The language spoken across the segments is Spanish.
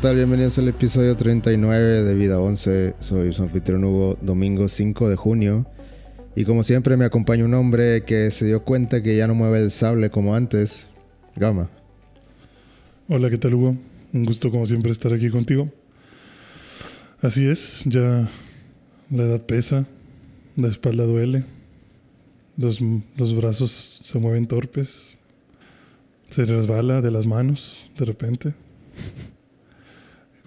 tal? Bienvenidos al episodio 39 de Vida 11. Soy su anfitrión Hugo, domingo 5 de junio. Y como siempre me acompaña un hombre que se dio cuenta que ya no mueve el sable como antes. Gama. Hola, ¿qué tal Hugo? Un gusto como siempre estar aquí contigo. Así es, ya la edad pesa, la espalda duele, los, los brazos se mueven torpes, se resbala de las manos de repente.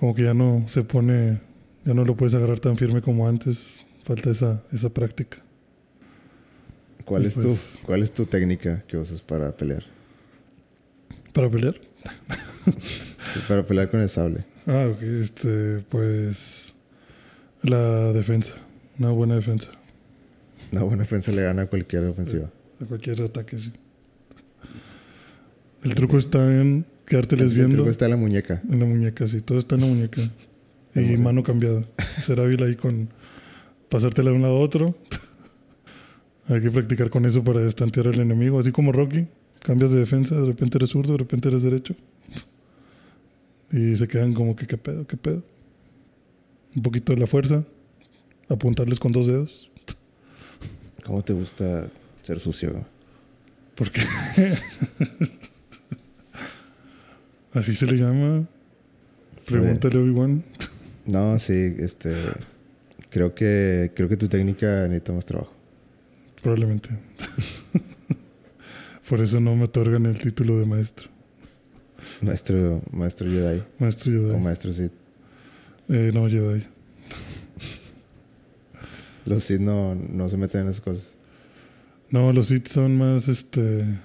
Como que ya no se pone, ya no lo puedes agarrar tan firme como antes. Falta esa, esa práctica. ¿Cuál Y es, tu, pues- ¿Cuál es tu técnica que usas para pelear? ¿Para pelear? Para pelear con el sable. Ah, ok, este, pues la defensa, una buena defensa. Una buena defensa le gana a cualquier ofensiva. A cualquier ataque, sí. El truco está en quedárteles El viendo truco está en la muñeca. en la muñeca, sí. Todo está en la muñeca. Y mano cambiada. Ser hábil ahí con pasártela de un lado a otro. Hay que practicar con eso para estantear al enemigo. Así como Rocky. Cambias de defensa, de repente eres zurdo, de repente eres derecho. Y se quedan como que, ¿qué pedo? ¿Qué pedo? Un poquito de la fuerza. Apuntarles con dos dedos. ¿Cómo te gusta ser sucio? Porque así se le llama. Pregúntale a Obi-Wan. No, sí, este. Creo que, creo que tu técnica necesita más trabajo. Probablemente. Por eso no me otorgan el título de maestro. Maestro, maestro Jedi Maestro o Jedi. maestro Sith. Eh, no, Jedi. Los Sith no, no se meten en esas cosas. No, los Sith son más, este...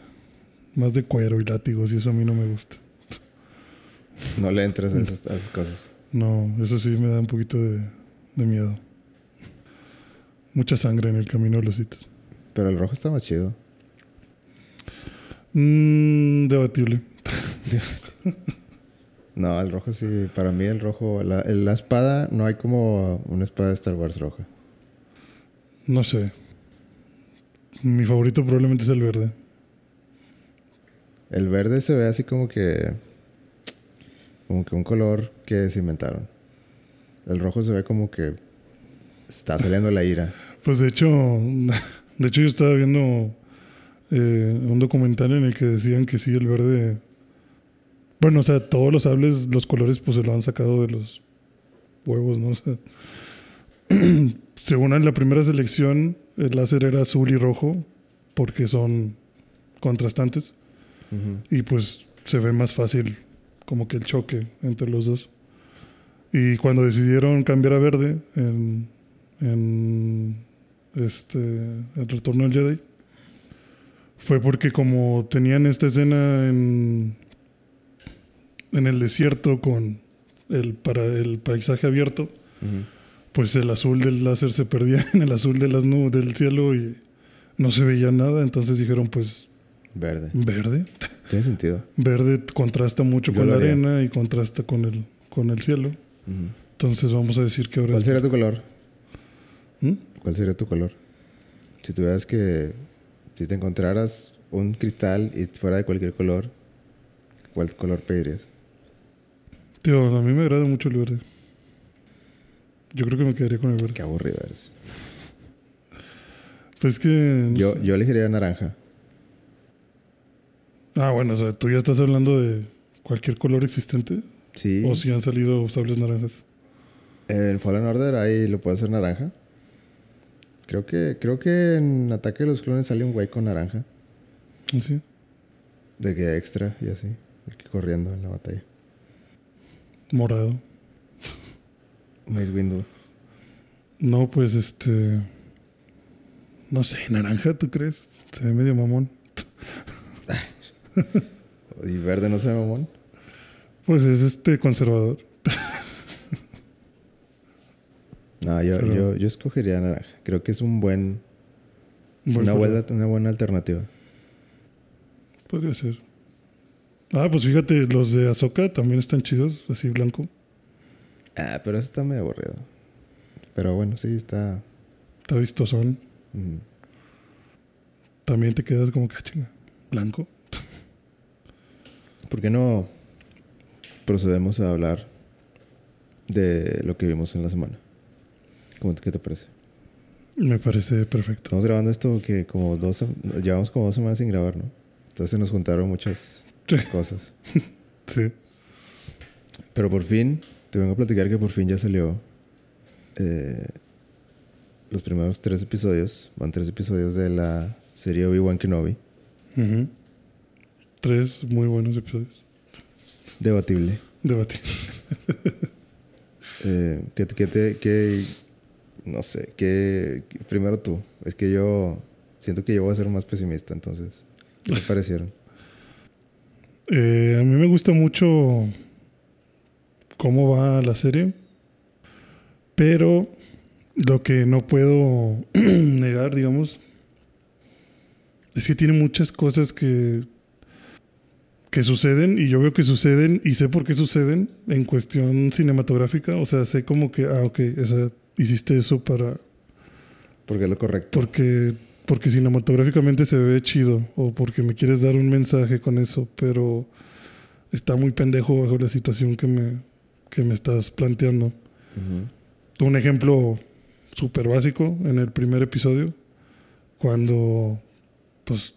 Más de cuero y látigos y eso a mí no me gusta. No le entras a esas, a esas cosas. No, eso sí me da un poquito de, de miedo. Mucha sangre en el camino de los. Pero el rojo está más chido. Mm, debatible. No, el rojo sí. Para mí el rojo... La, la espada, no hay como una espada de Star Wars roja. No sé. Mi favorito probablemente es el verde. El verde se ve así como que... Como que un color que se inventaron. El rojo se ve como que... Está saliendo la ira. Pues de hecho, de hecho yo estaba viendo eh, un documental en el que decían que sí, el verde... Bueno, o sea, todos los sables, los colores, pues se lo han sacado de los huevos, ¿no? O sea, según en la primera selección, el láser era azul y rojo, porque son contrastantes, y pues se ve más fácil como que el choque entre los dos. Y cuando decidieron cambiar a verde en, en este el retorno del Jedi fue porque como tenían esta escena en en el desierto con el para el paisaje abierto, Ujú. pues el azul del láser se perdía en el azul de las nubes del cielo y no se veía nada, entonces dijeron pues Verde. verde. Tiene sentido. Verde contrasta mucho Yo con la arena y contrasta con el, con el cielo. Ujú. Entonces vamos a decir que ahora ¿Cuál es- sería tu color? ¿Mm? ¿Cuál sería tu color? Si tuvieras que... Si te encontraras un cristal y fuera de cualquier color, ¿cuál color pedirías? Tío, a mí me agrada mucho el verde. Yo creo que me quedaría con el verde. Qué aburrido eres. Pues que... no Yo, sé. yo elegiría naranja. Ah, bueno, o sea, tú ya estás hablando de cualquier color existente. Sí. O si han salido sables naranjas. En Fallen Order ahí lo puedo hacer naranja. Creo que, creo que en Ataque de los Clones sale un güey con naranja. ¿Sí? De que extra y así. El que corriendo en la batalla. Morado. Mace. No, pues este... No sé, naranja, ¿tú crees? Se ve medio mamón. Y verde no se ve mamón. Pues es este conservador. No, yo, Pero- yo, yo escogería naranja. Creo que es un buen. Una buena, una buena alternativa. Podría ser. Ah, pues fíjate, los de Azoka también están chidos, así blanco. Ah, pero eso está medio aburrido. Pero bueno, sí, está... Está vistosón. mm, También te quedas como que, ah, chinga, blanco. ¿Por qué no procedemos a hablar de lo que vimos en la semana? ¿Cómo te- ¿Qué te parece? Me parece perfecto. Estamos grabando esto que como dos... Llevamos como dos semanas sin grabar, ¿no? Entonces se nos juntaron muchas Sí. cosas. Sí. Pero por fin, te vengo a platicar que por fin ya salió eh, los primeros tres episodios. Van tres episodios de la serie Obi-Wan Kenobi. Ujú. Tres muy buenos episodios. Debatible. Debatir. Eh, ¿qué, qué te, no sé, que primero tú. Es que yo siento que yo voy a ser más pesimista, entonces. ¿Qué te parecieron? Eh, a mí me gusta mucho cómo va la serie, pero lo que no puedo negar, digamos, es que tiene muchas cosas que, que suceden y yo veo que suceden y sé por qué suceden en cuestión cinematográfica. O sea, sé como que, ah, ok, esa, hiciste eso para, Porque es lo correcto. porque, porque cinematográficamente se ve chido o porque me quieres dar un mensaje con eso, pero está muy pendejo bajo la situación que me, que me estás planteando. Ujú. Un ejemplo súper básico en el primer episodio, cuando pues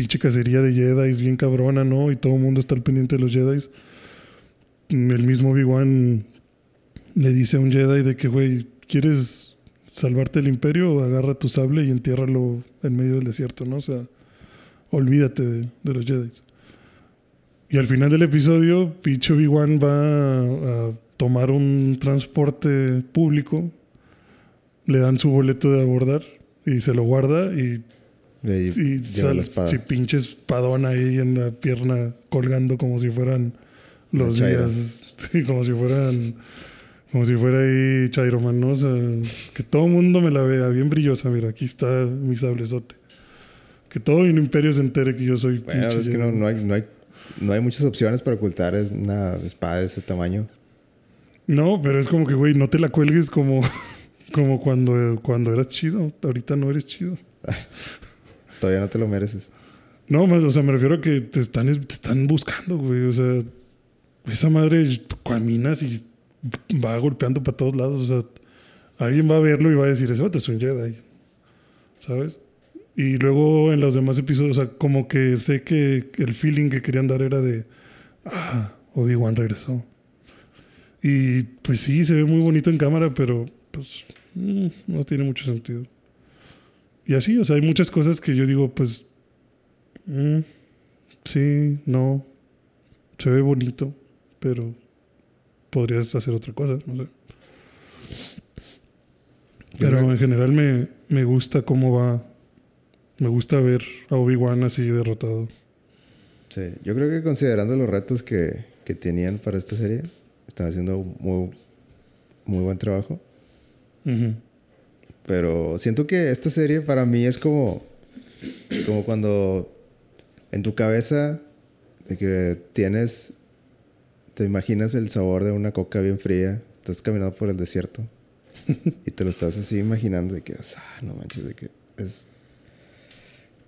pinche cacería de Jedi bien cabrona, ¿no? Y todo el mundo está al pendiente de los Jedi. El mismo Obi-Wan le dice a un Jedi de que, güey, ¿quieres salvarte del imperio? Agarra tu sable y entiérralo en medio del desierto, ¿no? O sea, olvídate de, de los Jedi. Y al final del episodio, pinche Obi-Wan va a tomar un transporte público, le dan su boleto de abordar y se lo guarda y, Y lleva sale la espada. sí, pinche espadón ahí en la pierna colgando como si fueran los días, sí, como si fueran, como si fuera ahí Chairo Man, ¿no? O sea, que todo el mundo me la vea bien brillosa, mira, aquí está mi sablezote. Que todo el imperio se entere que yo soy Bueno, pinche es que no, no hay, no, hay, no hay muchas opciones para ocultar una espada de ese tamaño. No, pero es como que, güey, no te la cuelgues como, como cuando, cuando eras chido. Ahorita no eres chido. Todavía no te lo mereces. No, más, o sea, me refiero a que te están, te están buscando, güey. O sea, esa madre caminas y va golpeando para todos lados. O sea, alguien va a verlo y va a decir, ese es un Jedi. ¿Sabes? Y luego en los demás episodios, o sea, como que sé que el feeling que querían dar era de, ah, Obi-Wan regresó. Y pues sí, se ve muy bonito en cámara, pero pues mm, no tiene mucho sentido. Y así, o sea, hay muchas cosas que yo digo, pues, mm, sí, no, se ve bonito, pero podrías hacer otra cosa, no sé. Pero en general me, me gusta cómo va. Me gusta ver a Obi-Wan así derrotado. Sí, yo creo que considerando los retos que, que tenían para esta serie, están haciendo muy, muy buen trabajo. Ujú. Pero siento que esta serie para mí es como, como cuando en tu cabeza de que tienes, te imaginas el sabor de una coca bien fría, estás caminando por el desierto y te lo estás así imaginando de que, ah, no manches, de que es,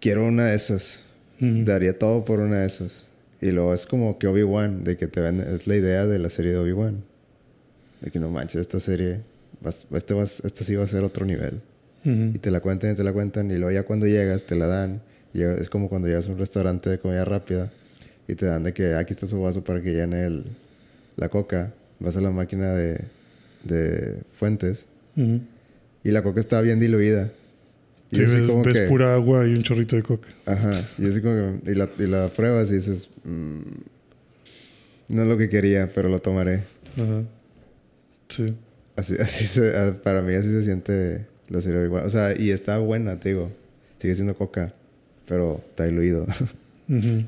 quiero una de esas, daría todo por una de esas. Y luego es como que Obi-Wan, de que te ven, es la idea de la serie de Obi-Wan. De que no manches, esta serie, vas- este, va- este sí va a ser otro nivel. Y te la cuentan y te la cuentan. Y luego ya cuando llegas, te la dan. Llega- es como cuando llegas a un restaurante de comida rápida y te dan de que "Ah, aquí está su vaso para que llene el, la coca. Vas a la máquina de, de fuentes y la coca está bien diluida. Y Sí, así ves, como ves que... pura agua y un chorrito de coca. Ajá. Y así como que... Y la, y la pruebas y dices... "Mm, no es lo que quería, pero lo tomaré. Ajá. Sí. Así, así se- ah, para mí así se siente la serie igual. O sea, y está buena, te digo. Sigue siendo coca, pero está diluido. Ujú.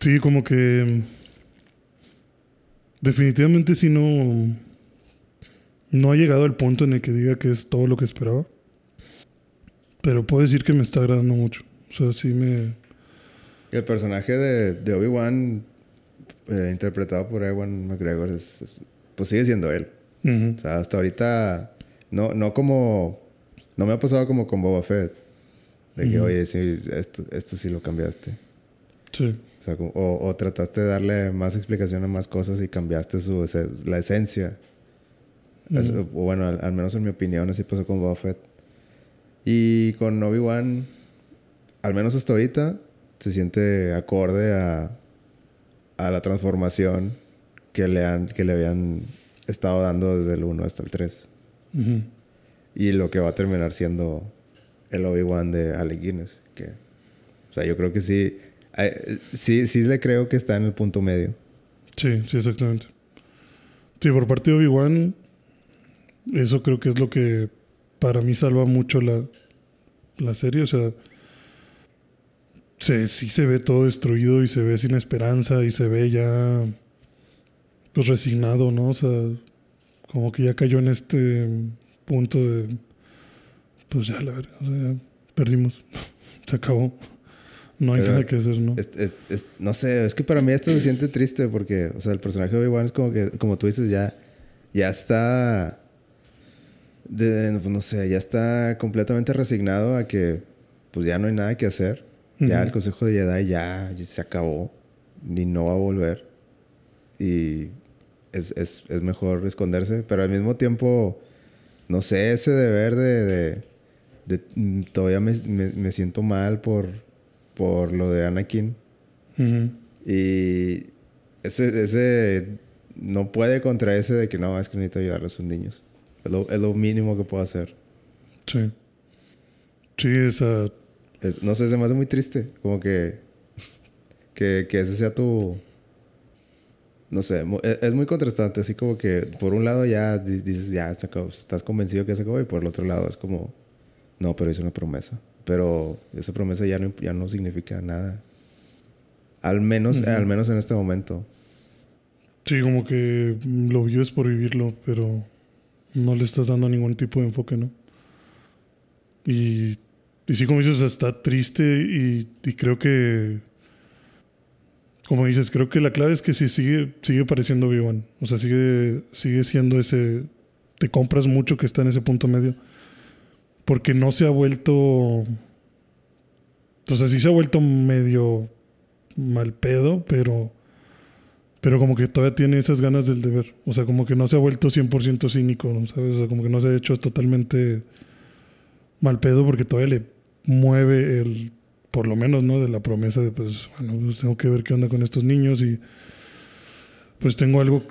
Sí, como que mm, definitivamente sí no no ha llegado al punto en el que diga que es todo lo que esperaba. Pero puedo decir que me está agradando mucho. O sea, sí me. El personaje de, de Obi-Wan, eh, interpretado por Ewan McGregor, es, es- pues sigue siendo él. O sea, hasta ahorita, no, no como. No me ha pasado como con Boba Fett. De que, Ujú. oye, sí, esto, esto sí lo cambiaste. Sí. O, sea, como- o, o trataste de darle más explicación a más cosas y cambiaste su, la esencia. O bueno, al, al menos en mi opinión, así pasó con Boba Fett. Y con Obi-Wan, al menos hasta ahorita, se siente acorde a, a la transformación que le, han, que le habían estado dando desde el 1 hasta el 3. Ujú. Y lo que va a terminar siendo el Obi-Wan de Alec Guinness. Que, o sea, yo creo que sí, eh, sí, sí le creo que está en el punto medio. Sí, sí, exactamente. Sí, por parte de Obi-Wan, eso creo que es lo que para mí salva mucho la, la serie. O sea, se, sí se ve todo destruido y se ve sin esperanza y se ve ya pues resignado, ¿no? O sea, como que ya cayó en este punto de pues ya la verdad, o sea, ya perdimos. se acabó. No hay Pero nada que hacer, ¿no? Es- es- es- no sé, es que para mí esto se siente triste porque, o sea, el personaje de Obi-Wan es como que, como tú dices, ya, ya está, de- no sé, ya está completamente resignado a que, pues ya no hay nada que hacer. Ya Ujú. el Consejo de Jedi ya, ya se acabó, ni no va a volver. Y es, es, es mejor esconderse, pero al mismo tiempo, no sé, ese deber de... de- de- mm, todavía me, me- me siento mal por, por lo de Anakin. Y ese, ese no puede contra ese de que no, es que necesito ayudar a sus niños. Es lo, es lo mínimo que puedo hacer. Sí. Sí, esa. Es- no sé, se me hace muy triste. Como que, que, que ese sea tu... No sé, mu- es, muy contrastante. Así como que por un lado ya di- dices, ya se acabó, estás convencido que se acabó. Y por el otro lado es como, no, pero hice una promesa. Pero esa promesa ya no, ya no significa nada. Al menos, al menos en este momento. Sí, como que lo vives por vivirlo, pero no le estás dando ningún tipo de enfoque, ¿no? Y, y sí, como dices, está triste y, y creo que. Como dices, creo que la clave es que sí sigue, sigue pareciendo Obi-Wan. O sea, sigue, sigue siendo ese. Te compras mucho que está en ese punto medio. Porque no se ha vuelto. O sea, sí se ha vuelto medio mal pedo, pero. Pero como que todavía tiene esas ganas del deber. O sea, como que no se ha vuelto 100% cínico. ¿sabes? O sea, como que no se ha hecho totalmente mal pedo porque todavía le mueve el, por lo menos, ¿no? De la promesa de, pues, bueno, pues tengo que ver qué onda con estos niños y pues tengo algo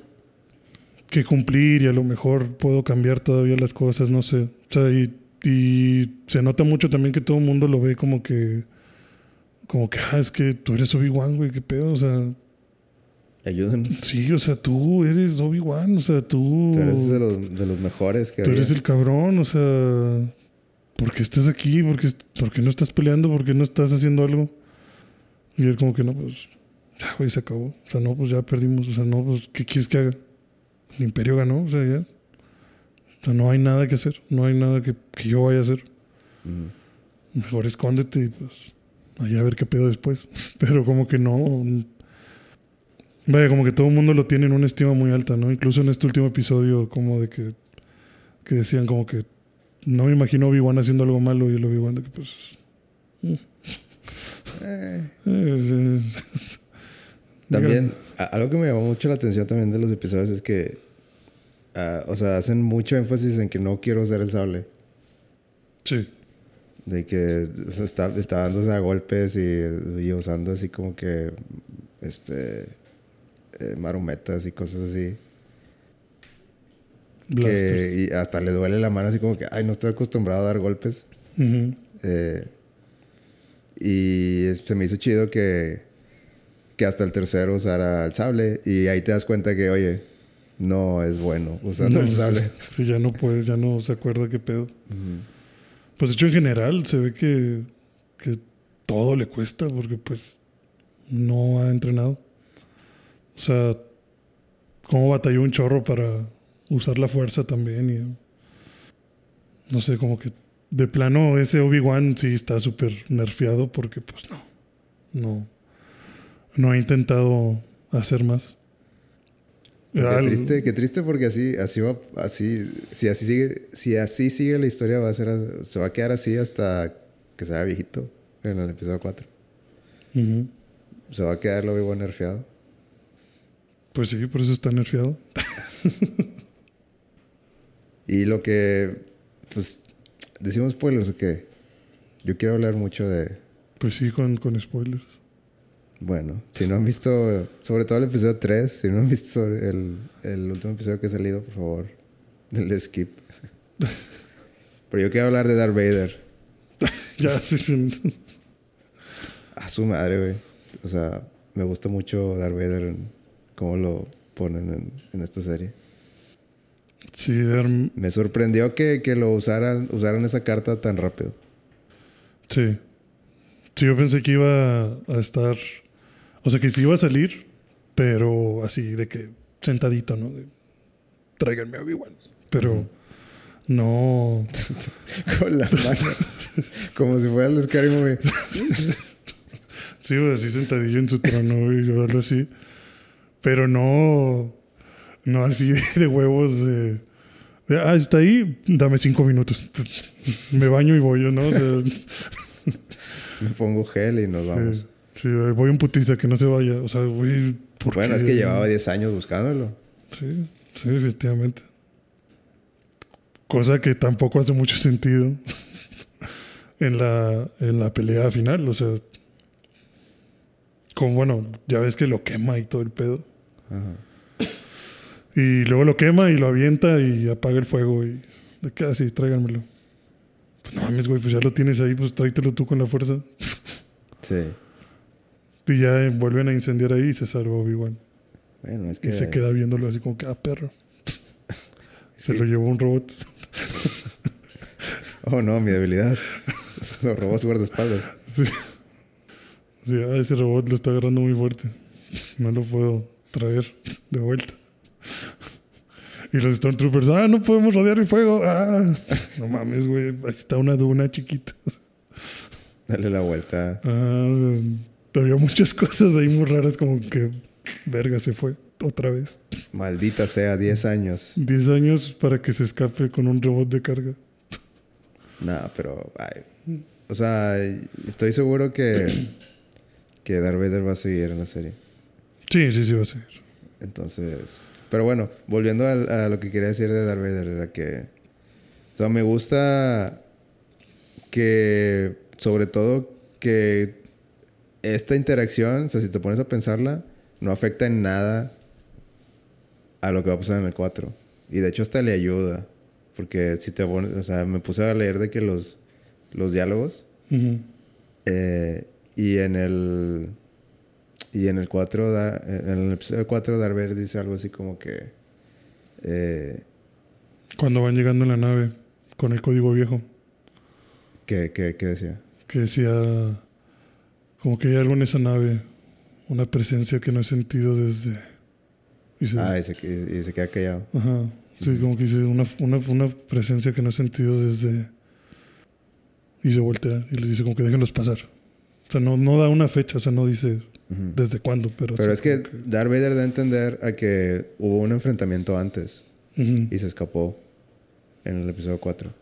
que cumplir y a lo mejor puedo cambiar todavía las cosas, no sé. O sea, y, y se nota mucho también que todo el mundo lo ve como que, como que, ah, es que tú eres Obi-Wan, güey, qué pedo, o sea, Ayúdanos. Sí, o sea, tú eres Obi-Wan, o sea, tú. Tú eres de los, de los mejores que tú había. eres el cabrón, o sea. ¿Por qué estás aquí? ¿Por qué, por qué no estás peleando? ¿Por qué no estás haciendo algo? Y él, como que no, pues. Ya, güey, se acabó. O sea, no, pues ya perdimos. O sea, no, pues, ¿qué quieres que haga? El Imperio ganó, o sea, ya. O sea, no hay nada que hacer. No hay nada que, que yo vaya a hacer. Ujú. Mejor escóndete y pues. Allá a ver qué pedo después. Pero como que no. Vaya, como que todo el mundo lo tiene en una estima muy alta, ¿no? Incluso en este último episodio, como de que, que decían como que no me imagino Obi-Wan haciendo algo malo y el Obi-Wan de que pues... Eh, eh, También, algo que me llamó mucho la atención también de los episodios es que, ah, o sea, hacen mucho énfasis en que no quiero usar el sable. Sí. De que o sea, está, está dándose a golpes y, y usando así como que, este, eh, marometas y cosas así. Que, y hasta le duele la mano así como que, ay, no estoy acostumbrado a dar golpes. Eh, y se me hizo chido que, que hasta el tercero usara el sable. Y ahí te das cuenta que, oye, no es bueno usando No, el sable. Sí, ya no puede, ya no se acuerda qué pedo. Pues de hecho en general se ve que, que todo le cuesta porque pues no ha entrenado. O sea, cómo batalló un chorro para usar la fuerza también y no sé, como que de plano ese Obi-Wan sí está súper nerfeado porque pues no, no, no ha intentado hacer más. Qué Al- triste, qué triste porque así, así va, así, si así sigue, si así sigue la historia va a ser, se va a quedar así hasta que sea viejito en el episodio 4. Ujú. Se va a quedar lo vivo nerfeado. Pues sí, por eso está nerfeado. Y lo que, pues, decimos spoilers o qué. Yo quiero hablar mucho de, Pues sí, con, con spoilers. bueno, si no han visto, sobre todo el episodio 3, si no han visto sobre el, el último episodio que ha salido, por favor, denle skip. Pero yo quiero hablar de Darth Vader. ya, sí, sí. A su madre, güey. O sea, me gusta mucho Darth Vader, en cómo lo ponen en, en esta serie. Sí, Me sorprendió que, que lo usaran, usaran esa carta tan rápido. sí. Sí, yo pensé que iba a estar. O sea, que sí iba a salir, pero así de que sentadito, ¿no? De, Tráiganme a Obi-Wan. Pero no. Con la mano. Como si fuera el Scary Movie. Sí, así sentadillo en su trono y algo así. Pero no. No así de, huevos de, de, Ah, está ahí, dame cinco minutos. Me baño y voy yo, ¿no? O sea, Me pongo gel y nos vamos. sí, voy un putiza que no se vaya. O sea, voy. ¿por Bueno, qué? es que llevaba 10 años buscándolo. Sí, sí, efectivamente. Cosa que tampoco hace mucho sentido en la, en la pelea final. O sea, como bueno, ya ves que lo quema y todo el pedo. Ajá. Y luego lo quema y lo avienta y apaga el fuego y de qué así, tráiganmelo. Pues no mames, güey, pues ya lo tienes ahí, pues tráetelo tú con la fuerza. Sí. Y ya vuelven a incendiar ahí y se salva Obi-Wan. Bueno, es que. Y se queda viéndolo así como que, ah, perro. Se lo llevó un robot. Oh, no, mi debilidad. Los robots guardaespaldas. Sí. Sí, ah, ese robot lo está agarrando muy fuerte. No lo puedo traer de vuelta. Y los Stormtroopers, ah, no podemos rodear el fuego. Ah, no mames, güey. Ahí está una duna chiquita. Dale la vuelta. Ah, había muchas cosas ahí muy raras, como que verga se fue otra vez. Maldita sea, 10 años. 10 años para que se escape con un robot de carga. Nah, pero. ay, O sea, estoy seguro que. Que Darth Vader va a seguir en la serie. Sí, sí, sí, va a seguir. Entonces. Pero bueno, volviendo a, lo que quería decir de Darth Vader, era que. O sea, me gusta que. Sobre todo que. Esta interacción, o sea, si te pones a pensarla, no afecta en nada a lo que va a pasar en el 4. Y de hecho, hasta le ayuda. Porque si te pones. O sea, me puse a leer de que los. Los diálogos. Eh, y en el. Y en el 4, da- en el episodio 4, Darth Vader dice algo así como que. eh, Cuando van llegando en la nave con el código viejo. que, que, que decía. que decía como que hay algo en esa nave, una presencia que no he sentido desde... Y se, Ah, y se, y- y se queda callado. ajá, sí, como que dice una, una, una presencia que no he sentido desde... Y se voltea y les dice como que déjenlos pasar. O sea, no, no da una fecha, o sea, no dice Desde cuándo, pero... Pero es que Darth Vader da a entender a que hubo un enfrentamiento antes y se escapó en el episodio 4.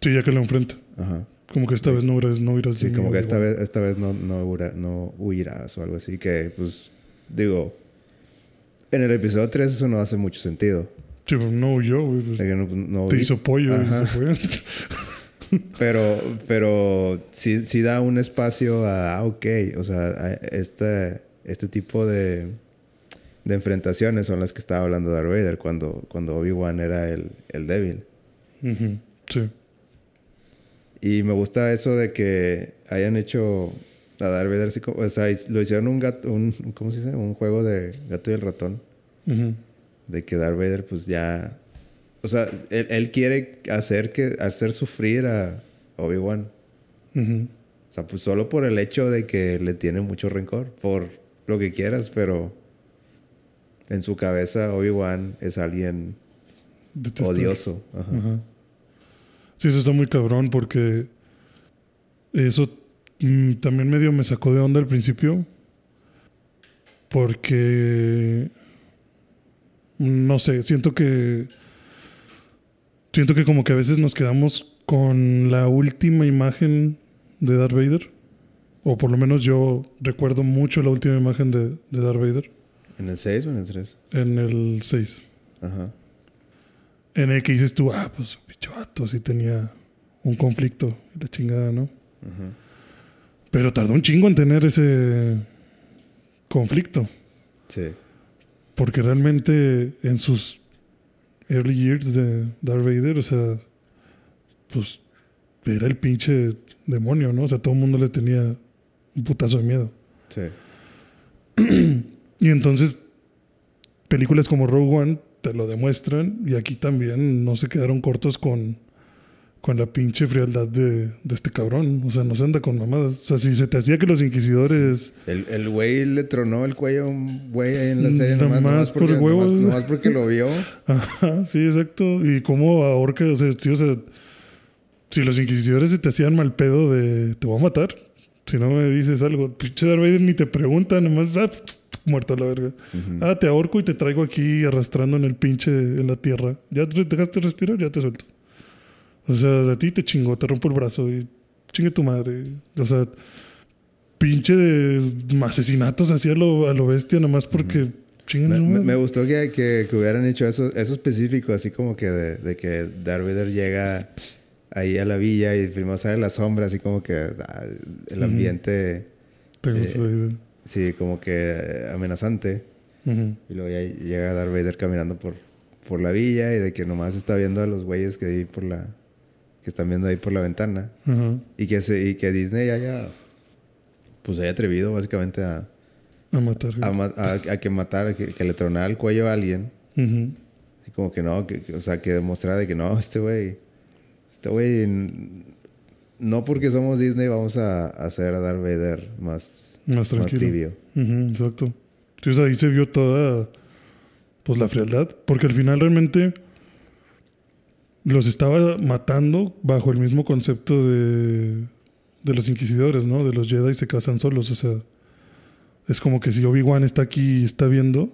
Sí, ya que lo enfrenta. Ajá. Como que esta vez no irás, no irás Sí, como que esta vez, esta vez no, no, no huirás o algo así. Que, pues, digo, en el episodio 3 eso no hace mucho sentido. Sí, pero no huyó, güey, pues, que no, no te hizo pollo se fue. Pero, pero sí, sí da un espacio a, ah, ok, o sea, a este, este tipo de, de enfrentaciones son las que estaba hablando Darth Vader cuando, cuando Obi-Wan era el, el débil. Sí. Y me gusta eso de que hayan hecho a Darth Vader así como, o sea, lo hicieron un gato, un, ¿cómo se dice? Un juego de gato y el ratón. De que Darth Vader pues ya... O sea, él, él quiere hacer, que, hacer sufrir a Obi-Wan. O sea, pues solo por el hecho de que le tiene mucho rencor, por lo que quieras, pero en su cabeza Obi-Wan es alguien Detestar. odioso. Ajá. Ajá. Sí, eso está muy cabrón porque eso mm, también medio me sacó de onda al principio. Porque. No sé, siento que. Siento que como que a veces nos quedamos con la última imagen de Darth Vader. O por lo menos yo recuerdo mucho la última imagen de, de Darth Vader. ¿En el 6 o en el 3? En el 6. Ajá. En el que dices tú, ah, pues pinche vato, sí tenía un conflicto, la chingada, ¿no? Ajá. Pero tardó un chingo en tener ese conflicto. Sí. Porque realmente en sus early years de Darth Vader, o sea, pues era el pinche demonio, ¿no? O sea, todo el mundo le tenía un putazo de miedo. Sí. Y entonces, películas como Rogue One te lo demuestran y aquí también no se quedaron cortos con, con la pinche frialdad de, de este cabrón. O sea, no se anda con mamadas. O sea, si se te hacía que los inquisidores... El, el güey le tronó el cuello a un güey ahí en la serie nomás, más nomás por porque, huevos. nomás- nomás porque lo vio. Ajá, sí, exacto. Y cómo ahorca, o sea, sí, o sea, si los inquisidores se te hacían mal pedo de te voy a matar, si no me dices algo, pinche Darth Vader ni te pregunta, nomás ah, muerto a la verga. Ah, te ahorco y te traigo aquí arrastrando en el pinche, en la tierra. Ya te dejaste respirar, ya te suelto. O sea, de ti te chingó, te rompo el brazo y chingue tu madre. O sea, pinche de asesinatos así a lo, a lo bestia, nomás porque chingue Me, me- gustó que, que, que hubieran hecho eso, eso específico, así como que de, de que Darth Vader llega ahí a la villa y primero sale la sombra, así como que ah, el ambiente, Te eh, sí, como que amenazante. Y luego ya llega Darth Vader caminando por, por la villa y de que nomás está viendo a los güeyes que ahí por la que están viendo ahí por la ventana Ajá. y que se, y que Disney haya pues haya atrevido básicamente a, A matar. a, a- a que matara, que, que le tronara el cuello a alguien. Ujú. Así como que no, que, o sea, que demostrara de que no, este güey, este güey, no porque somos Disney vamos a, a hacer a Darth Vader más, Más tranquilo. tibio. Ujú, exacto. Entonces ahí se vio toda pues la frialdad. Porque al final realmente los estaba matando bajo el mismo concepto de, de los inquisidores, ¿no? De los Jedi se casan solos. O sea, es como que si Obi-Wan está aquí y está viendo,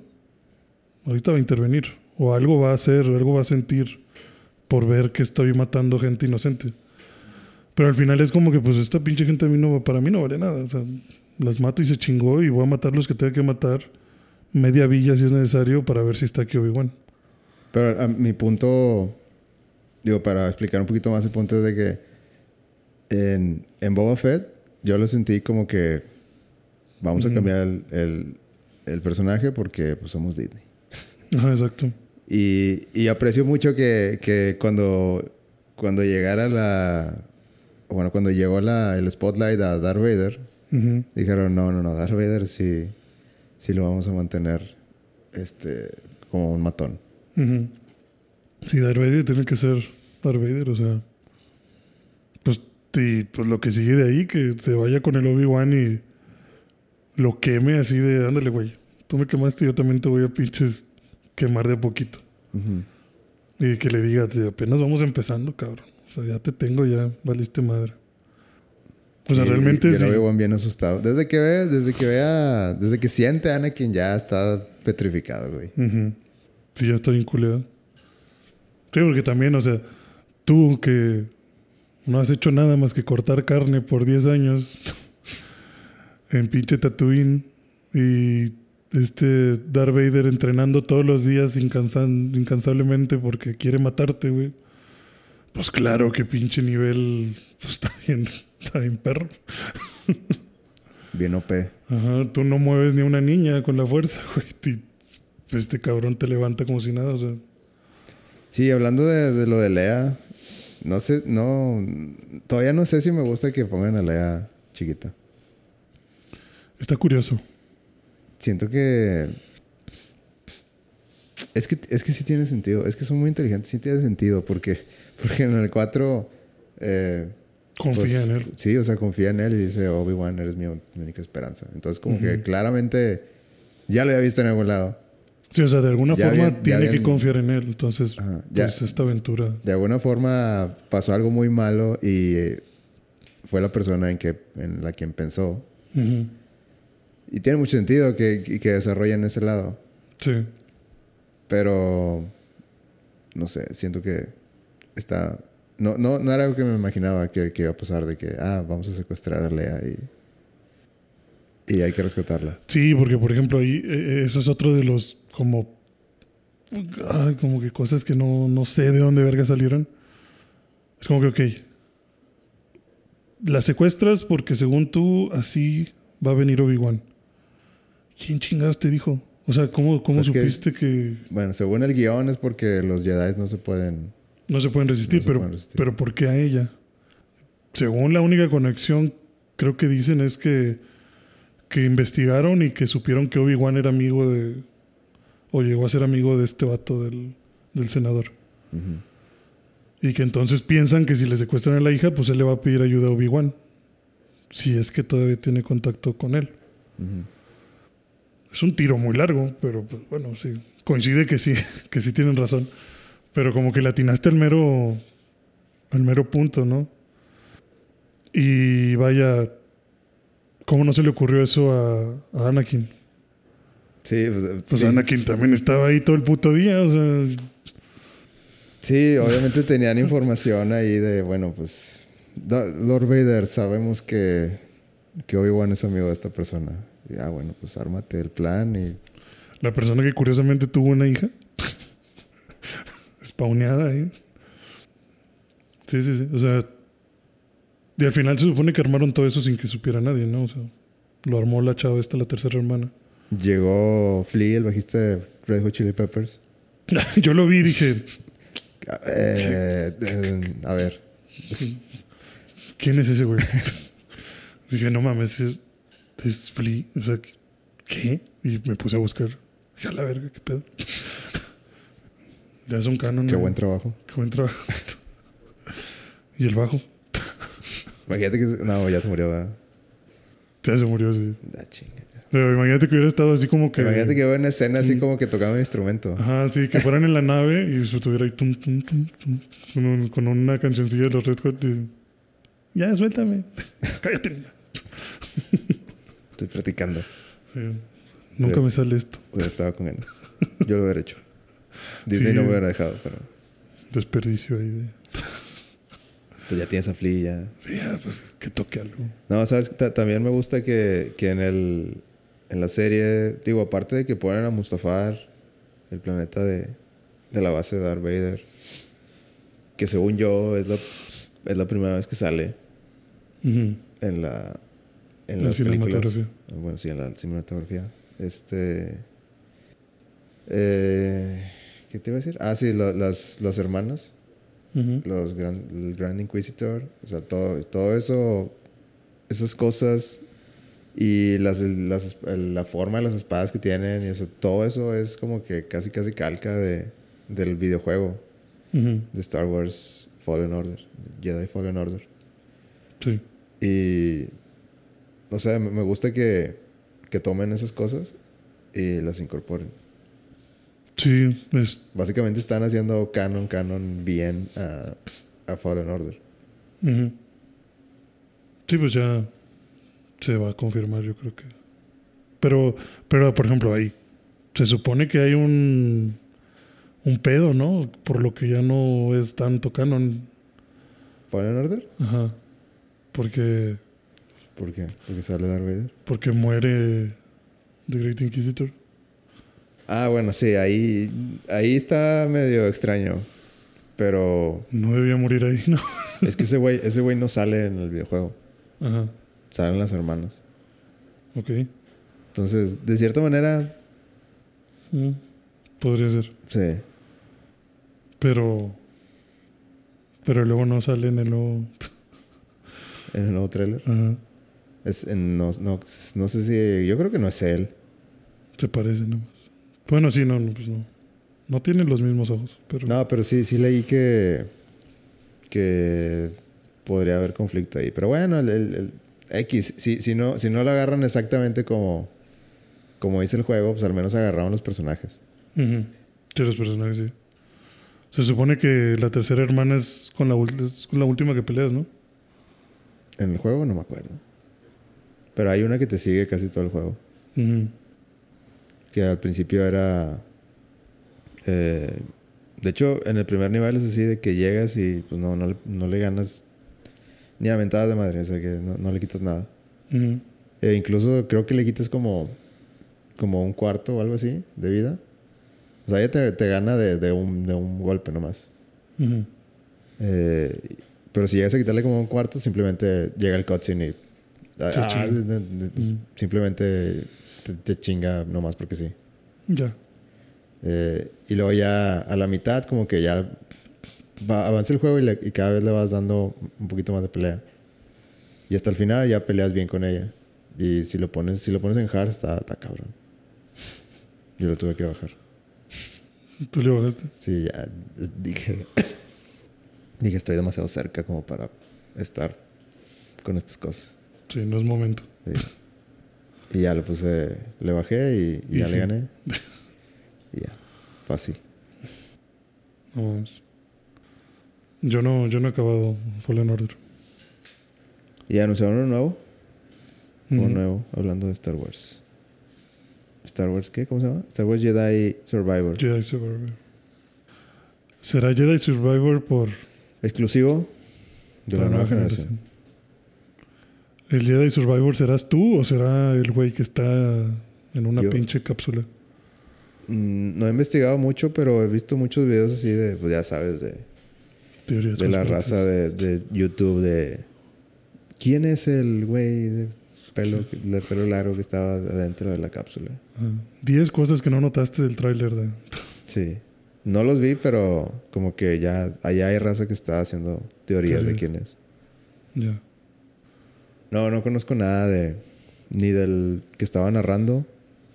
ahorita va a intervenir. O algo va a hacer, algo va a sentir por ver que estoy matando gente inocente. Pero al final es como que, pues, esta pinche gente a mí no, para mí no vale nada. O las mato y se chingó y voy a matar los que tenga que matar. Media villa si es necesario para ver si está aquí Obi-Wan. Pero a mi punto, digo, para explicar un poquito más el punto es de que en, en Boba Fett yo lo sentí como que vamos a cambiar el, el- el personaje porque pues, somos Disney. Ajá, exacto. Y, y aprecio mucho que, que cuando, cuando llegara la... Bueno, cuando llegó la, el spotlight a Darth Vader, dijeron, no, no, no, Darth Vader sí, sí lo vamos a mantener este, como un matón. Sí, Darth Vader tiene que ser Darth Vader, o sea. Pues, y, pues lo que sigue de ahí, que se vaya con el Obi-Wan y lo queme así de, ándale, güey. Tú me quemaste, yo también te voy a pinches quemar de a poquito. Y que le diga, "Tío, apenas vamos empezando, cabrón. O sea, ya te tengo, ya valiste madre. O sea, Y- realmente sí. Obi-Wan bien asustado. Desde que ve, desde que vea, desde que siente a Anakin ya está petrificado, güey. Ujú. Sí, ya está bien culeado. Sí, porque también, o sea, tú que no has hecho nada más que cortar carne por 10 años en pinche Tatooine y este Darth Vader entrenando todos los días incansan- incansablemente porque quiere matarte, güey. Pues claro que pinche nivel pues, está bien, está bien perro. Bien OP. Ajá, tú no mueves ni una niña con la fuerza, güey. Este cabrón te levanta como si nada, o sea. Sí, hablando de, de lo de Lea, no sé, no, todavía no sé si me gusta que pongan a Lea chiquita. Está curioso. Siento que es que es que sí tiene sentido, es que son muy inteligentes, sí tiene sentido porque porque en el 4 eh, Confía pues, en él. Sí, o sea, confía en él y dice, Obi-Wan, eres mi, mi única esperanza. Entonces, como que claramente ya lo había visto en algún lado. Sí, o sea, de alguna Ya forma tiene que confiar en él. Entonces, Ajá, ya. pues esta aventura. de alguna forma pasó algo muy malo y eh, fue la persona en, que, en la quien pensó. Ujú. Y tiene mucho sentido que, que desarrollen ese lado. Sí. Pero no sé, siento que está. No, no, no era algo que me imaginaba que, que iba a pasar de que, ah, vamos a secuestrar a Lea y, y hay que rescatarla. Sí, porque por ejemplo ahí eh, eso es otro de los como ay, como que cosas que no, no sé de dónde verga salieron. Es como que ok. La secuestras porque según tú así va a venir Obi-Wan. ¿Quién chingados te dijo? O sea, ¿cómo, cómo Es que- supiste que, Bueno, según el guion es porque los Jedi no se pueden. no se pueden resistir? No se pero, pueden resistir. pero ¿por qué a ella? Según la única conexión, creo que dicen es que, que investigaron y que supieron que Obi-Wan era amigo de. O llegó a ser amigo de este vato del, del senador. Y que entonces piensan que si le secuestran a la hija, pues él le va a pedir ayuda a Obi-Wan. Si es que todavía tiene contacto con él. Es un tiro muy largo, pero pues, bueno, sí. Coincide que sí, que sí tienen razón. Pero como que le atinaste al mero, al mero punto, ¿no? Y vaya, ¿cómo no se le ocurrió eso a, a Anakin? Sí, pues, Pues sí. Anakin también estaba ahí todo el puto día, o sea, Sí, obviamente tenían información ahí de, bueno, pues. Lord Vader, sabemos que, que Obi-Wan es amigo de esta persona. Y, ah, bueno, pues ármate el plan y. la persona que curiosamente tuvo una hija, spawneada ahí. Sí, sí, sí, o sea, y al final se supone que armaron todo eso sin que supiera nadie, ¿no? O sea, lo armó la chava esta, la tercera hermana. Llegó Flea, el bajista de Red Hot Chili Peppers. Yo lo vi y dije, Eh, eh, a ver, ¿quién es ese güey? dije, no mames, es, es Flea. O sea, ¿qué? Y me puse a buscar. Dije, a la verga, qué pedo. ya es un canon. qué buen trabajo. Qué buen trabajo. y el bajo. Imagínate que. No, ya se murió, ¿verdad? Ya se murió, sí. Ah, chinga. Pero imagínate que hubiera estado así como que. Imagínate que veo una escena Mm. así como que tocaba un instrumento. Ajá, sí, que fueran en la nave y se estuviera ahí tum, tum, tum, tum, con, un- con una cancioncilla de los Red Hot. y, ya, suéltame. Cállate. niña". Estoy practicando. Sí. Nunca me sale esto. Hubiera estado con él. Yo lo hubiera hecho. Disney Sí. no me hubiera dejado, pero. Desperdicio ahí de. Pues ya tienes a Flea, ya. Sí, ya, pues que toque algo. No, sabes, Ta- también me gusta que, que en el en la serie, digo, aparte de que ponen a Mustafar, el planeta de, de la base de Darth Vader, que según yo es la, es la primera vez que sale en la en En las películas. cinematografía. Bueno, sí, en la cinematografía. Este eh, ¿qué te iba a decir? Ah, sí, las, las hermanas los gran, el Grand Inquisitor, o sea, todo, todo eso, esas cosas y las, las- la forma de las espadas que tienen, y eso, todo eso es como que casi casi calca de, del videojuego Ujú. de Star Wars Fallen Order, Jedi Fallen Order. Sí. Y, o sea, me gusta que, que tomen esas cosas y las incorporen. Sí, es, Básicamente están haciendo canon, canon bien a, a Fallen Order. ujú. sí, pues ya se va a confirmar, yo creo que. Pero, pero por ejemplo, ahí se supone que hay un un pedo, ¿no? Por lo que ya no es tanto canon. ¿Fallen Order? Ajá. Porque ¿Por qué? Porque sale Darth Vader. porque muere The Great Inquisitor. Ah, bueno, sí, ahí, ahí está medio extraño. Pero No debía morir ahí, ¿no? es que ese güey, ese güey no sale en el videojuego. Ajá. Salen las hermanas. Ok. Entonces, de cierta manera, Mm, Podría ser. sí. Pero. Pero luego no sale en el nuevo. En el nuevo trailer. Ajá. Es, en- no, no, no sé si. Yo creo que no es él. Se parece nomás. Bueno, sí, no, no, pues no. No tiene los mismos ojos, pero. No, pero sí, sí leí que. Que podría haber conflicto ahí. Pero bueno, el, el- el X, si, si, no, si no lo agarran exactamente como. Como dice el juego, pues al menos agarraron los personajes. Ujú. Sí, los personajes, sí. Se supone que la tercera hermana es con la, ul- es con la última que peleas, ¿no? En el juego no me acuerdo. Pero hay una que te sigue casi todo el juego. Que al principio era. eh, de hecho, en el primer nivel es así de que llegas y pues no, no, no le ganas ni a mentadas de madre, o sea que no, no le quitas nada. E incluso creo que le quitas como, como un cuarto o algo así de vida. O sea, ella te, te gana de, de un, de un golpe nomás. Ujú. Eh, pero si llegas a quitarle como un cuarto, simplemente llega el cutscene y. ah, ah. Simplemente te, te chinga nomás porque sí. Ya. Eh, y luego ya a la mitad, como que ya va, avanza el juego y, le- y cada vez le vas dando un poquito más de pelea. Y hasta el final ya peleas bien con ella. Y si lo pones, si lo pones en hard, está, está cabrón. Yo lo tuve que bajar. ¿Tú le bajaste? Sí, ya dije. dije, estoy demasiado cerca como para estar con estas cosas. Sí, no es momento. Sí. Y ya lo puse, le bajé y, y ya le gané. Y ya, fácil. No mames. Yo no, yo no he acabado Fallen Order. Y anunciaron uno nuevo. Uno nuevo, hablando de Star Wars. ¿Star Wars qué? ¿Cómo se llama? Star Wars Jedi Survivor. Jedi Survivor. ¿Será Jedi Survivor por Exclusivo de la, nueva generación. ¿El Jedi Survivor serás tú o será el güey que está en una Yo. pinche cápsula? Mm, no he investigado mucho, pero he visto muchos videos así de, pues ya sabes, de, Teorías de la raza de, de YouTube de... ¿Quién es el güey de pelo, de pelo largo que estaba adentro de la cápsula? Ajá. Diez cosas que no notaste del tráiler de... Sí. No los vi, pero como que ya allá hay raza que está haciendo teorías de quién es. Ya. No, no conozco nada de... Ni del que estaba narrando,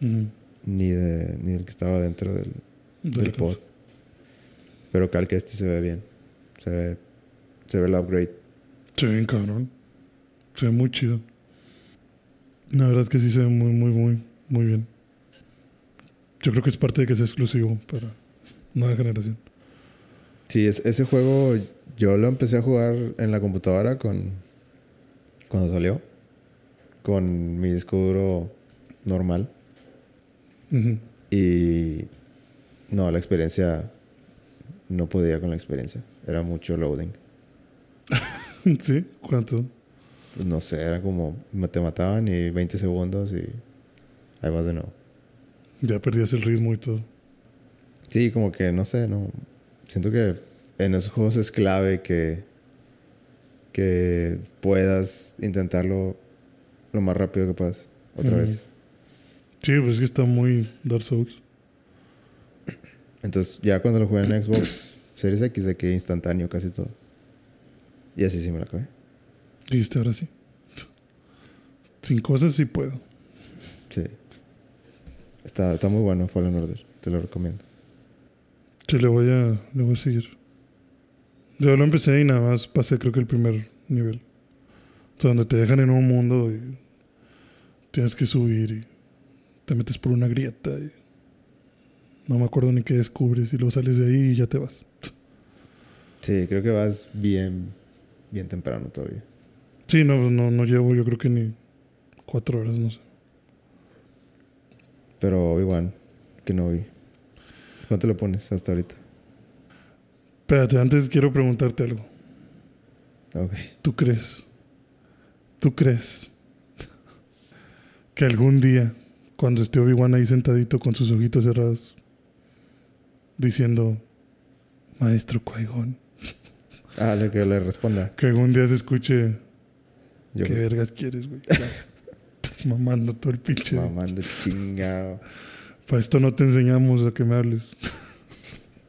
ni, de, ni del que estaba dentro del, De del pod. Pero cal que este se ve bien. Se ve, se ve el upgrade. Se ve bien cabrón. Se ve muy chido. La verdad es que sí se ve muy, muy, muy, muy bien. Yo creo que es parte de que sea exclusivo para nueva generación. Sí, es, ese juego yo lo empecé a jugar en la computadora con cuando salió. Con mi disco duro normal. Y no, la experiencia no podía con la experiencia. Era mucho loading. ¿Sí? ¿Cuánto? Pues no sé, era como te mataban y 20 segundos y ahí vas de nuevo. Ya perdías el ritmo y todo. Sí, como que no sé, no. Siento que en esos juegos es clave que que puedas intentarlo lo más rápido que puedas otra vez. Sí, pues es que está muy Dark Souls. Entonces, ya cuando lo jugué en Xbox Series X de que instantáneo casi todo. Y así sí me la acabé. Dijiste ahora sí. Sin cosas sí puedo. Sí. Está, está muy bueno Fallen Order. Te lo recomiendo. Sí, le voy a, le voy a seguir. Yo lo empecé y nada más pasé creo que el primer nivel. O sea, donde te dejan en un mundo y tienes que subir y te metes por una grieta y no me acuerdo ni qué descubres y luego sales de ahí y ya te vas. Sí, creo que vas bien, bien temprano todavía. Sí, no, no, no llevo yo creo que ni cuatro horas, no sé. Pero Obi-Wan, que no vi. ¿Cuánto le pones hasta ahorita? Espérate, antes quiero preguntarte algo. Ok. ¿Tú crees? ¿Tú crees que algún día, cuando esté Obi-Wan ahí sentadito con sus ojitos cerrados, diciendo, Maestro Qui-Gon, Ah, lo que le responda. que algún día se escuche, Yo ¿qué vergas quieres, güey? Estás mamando todo el pinche. mamando chingado. Para esto no te enseñamos a que me hables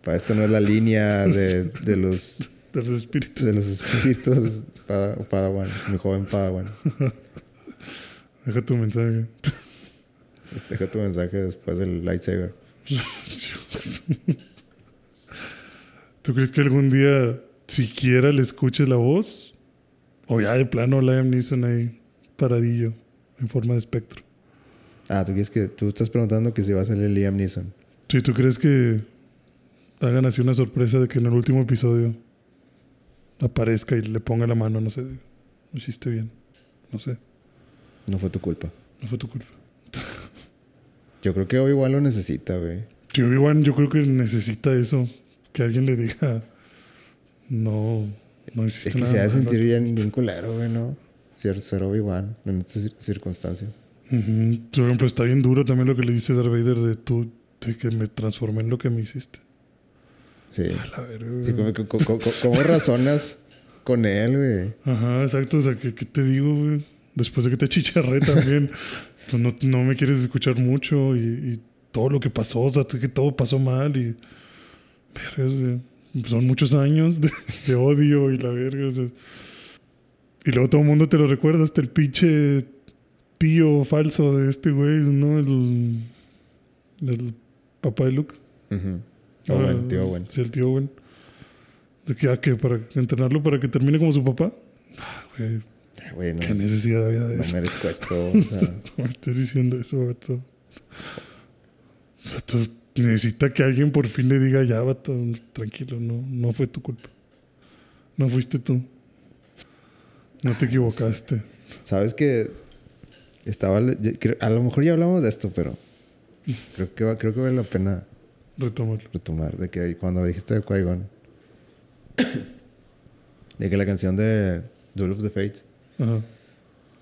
Para esto no es la línea de, de los de los espíritus. de los espíritus Pada- Padawan, mi joven Padawan. Deja tu mensaje. Deja tu mensaje después del lightsaber. ¿Tú crees que algún día siquiera le escuches la voz? O ya de plano Liam Neeson ahí paradillo en forma de espectro. Ah, tú quieres que tú estás preguntando que si va a salir Liam Neeson. Si tú crees que hagan así una sorpresa de que en el último episodio aparezca y le ponga la mano, no sé, lo hiciste bien, no sé, No fue tu culpa. no fue tu culpa. Yo creo que Obi-Wan lo necesita, güey. Sí, Obi-Wan yo creo que necesita eso, que alguien le diga, no, no hiciste Es que nada se ha de malo". sentir bien, bien culero, güey, ¿no? Ser, ser Obi-Wan en estas cir- circunstancias. Por ejemplo, está bien duro también lo que le dice Darth Vader de tú, de que me transformé en lo que me hiciste. Sí. A la verga, güey. Sí, como, co- co- co- ¿Cómo razonas con él, güey? Ajá, exacto. O sea, ¿qué, qué te digo, güey? Después de que te chicharré también, pues no, no me quieres escuchar mucho y, y todo lo que pasó, o sea, que todo pasó mal y... Vergas, güey. Son muchos años de, de odio y la verga, o sea. Y luego todo el mundo te lo recuerda, hasta el pinche tío falso de este güey, ¿no? El, el papá de Luke. Ujú. Ah, Owen, tío Owen. Sí, el tío Owen. De que, ah, que para entrenarlo para que termine como su papá. Ah, güey, Güey, no, qué necesidad había de no eso. merezco esto. O sea, No me estés diciendo eso, vato. O sea, tú necesita que alguien por fin le diga, ya, vato, tranquilo, no, no fue tu culpa. No fuiste tú. No te equivocaste. Sabes que estaba. le- yo creo- A lo mejor ya hablamos de esto, pero creo que, va- creo que vale la pena Retómalo. retomar. De que cuando dijiste de Qui-Gon, de que la canción de Duel of the Fates,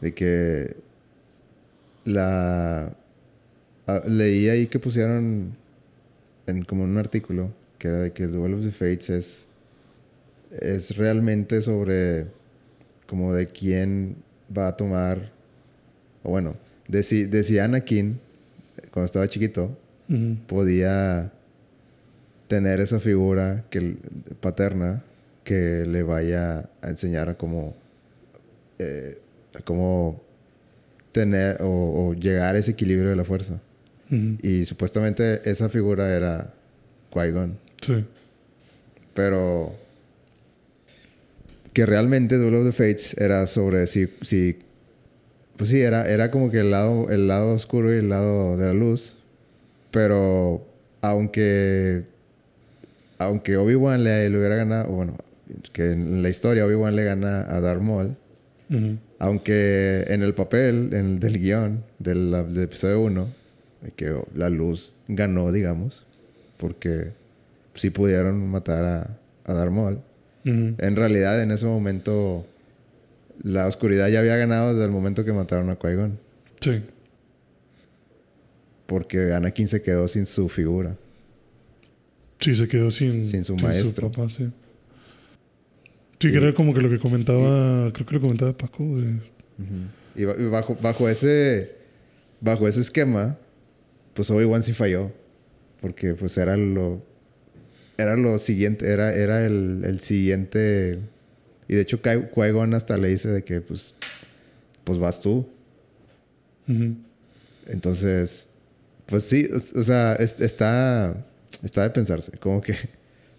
De que la. leí ahí que pusieron en como un artículo que era de que Duel of the Fates es. Es realmente sobre. Como de quién va a tomar. O bueno, de si, de si Anakin, cuando estaba chiquito, podía tener esa figura que, paterna que le vaya a enseñar a cómo, eh, cómo tener o, o llegar a ese equilibrio de la fuerza. Ujú. Y supuestamente esa figura era Qui-Gon. Sí. Pero que realmente Duel of the Fates era sobre si, si pues sí, era, era como que el lado, el lado oscuro y el lado de la luz. Pero aunque aunque Obi-Wan le, le hubiera ganado, bueno, que en la historia Obi-Wan le gana a Darth Maul, Aunque en el papel, en el del guion del, del episodio 1, de que la luz ganó, digamos, porque sí pudieron matar a, a. Ujú. En realidad, en ese momento, la oscuridad ya había ganado desde el momento que mataron a Qui-Gon. Sí. Porque Anakin se quedó sin su figura. Sí, se quedó sin, Sin su maestro. papá, sí. Sí, que era como que lo que comentaba, creo que lo comentaba Paco, de, Y, ba- y bajo, bajo ese bajo ese esquema, pues Obi-Wan sí falló. Porque pues era lo era lo siguiente, era, era el, el siguiente. Y de hecho Qui- hasta le dice de que pues, pues vas tú. Ujú. Entonces, pues sí, o, o sea, es- está, está de pensarse. Como que,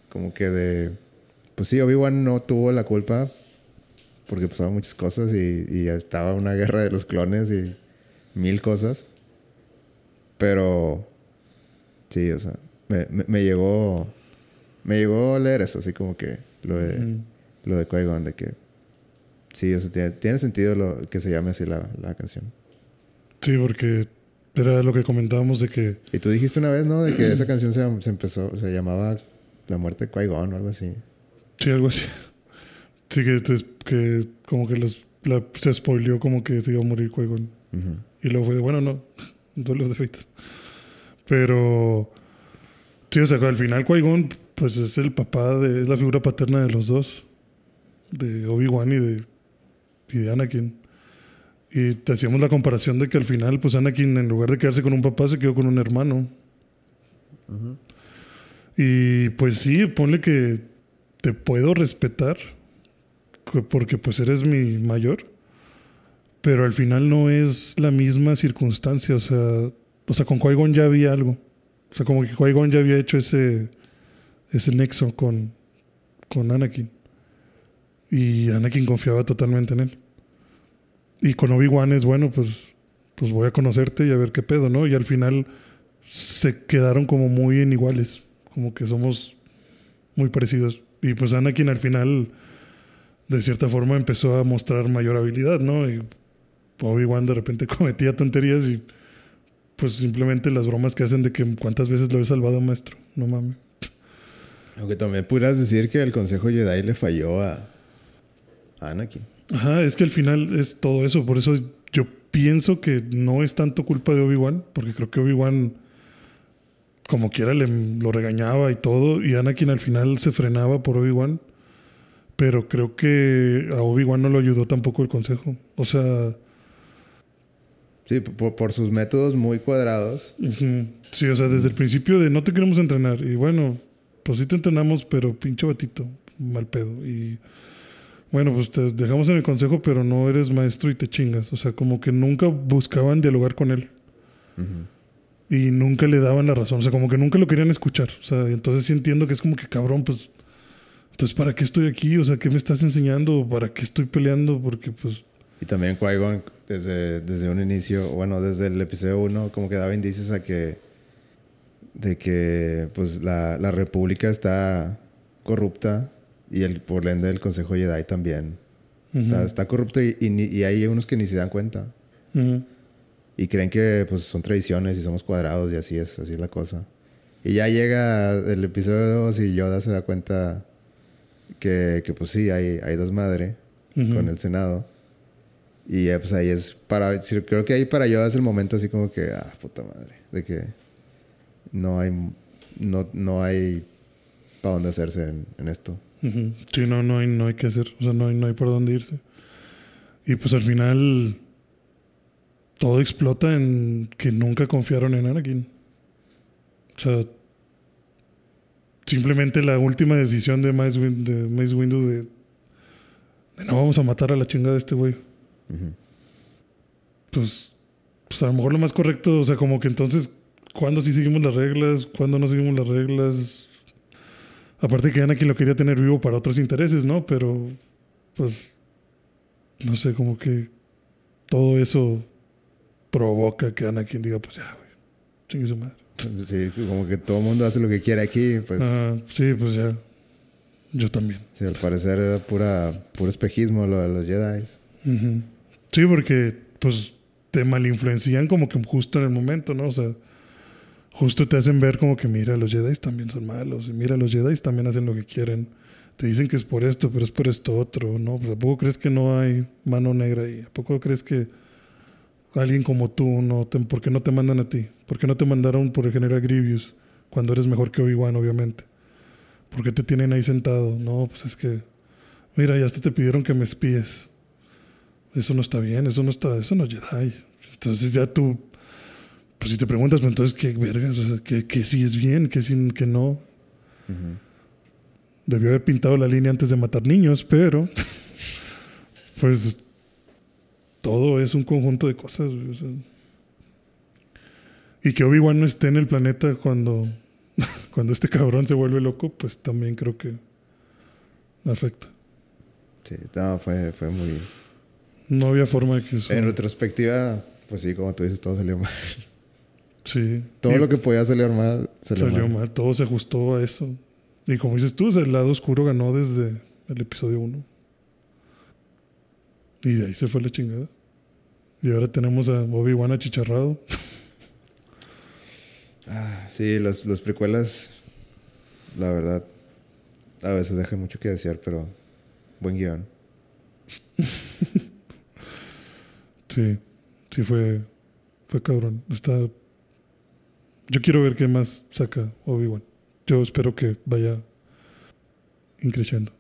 como que de, pues sí, Obi-Wan no tuvo la culpa porque pasaban muchas cosas y, y estaba una guerra de los clones y mil cosas. Pero, sí, o sea, me, me, me llegó, me llegó a leer eso, así como que lo de, lo de Qui-Gon, de que, sí, o sea, tiene, tiene sentido lo, que se llame así la, la canción. Sí, porque era lo que comentábamos de que Y tú dijiste una vez, ¿no? De que esa canción se, se empezó, se llamaba La muerte de Qui-Gon o algo así. Sí, algo así. Sí, que, que como que los, la- se spoileó como que se iba a morir Qui-Gon. Ujú. Y luego fue de, bueno, no, duelos de Fates. Pero, sí, o sea, al final Qui-Gon, pues es el papá, de, es la figura paterna de los dos. De Obi-Wan y de, y de Anakin. Y te hacíamos la comparación de que al final, pues Anakin, en lugar de quedarse con un papá, se quedó con un hermano. Y pues sí, ponle que te puedo respetar, que- porque pues eres mi mayor, pero al final no es la misma circunstancia, o sea, o sea con Qui-Gon ya había algo, o sea, como que Qui-Gon ya había hecho ese, ese nexo con, con Anakin, y Anakin confiaba totalmente en él. Y con Obi-Wan es bueno, pues, pues voy a conocerte y a ver qué pedo, ¿no? Y al final se quedaron como muy en iguales, como que somos muy parecidos. Y pues Anakin al final, de cierta forma, empezó a mostrar mayor habilidad, ¿no? Y Obi-Wan de repente cometía tonterías y pues simplemente las bromas que hacen de que cuántas veces lo he salvado, maestro. No mames. Aunque también pudieras decir que el Consejo Jedi le falló a, a Anakin. Ajá, es que al final es todo eso. Por eso yo pienso que no es tanto culpa de Obi-Wan, porque creo que Obi-Wan, como quiera, le, lo regañaba y todo, y Anakin al final se frenaba por Obi-Wan. Pero creo que a Obi-Wan no lo ayudó tampoco el consejo. O sea. Sí, por, por sus métodos muy cuadrados. Sí, o sea, desde el principio de no te queremos entrenar. Y bueno, pues sí te entrenamos, pero pinche batito, mal pedo. Y bueno, pues te dejamos en el consejo, pero no eres maestro y te chingas. O sea, como que nunca buscaban dialogar con él. Ujú. Y nunca le daban la razón. O sea, como que nunca lo querían escuchar. O sea, entonces sí entiendo que es como que cabrón, pues. Entonces, ¿para qué estoy aquí? O sea, ¿qué me estás enseñando? ¿Para qué estoy peleando? Porque, pues. Y también Qui-Gon desde, desde un inicio, bueno, desde el episodio 1, como que daba indicios a que. de que, pues, la, la República está corrupta y el, por ende el Consejo Jedi también. O sea, está corrupto y, y, hay unos que ni se dan cuenta. ujú. Y creen que pues son tradiciones y somos cuadrados y así es, así es la cosa. Y ya llega el episodio 2 y Yoda se da cuenta que, que pues sí, hay, hay desmadre Ujú. con el Senado. Y eh, pues ahí es para, creo que ahí para Yoda es el momento así como que, ah, puta madre, de que no hay, no, no hay para dónde hacerse en, en esto. Ujú. Sí, no, no hay, no hay que hacer. O sea, no hay, no hay por dónde irse. Y pues al final todo explota en que nunca confiaron en Anakin. O sea, simplemente la última decisión de Mace, Win- de Mace Windu de, de no vamos a matar a la chingada de este güey. Pues, pues a lo mejor lo más correcto, o sea, como que entonces, ¿cuándo sí seguimos las reglas? ¿Cuándo no seguimos las reglas? Aparte que Anakin lo quería tener vivo para otros intereses, ¿no? Pero, pues, no sé, como que todo eso provoca que Anakin diga, pues ya, güey, chingue su madre. Sí, como que todo el mundo hace lo que quiere aquí, pues Ah, sí, pues ya, yo también. sí, al parecer era pura, puro espejismo lo de los Jedi. Sí, porque pues te malinfluencian como que justo en el momento, ¿no? O sea, justo te hacen ver como que mira, los Jedi también son malos, y mira, los Jedi también hacen lo que quieren. Te dicen que es por esto, pero es por esto otro, ¿no? Pues, ¿A poco crees que no hay mano negra ahí? ¿A poco crees que alguien como tú, no te, ¿por qué no te mandan a ti? ¿Por qué no te mandaron por el general Grievous cuando eres mejor que Obi-Wan, obviamente? ¿Por qué te tienen ahí sentado? No, pues es que, mira, ya hasta te pidieron que me espíes. Eso no está bien, eso no está, eso no es Jedi. Entonces ya tú, pues si te preguntas, pues entonces qué vergas, o sea, que, que sí es bien, que sí, que no. Ujú. Debió haber pintado la línea antes de matar niños, pero pues todo es un conjunto de cosas. güey, o sea. y que Obi-Wan no esté en el planeta cuando, cuando este cabrón se vuelve loco, pues también creo que afecta. Sí, no, fue, fue muy... No había forma de que eso. En retrospectiva, pues sí, como tú dices, todo salió mal. sí. Todo Y lo que podía salir mal salió, salió mal. mal. Todo se ajustó a eso. Y como dices tú, el lado oscuro ganó desde el episodio 1. Y de ahí se fue la chingada. Y ahora tenemos a Obi-Wan achicharrado. Ah, sí, las, las precuelas, la verdad, a veces dejan mucho que desear, pero buen guion. Sí, sí fue, fue cabrón. Está. Yo quiero ver qué más saca Obi-Wan. Yo espero que vaya increciendo.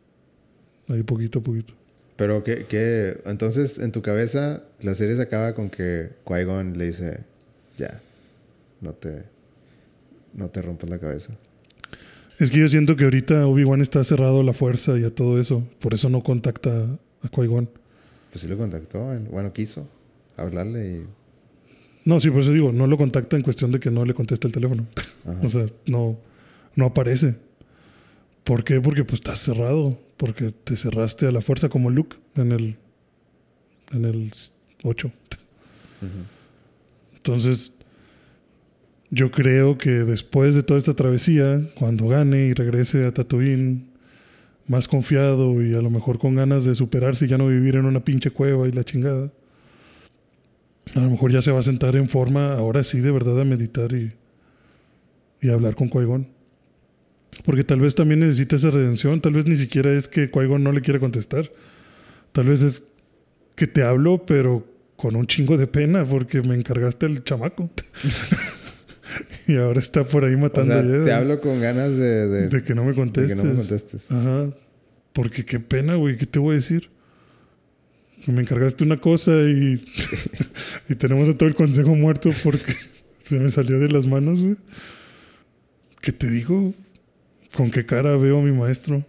Ahí poquito a poquito. Pero que, que, entonces en tu cabeza la serie se acaba con que Qui-Gon le dice, ya, no te, no te rompas la cabeza. Es que yo siento que ahorita Obi-Wan está cerrado a la fuerza y a todo eso. Por eso no contacta a Qui-Gon. Pues sí lo contactó, bueno, quiso hablarle y... No, sí, por eso digo, no lo contacta en cuestión de que no le contesta el teléfono. Ajá. O sea, no, no aparece. ¿Por qué? Porque pues estás cerrado. Porque te cerraste a la fuerza como Luke en el, en el 8. Ujú. Entonces, Yo creo que después de toda esta travesía, cuando gane y regrese a Tatooine más confiado y a lo mejor con ganas de superarse y ya no vivir en una pinche cueva y la chingada, a lo mejor ya se va a sentar en forma, ahora sí, de verdad, a meditar y, y hablar con qui Porque tal vez también necesita esa redención, tal vez ni siquiera es que qui no le quiera contestar. Tal vez es que te hablo, pero con un chingo de pena porque me encargaste el chamaco. y ahora está por ahí matando o sea, Te hablo con ganas de, de, que no me contestes. De que no me contestes. Ajá. Porque qué pena, güey. ¿Qué te voy a decir? Me encargaste una cosa y, y tenemos a todo el consejo muerto porque se me salió de las manos, güey. ¿Qué te digo? ¿Con qué cara veo a mi maestro?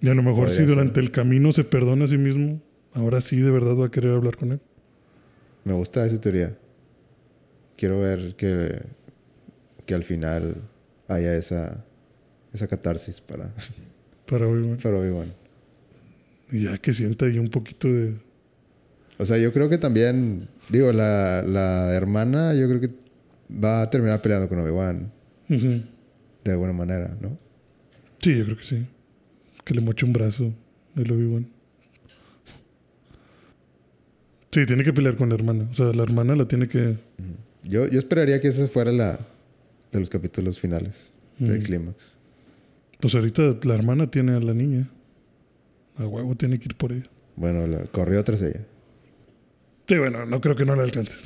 Y a lo mejor si durante el camino se perdona a sí mismo, ahora sí de verdad va a querer hablar con él. Me gusta esa teoría. Quiero ver que, que al final haya esa, esa catarsis para, para Obi-Wan. Para Obi-Wan. Y ya que sienta ahí un poquito de... O sea, yo creo que también, digo, la, la hermana, yo creo que va a terminar peleando con Obi-Wan. De alguna manera, ¿no? Sí, yo creo que sí. Que le moche un brazo el Obi-Wan. Sí, tiene que pelear con la hermana. O sea, la hermana la tiene que. Yo, yo esperaría que esa fuera la de los capítulos finales del clímax. Pues ahorita la hermana tiene a la niña. A huevo tiene que ir por ella. Bueno, la, corrió tras ella. Sí, bueno, no creo que no la alcance.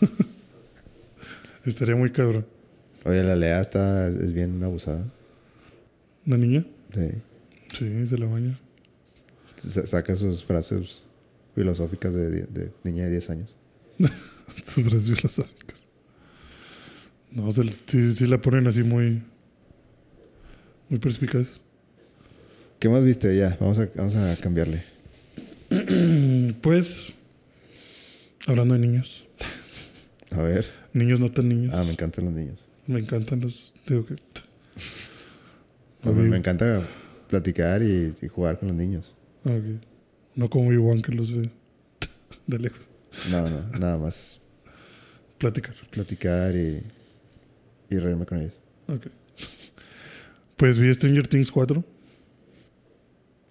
Estaría muy cabrón. Oye, la Lea está, es bien abusada. ¿La niña? Sí. Sí, se la baña. saca sus frases filosóficas de, niña de 10 años. sus frases filosóficas. No, sí, la ponen así muy. Muy perspicaz. ¿Qué más viste? Ya, vamos a, vamos a cambiarle. pues. Hablando de niños. A ver. Niños no tan niños. Ah, me encantan los niños. Me encantan los. Digo que. me encanta platicar y, jugar con los niños. Okay. No como igual que los ve de lejos. No, no, nada más. Platicar. Platicar y, y reírme con ellos. Ok. Pues vi Stranger Things 4.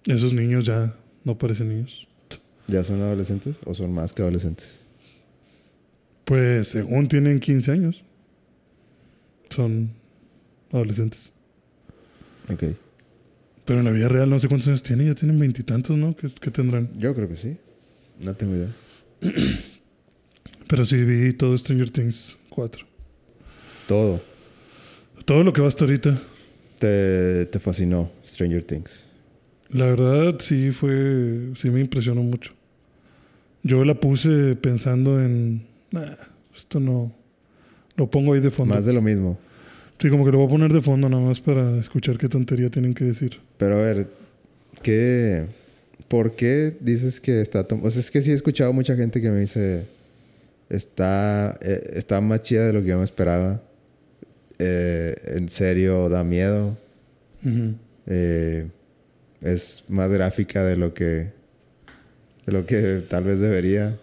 Esos niños ya no parecen niños. ¿Ya son adolescentes o son más que adolescentes? Pues según tienen 15 años. Son adolescentes. Ok. Pero en la vida real no sé cuántos años tienen, ya tienen veintitantos, ¿no? ¿Qué, tendrán? Yo creo que sí. No tengo idea. Pero sí vi todo Stranger Things 4. Todo. Todo lo que va hasta ahorita. Te, te fascinó Stranger Things. La verdad sí fue, sí me impresionó mucho. Yo la puse pensando en, esto no, lo pongo ahí de fondo. Más de lo mismo. Sí, como que lo voy a poner de fondo nada más para escuchar qué tontería tienen que decir. Pero a ver, ¿qué, ¿por qué dices que está... O sea, es que sí he escuchado mucha gente que me dice, está, eh, está más chida de lo que yo me esperaba. Eh, en serio, da miedo. Eh, es más gráfica de lo que... De lo que tal vez debería.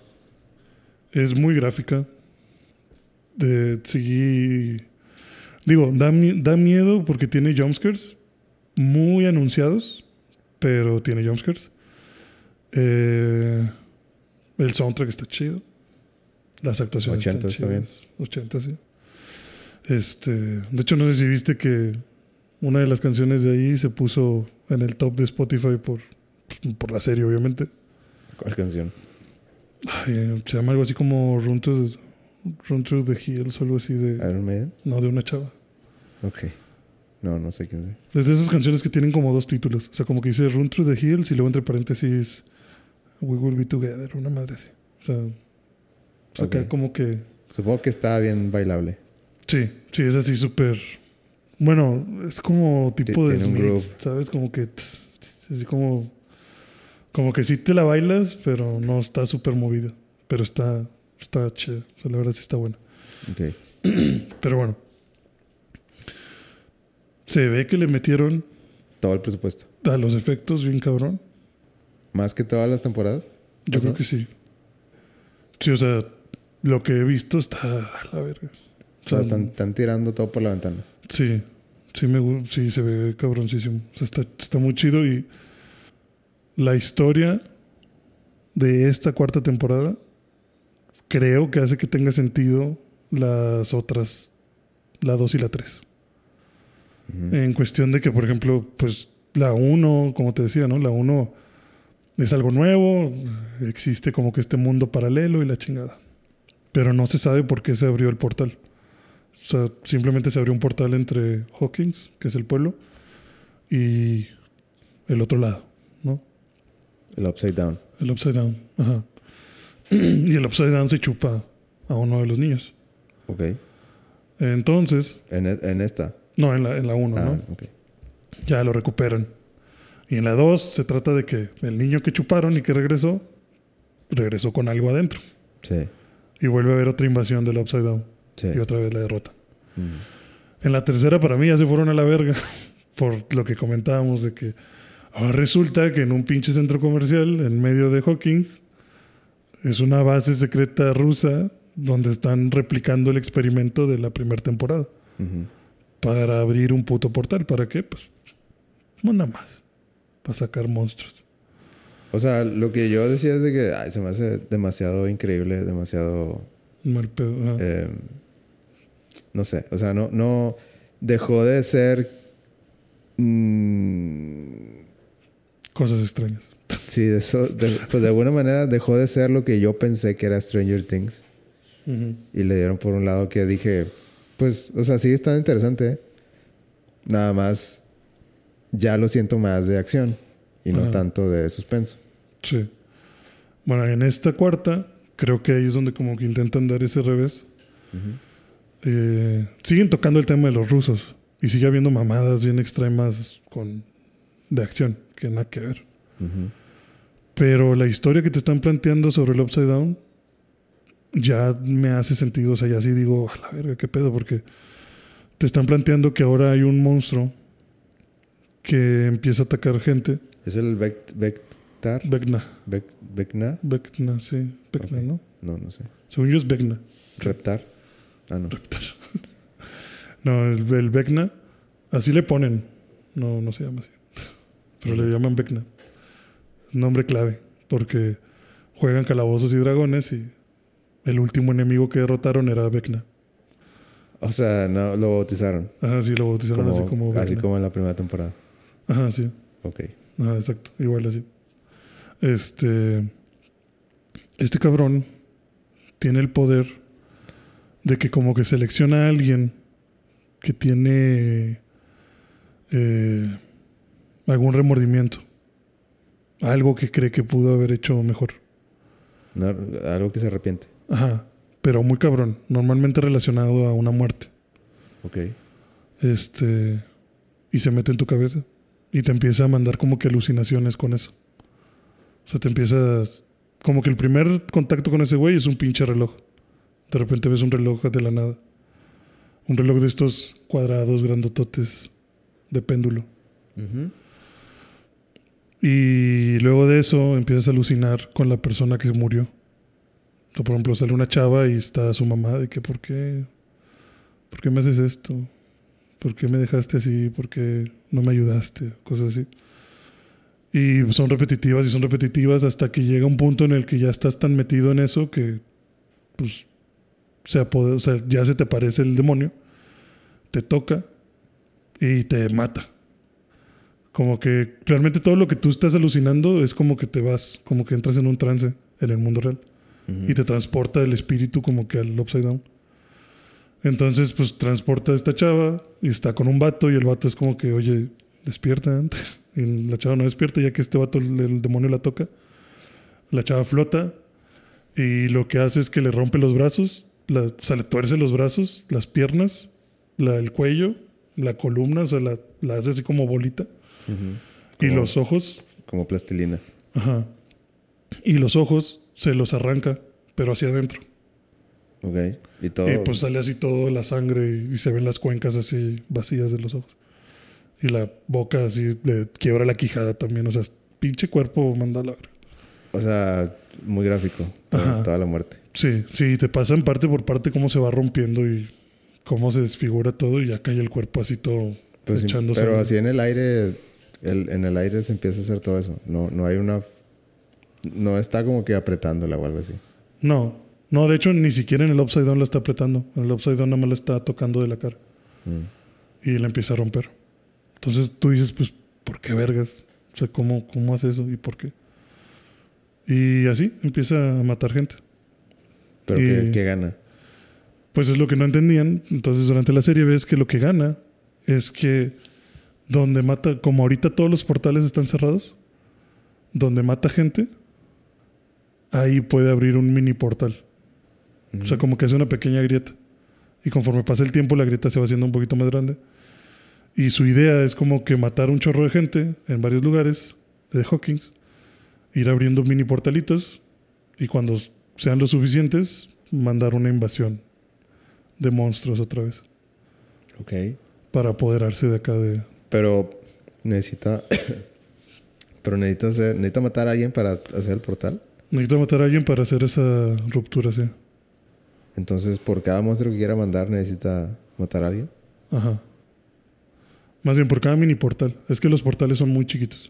Es muy gráfica. De seguir Digo, da, da miedo porque tiene jumpscares muy anunciados, pero tiene jumpscares. Eh, el soundtrack está chido. Las actuaciones 80 están chidas. 80, sí. Este, de hecho, no sé si viste que una de las canciones de ahí se puso en el top de Spotify por, por la serie, obviamente. ¿Cuál canción? se llama algo así como Run to, Run Through the Hills o algo así de. ¿Iron Maiden? No, de una chava. Ok. No, no sé quién es. Es de esas canciones que tienen como dos títulos. O sea, como que dice Run Through the Hills y luego entre paréntesis We Will Be Together, una madre así. O sea, o sea como que. Supongo que está bien bailable. Sí, sí, es así súper. Bueno, es como tipo de Smith, ¿sabes? Como que. así como. Como que sí te la bailas, pero no está súper movida. Pero está Está chida. O sea, la verdad sí está buena. Ok. Pero bueno. Se ve que le metieron. Todo el presupuesto. A los efectos, bien cabrón. ¿Más que todas las temporadas? Yo creo que sí. Sí, o sea, lo que he visto está a la verga. O sea, están, están tirando todo por la ventana. Sí, sí, me, sí se ve cabroncísimo. O sea, está, está muy chido y la historia de esta cuarta temporada creo que hace que tenga sentido las otras, la 2 y la 3. Ujú. En cuestión de que, por ejemplo, pues la 1, como te decía, ¿no? La 1 es algo nuevo, existe como que este mundo paralelo y la chingada. Pero no se sabe por qué se abrió el portal. O sea, simplemente se abrió un portal entre Hawkins, que es el pueblo, y el otro lado, ¿no? El Upside Down. El Upside Down. Ajá. y el Upside Down se chupa a uno de los niños. Ok. Entonces, En, e- en esta. no, en la 1, en la uno, ah, ¿no? ok. ya lo recuperan. Y en la 2 se trata de que el niño que chuparon y que regresó, regresó con algo adentro. Sí. Y vuelve a haber otra invasión del Upside Down. Sí. Y otra vez la derrota. Mm. En la tercera, para mí, ya se fueron a la verga. Por lo que comentábamos de que ahora resulta que en un pinche centro comercial, en medio de Hawkins, es una base secreta rusa donde están replicando el experimento de la primera temporada. Para abrir un puto portal. ¿Para qué? Pues, no nada más. Para sacar monstruos. O sea, lo que yo decía es de que ay, se me hace demasiado increíble, demasiado. Mal pedo. eh, no sé. O sea, no, no. Dejó de ser. mm, Cosas extrañas. Sí, eso. de- pues de alguna manera dejó de ser lo que yo pensé que era Stranger Things. Y le dieron por un lado que dije, pues, o sea, sí está interesante. Nada más, ya lo siento más de acción y no tanto de suspenso. Sí. Bueno, en esta cuarta, creo que ahí es donde como que intentan dar ese revés. Eh, siguen tocando el tema de los rusos y sigue habiendo mamadas bien extremas con de acción que nada que ver. Pero la historia que te están planteando sobre el Upside Down ya me hace sentido. O sea, ya sí digo, a la verga, qué pedo, porque te están planteando que ahora hay un monstruo que empieza a atacar gente. ¿Es el Vect- Vectar? Vecna. Vec- ¿Vecna? Vecna, sí. Vecna. ¿no? No, no sé. Según yo es Vecna. ¿Reptar? Ah, no. No, el, el Vecna, así le ponen. No, no se llama así. Pero le llaman Vecna. Nombre clave. Porque juegan calabozos y dragones y el último enemigo que derrotaron era Vecna. O sea, no, lo bautizaron. Ajá, sí, lo bautizaron Como, así como Vecna. así como en la primera temporada. Ajá, sí. Ok. Ajá, exacto. Igual así. Este. Este cabrón tiene el poder de que, como que selecciona a alguien que tiene eh, algún remordimiento. Algo que cree que pudo haber hecho mejor. No, algo que se arrepiente. Ajá. Pero muy cabrón. Normalmente relacionado a una muerte. Ok. Este. Y se mete en tu cabeza. Y te empieza a mandar como que alucinaciones con eso. O sea, te empiezas. Como que el primer contacto con ese güey es un pinche reloj. De repente ves un reloj de la nada. Un reloj de estos cuadrados grandototes de péndulo. Ujú. Y luego de eso empiezas a alucinar con la persona que murió. O por ejemplo, sale una chava y está su mamá de que ¿por qué? ¿Por qué me haces esto? ¿Por qué me dejaste así? ¿Por qué no me ayudaste? Cosas así. Y son repetitivas y son repetitivas hasta que llega un punto en el que ya estás tan metido en eso que pues se ya se te parece el demonio, te toca y te mata. Como que realmente todo lo que tú estás alucinando es como que te vas, como que entras en un trance en el mundo real y te transporta el espíritu como que al upside down. Entonces, pues transporta a esta chava y está con un vato y el vato es como que, oye, despierta. Y la chava no despierta ya que este vato, el, el demonio la toca. La chava flota y lo que hace es que le rompe los brazos, la- o sea, le tuerce los brazos, las piernas, la, el cuello, la columna, o sea, la, la hace así como bolita. Y los ojos, Como plastilina. ajá. Y los ojos se los arranca, pero hacia adentro. Ok. Y todo. Y pues sale así todo la sangre y, se ven las cuencas así vacías de los ojos. Y la boca así le quiebra la quijada también. O sea, pinche cuerpo manda a la verga. O sea, muy gráfico. Toda, la muerte. Sí, sí, te pasan parte por parte cómo se va rompiendo y cómo se desfigura todo y ya cae el cuerpo así todo Pues echándose. pero así en el aire, el- en el aire se empieza a hacer todo eso. No, no hay una... No está como que apretándola o algo así. No, no, de hecho ni siquiera en el Upside Down la está apretando. En el Upside Down nada más la está tocando de la cara Mm. y la empieza a romper. Entonces tú dices, pues, ¿por qué vergas? O sea, ¿cómo, cómo hace eso y por qué? Y así empieza a matar gente. Pero Y- ¿qué, qué gana? Pues es lo que no entendían. Entonces durante la serie ves que lo que gana es que donde mata, como ahorita todos los portales están cerrados, donde mata gente, ahí puede abrir un mini portal. O sea, como que hace una pequeña grieta. Y conforme pasa el tiempo, la grieta se va haciendo un poquito más grande. Y su idea es como que matar un chorro de gente en varios lugares de Hawkins, ir abriendo mini portalitos y cuando sean lo suficientes, mandar una invasión de monstruos otra vez Ok. para apoderarse de acá de... Pero necesita... Pero necesita, hacer, necesita matar a alguien para hacer el portal. Necesita matar a alguien para hacer esa ruptura, sí. Entonces, por cada monstruo que quiera mandar, necesita matar a alguien. Ajá. Más bien por cada mini portal. Es que los portales son muy chiquitos.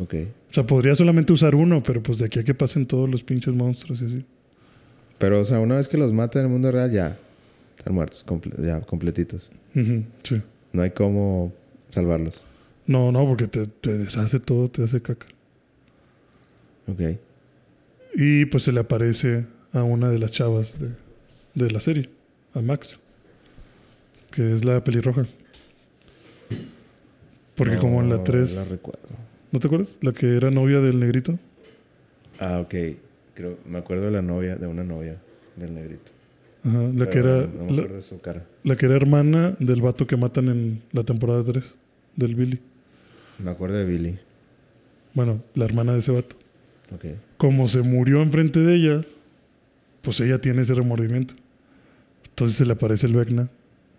Ok. O sea, podría solamente usar uno, pero pues de aquí a que pasen todos los pinches monstruos y así. Pero, o sea, una vez que los mata en el mundo real, ya. Están muertos, comple- ya, completitos. Ujú, sí. No hay cómo salvarlos. No, no, porque te, te deshace todo, te hace caca. Ok. Y pues se le aparece a una de las chavas de, de la serie, a Max, que es la pelirroja. Porque como en la No 3, la recuerdo. ¿no te acuerdas? La que era novia del negrito. Ah, ok. Creo, me acuerdo de la novia, de una novia del negrito. Ajá, la, que era, No, no me la, acuerdo de su cara. la que era hermana del vato que matan en la temporada 3, del Billy. Me acuerdo de Billy. Bueno, la hermana de ese vato. Ok. Como se murió enfrente de ella, pues ella tiene ese remordimiento. Entonces se le aparece el Vecna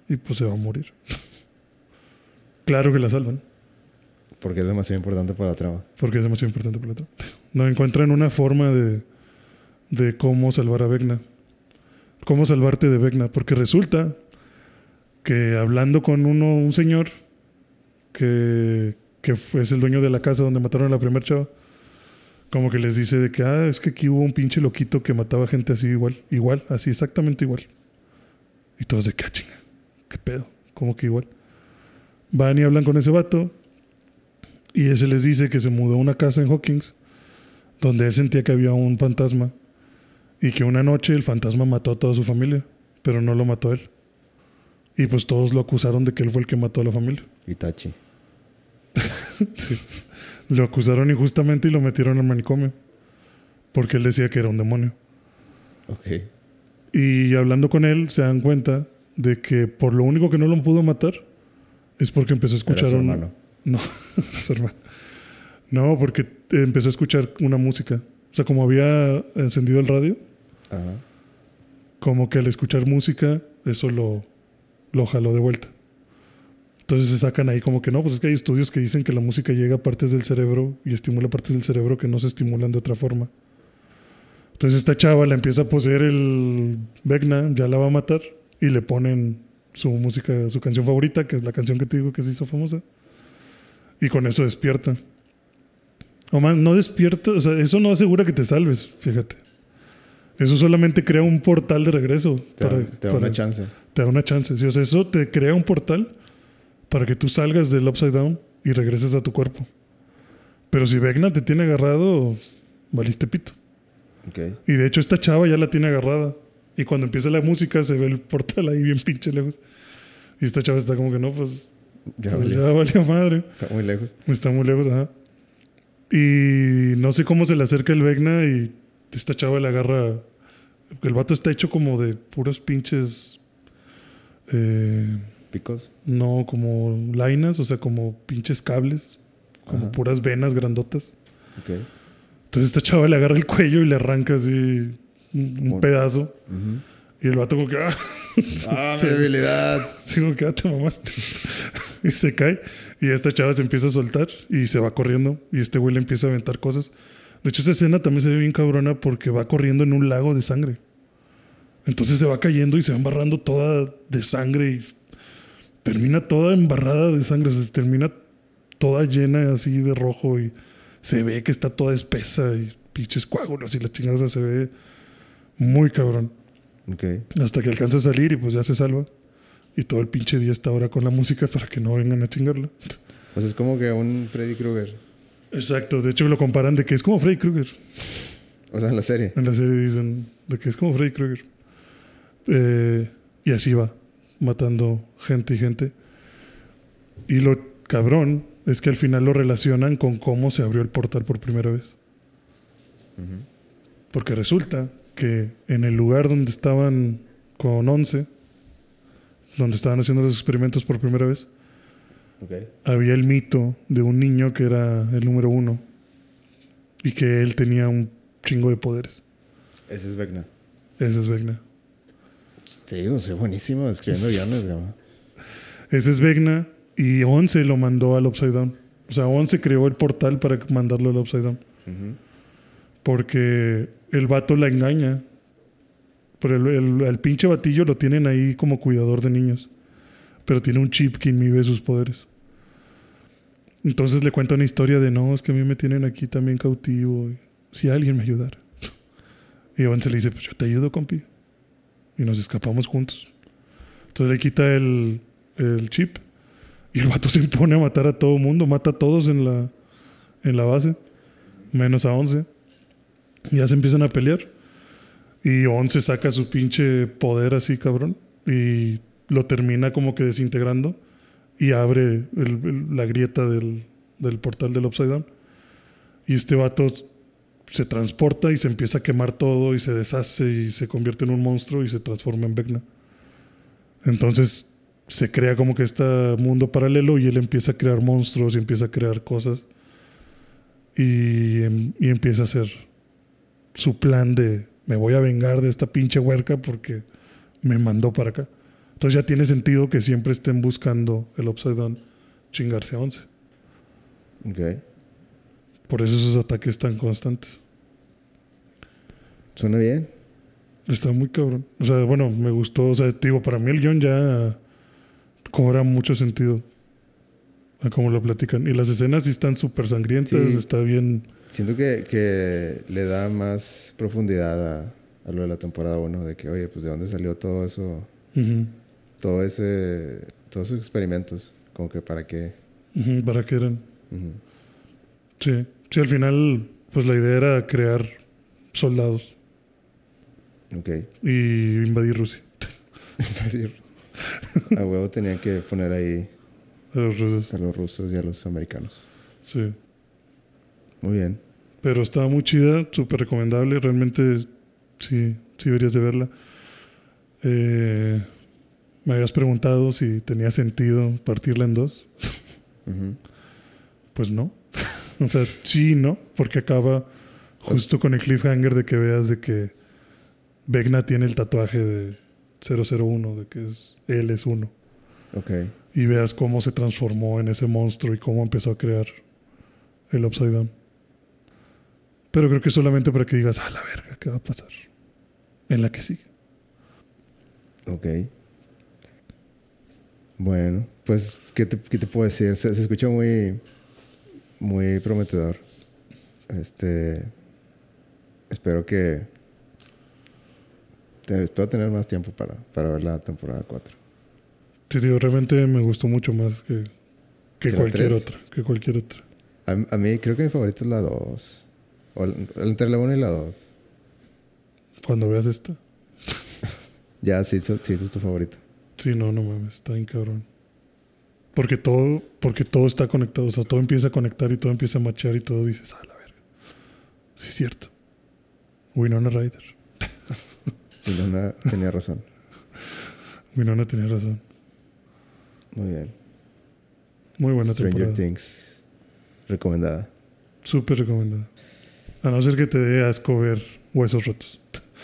y pues se va a morir. claro que la salvan, Porque es demasiado importante para la trama. porque es demasiado importante para la trama. No encuentran una forma de, de cómo salvar a Vecna. Cómo salvarte de Vecna. Porque resulta que hablando con uno, un señor que, que es el dueño de la casa donde mataron a la primera chava, como que les dice de que, ah, es que aquí hubo un pinche loquito que mataba gente así igual, igual, así exactamente igual. Y todos de, ¿qué chinga? ¿Qué pedo? ¿Cómo que igual? Van y hablan con ese vato y ese les dice que se mudó a una casa en Hawkins donde él sentía que había un fantasma y que una noche el fantasma mató a toda su familia, pero no lo mató él. Y pues todos lo acusaron de que él fue el que mató a la familia. Itachi. Sí. Lo acusaron injustamente y lo metieron al manicomio. Porque él decía que era un demonio. Ok. Y hablando con él, se dan cuenta de que por lo único que no lo pudo matar es porque empezó a Era escuchar su un- hermano. No, su hermano. No, porque empezó a escuchar una música. O sea, como había encendido el radio, Ajá. como que al escuchar música, eso lo, lo jaló de vuelta. Entonces se sacan ahí como que no, pues es que hay estudios que dicen que la música llega a partes del cerebro y estimula partes del cerebro que no se estimulan de otra forma. Entonces esta chava la empieza a poseer el Vecna, ya la va a matar y le ponen su música, su canción favorita, que es la canción que te digo que se hizo famosa. Y con eso despierta. O más, no despierta, o sea, eso no asegura que te salves, fíjate. Eso solamente crea un portal de regreso. Te, da- para- te da para- una chance. te da una chance. Sí, o sea, eso te crea un portal para que tú salgas del upside down y regreses a tu cuerpo. Pero si Vecna te tiene agarrado, valiste pito. Ok. Y de hecho, esta chava ya la tiene agarrada. Y cuando empieza la música, se ve el portal ahí bien pinche lejos. Y esta chava está como que no, pues Ya pues, ya valió madre. Está muy lejos. Está muy lejos, ajá. Y no sé cómo se le acerca el Vecna y esta chava le agarra. El vato está hecho como de puros pinches. eh, Picos. No, como lainas, o sea, como pinches cables. Como Ajá. puras venas grandotas. Ok. Entonces esta chava le agarra el cuello y le arranca así un, pedazo. Y el vato como que. Ah, Ah, Sí. mi debilidad. Sí, como que ah, te mamaste. y se cae. Y esta chava se empieza a soltar y se va corriendo. Y este güey le empieza a aventar cosas. De hecho, esa escena también se ve bien cabrona porque va corriendo en un lago de sangre. Entonces se va cayendo y se va embarrando toda de sangre y termina toda embarrada de sangre, se termina toda llena así de rojo y se ve que está toda espesa y pinches coágulos y la chingada se ve muy cabrón. Ok. Hasta que alcanza a salir y pues ya se salva. Y todo el pinche día está ahora con la música para que no vengan a chingarla. Pues es como que un Freddy Krueger. Exacto, de hecho lo comparan de que es como Freddy Krueger. O sea, en la serie. En la serie dicen de que es como Freddy Krueger. Eh, y así va, matando gente y gente. Y lo cabrón es que al final lo relacionan con cómo se abrió el portal por primera vez. Porque resulta que en el lugar donde estaban con 11, donde estaban haciendo los experimentos por primera vez, había el mito de un niño que era el número uno y que él tenía un chingo de poderes. Ese es Vecna. Ese es Vecna. Te digo, soy buenísimo escribiendo guiones. Ese es Vecna y 11 lo mandó al Upside Down. O sea, 11 creó el portal para mandarlo al Upside Down. Porque el vato la engaña. Pero el, el- el pinche batillo lo tienen ahí como cuidador de niños. Pero tiene un chip que inhibe sus poderes. Entonces le cuenta una historia de no, es que a mí me tienen aquí también cautivo. Si alguien me ayudara. Y Once le dice, pues yo te ayudo, compi. Y nos escapamos juntos. Entonces le quita el, el chip. Y el vato se impone a matar a todo mundo. Mata a todos en la, en la base. Menos a 11. Y ya se empiezan a pelear. Y 11 saca su pinche poder así, cabrón. Y lo termina como que desintegrando. Y abre el- el- la grieta del, del portal del Upside Down. Y este vato se transporta y se empieza a quemar todo y se deshace y se convierte en un monstruo y se transforma en Vecna. Entonces se crea como que este mundo paralelo y él empieza a crear monstruos y empieza a crear cosas. Y, em- y empieza a hacer su plan de me voy a vengar de esta pinche huerca porque me mandó para acá. Entonces ya tiene sentido que siempre estén buscando el Upside chingarse a 11. Ok. Por eso esos ataques tan constantes. Suena bien. Está muy cabrón. O sea, bueno, me gustó. O sea, te digo, para mí el guion ya cobra mucho sentido. A cómo lo platican. Y las escenas sí están súper sangrientas. Sí. Está bien. Siento que, que le da más profundidad a, a lo de la temporada 1. De que, oye, pues de dónde salió todo eso. Todo ese. Todos esos experimentos. Como que para qué. ¿Para qué eran? Sí. Sí, al final, pues la idea era crear soldados Ok. y invadir Rusia. Sí. a huevo tenían que poner ahí A los rusos. a los rusos y a los americanos. Sí. Muy bien. Pero estaba muy chida, súper recomendable. Realmente, sí, sí deberías de verla. Eh, me habías preguntado si tenía sentido partirla en dos. Ujú. Pues no. O sea, sí no, porque acaba justo con el cliffhanger de que veas de que Vecna tiene el tatuaje de 001, de que es, él es uno. Ok. Y veas cómo se transformó en ese monstruo y cómo empezó a crear el Upside Down. Pero creo que solamente para que digas, a la verga, ¿qué va a pasar? En la que sigue. Ok. Bueno, pues, ¿qué te, qué te puedo decir? Se, se escucha muy, muy prometedor. Este, espero que, espero tener más tiempo para, para ver la temporada 4. Sí, digo, realmente me gustó mucho más que, que ¿Que la cualquier otra. Que cualquier otra. A, a mí creo que mi favorita es la 2. O el- entre la 1 y la 2. Cuando veas esta. Ya, sí, sí, es tu favorita. Sí, no, no mames, está bien cabrón. Porque todo, porque todo está conectado, o sea, todo empieza a conectar y todo empieza a machear y todo dices, ah, la verga. Sí, es cierto. Winona Ryder. Luna tenía razón. Winona tenía razón. Muy bien. Muy buena Stranger temporada. Things. Recomendada. Súper recomendada. A no ser que te dé asco ver huesos rotos.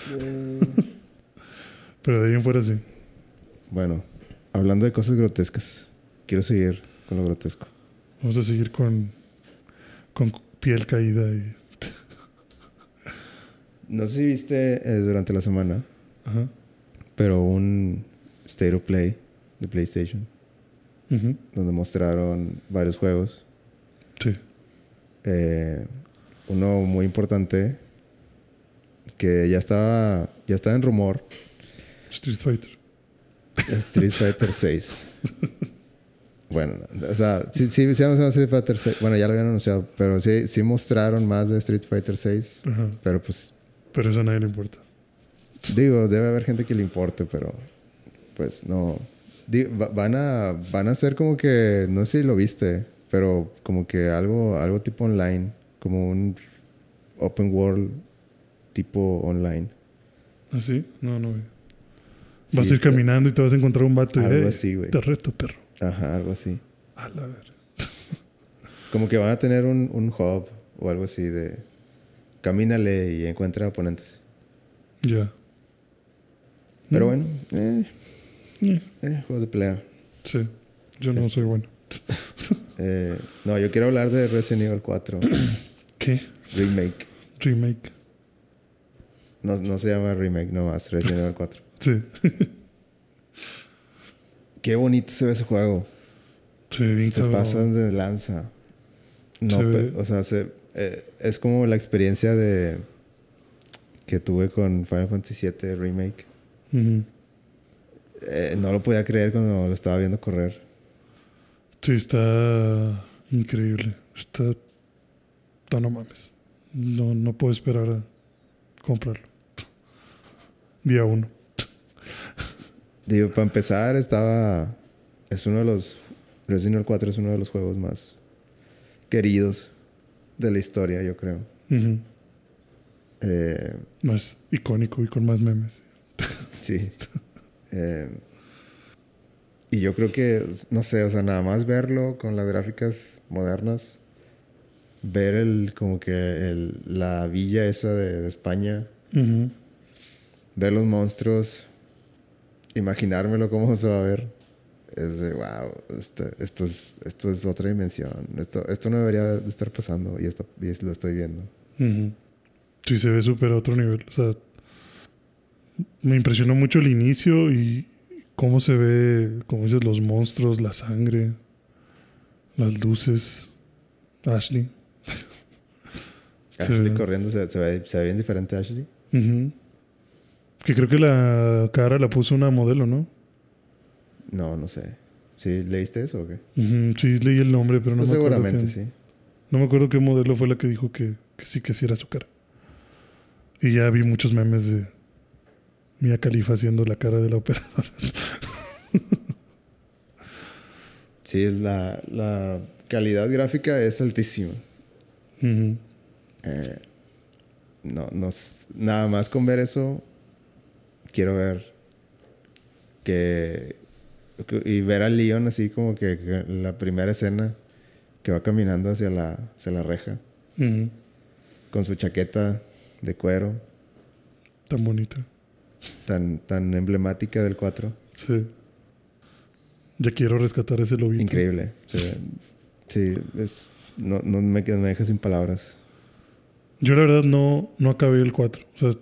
Pero de ahí en fuera sí. Bueno, hablando de cosas grotescas, quiero seguir con lo grotesco. Vamos a seguir con, con piel caída y. No sé si viste eh, durante la semana, Ajá. pero un State of Play de PlayStation, donde mostraron varios juegos. Sí. Eh, uno muy importante que ya estaba, ya estaba en rumor, Street Fighter. Street Fighter 6. Bueno, o sea, sí, sí, anunciaron Street Fighter 6. Bueno, ya lo habían anunciado, pero sí, sí mostraron más de Street Fighter 6. Ajá. Pero pues, Pero eso a nadie le importa. digo, debe haber gente que le importe, pero pues no. Van a van a hacer como que, no sé si lo viste, pero como que algo, algo tipo online, como un open world tipo online. ¿Ah, sí? No, no, güey. Sí, Vas a ir caminando y te vas a encontrar un vato y Algo "Eh, así, güey. Te reto, perro. Ajá, algo así. A la ver. Como que van a tener un, un hub o algo así de camínale y encuentra oponentes. Ya. Pero Mm. bueno, eh, Eh, eh, juegos de pelea. Sí. Yo no Este. soy bueno. Eh, no, yo quiero hablar de Resident Evil 4 ¿Qué? Remake. Remake. No, no se llama remake nomás, Resident Evil 4. Sí. Qué bonito se ve ese juego. Bien Se pasan de lanza. No, Se o sea, se- eh, es como la experiencia de que tuve con Final Fantasy VII Remake. Eh, no lo podía creer cuando lo estaba viendo correr. Sí, está increíble. Está. No, no mames. No, no puedo esperar a comprarlo. Día uno. Digo, para empezar, estaba. Es uno de los. Resident Evil 4 es uno de los juegos más queridos de la historia, yo creo. Eh, Más icónico y con más memes. sí. Eh, y yo creo que, no sé, o sea, nada más verlo con las gráficas modernas, ver el, como que el, la villa esa de, de España, ver los monstruos, imaginármelo cómo se va a ver. Es de, wow, este- esto, es, esto es otra dimensión. Esto, esto no debería de estar pasando y, esto, y lo estoy viendo. Ujú. Sí, se ve súper a otro nivel. O sea, me impresionó mucho el inicio y cómo se ve, como dices, los monstruos, la sangre, las luces. Ashley. Ashley corriendo, se, se ve, se ve bien diferente Ashley. Ujú. Que creo que la cara la puso una modelo, ¿no? No, no sé. ¿Sí leíste eso o qué? Sí, leí el nombre, pero no Pues me acuerdo. seguramente quién. sí. No me acuerdo qué modelo fue la que dijo que, que sí, que sí era su cara. Y ya vi muchos memes de Mia Khalifa haciendo la cara de la operadora. Sí, es la, la calidad gráfica es altísima. Eh, no, no, nada más con ver eso, quiero ver que, que- y ver a Leon así como que, la primera escena que va caminando hacia la, hacia la reja con su chaqueta de cuero Tan bonita. tan, tan emblemática del 4. Sí. Ya quiero rescatar ese lobito. Increíble. Ve- sí, es, no, no me, me deja sin palabras. Yo la verdad no, no acabé el 4. O sea,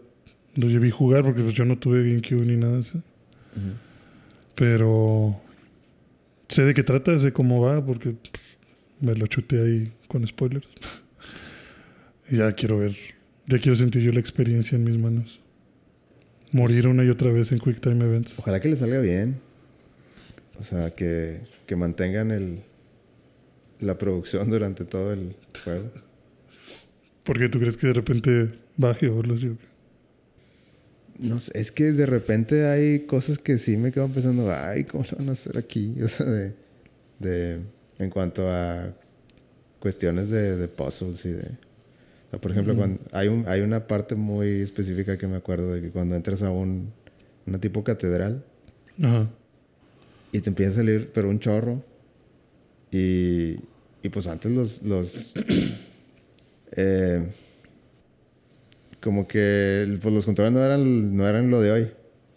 lo vi jugar porque pues, yo no tuve GameCube ni nada de eso. Pero sé de qué trata, sé cómo va, porque pff, me lo chuté ahí con spoilers. y ya quiero ver, ya quiero sentir yo la experiencia en mis manos. Morir una y otra vez en Quick Time Events. Ojalá que le salga bien. O sea, que, que mantengan el, la producción durante todo el juego. Porque tú crees que de repente baje o lo sé. No sé, es que de repente hay cosas que sí me quedo pensando, ay, ¿cómo lo van a hacer aquí? O sea, de, de en cuanto a cuestiones de, de puzzles y de... o sea, por ejemplo, cuando hay, un, hay una parte muy específica que me acuerdo de que cuando entras a un, una tipo catedral Ajá. y te empieza a salir, pero un chorro. Y, y pues antes los... los eh, como que pues los controles no eran, no eran lo de hoy.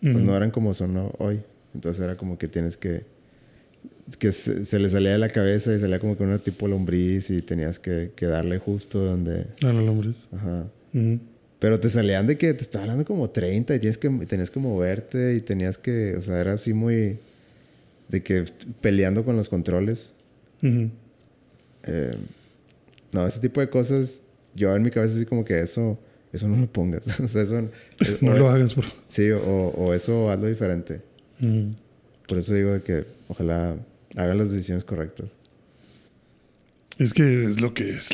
Pues no eran como son hoy. Entonces era como que tienes que... Que se, se le salía de la cabeza y salía como que una tipo lombriz y tenías que, que darle justo donde... Ah, no, hombres. Ajá. Pero te salían de que te estaba hablando como 30 y tienes que, tenías que moverte y tenías que, o sea, era así muy de que peleando con los controles. Eh, no, ese tipo de cosas, yo en mi cabeza así como que eso, eso no lo pongas. o sea, eso... eh, No o- lo hagas, bro. Sí, o, o eso hazlo diferente. Ujú. Por eso digo que ojalá hagan las decisiones correctas. Es que es lo que es.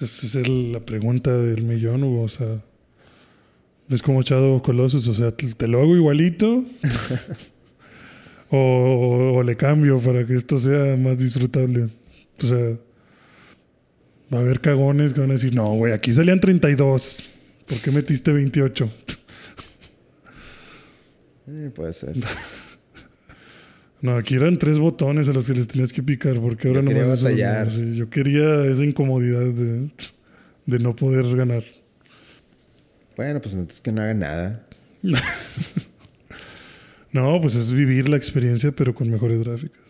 Esa es la pregunta del millón, Hugo. O sea, es como Shadow Colossus. O sea, te, te lo hago igualito. o, o le cambio para que esto sea más disfrutable. O sea, va a haber cagones que van a decir: No, güey, aquí salían 32. ¿Por qué metiste 28? Eh, puede ser. No, aquí eran tres botones a los que les tenías que picar, porque ahora no quería más batallar. yo quería esa incomodidad de, de no poder ganar. Bueno, pues entonces que no hagan nada. No, pues es vivir la experiencia, pero con mejores gráficas.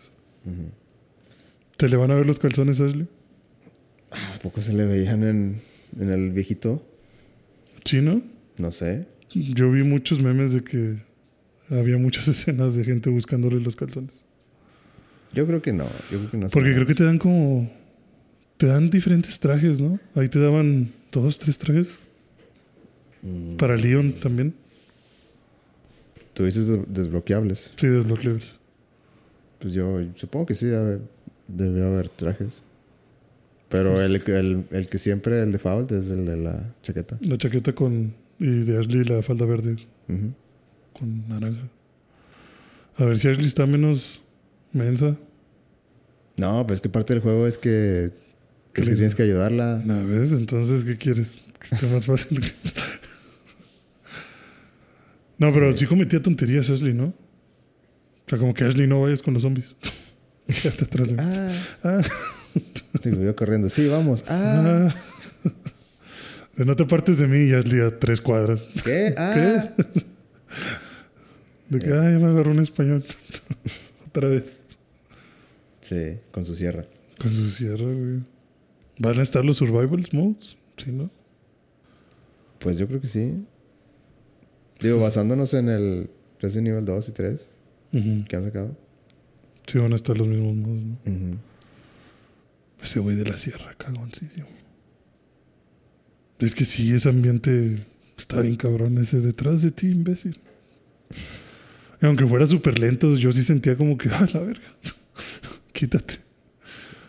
¿Te le van a ver los calzones, Ashley? ¿A poco se le veían en, en el viejito? Sí, ¿no? No sé. Yo vi muchos memes de que había muchas escenas de gente buscándole los calzones. Yo creo que no. Yo creo que no. se Porque creo que te dan como... Te dan diferentes trajes, ¿no? Ahí te daban dos, tres trajes. Mm, Para Leon también. Tú dices des- desbloqueables. Sí, desbloqueables. Pues yo supongo que sí debe, debe haber trajes. Pero el, el, el que siempre, el default, es el de la chaqueta. La chaqueta con... Y de Ashley la falda verde con naranja. A ver si Ashley está menos mensa. No, pues que parte del juego es que, ¿Qué es que tienes que ayudarla. ¿No ves? Entonces, ¿qué quieres? Que esté más fácil. no, pero sí cometía tonterías Ashley, ¿no? O sea, como que Ashley no vayas con los zombies. Quédate atrás de mí. Ah, Ah, te veo corriendo. Sí, vamos. Ah, ah. De no te partes de mí y Ashley a tres cuadras. ¿qué? Ah. De que, ay, me agarró un español. Otra vez. Sí, con su sierra. Con su sierra, güey. ¿Van a estar los survival modes? Sí, ¿no? Pues yo creo que sí. Digo, basándonos en el Resident Evil 2 y 3 Ujú. que han sacado. Sí, van a estar los mismos modos, ¿no? Ujú. Ese güey de la sierra, cagoncísimo. Es que sí, ese ambiente está bien cabrón, ese detrás de ti, imbécil. Y aunque fuera súper lento, yo sí sentía como que, ah, la verga. Quítate.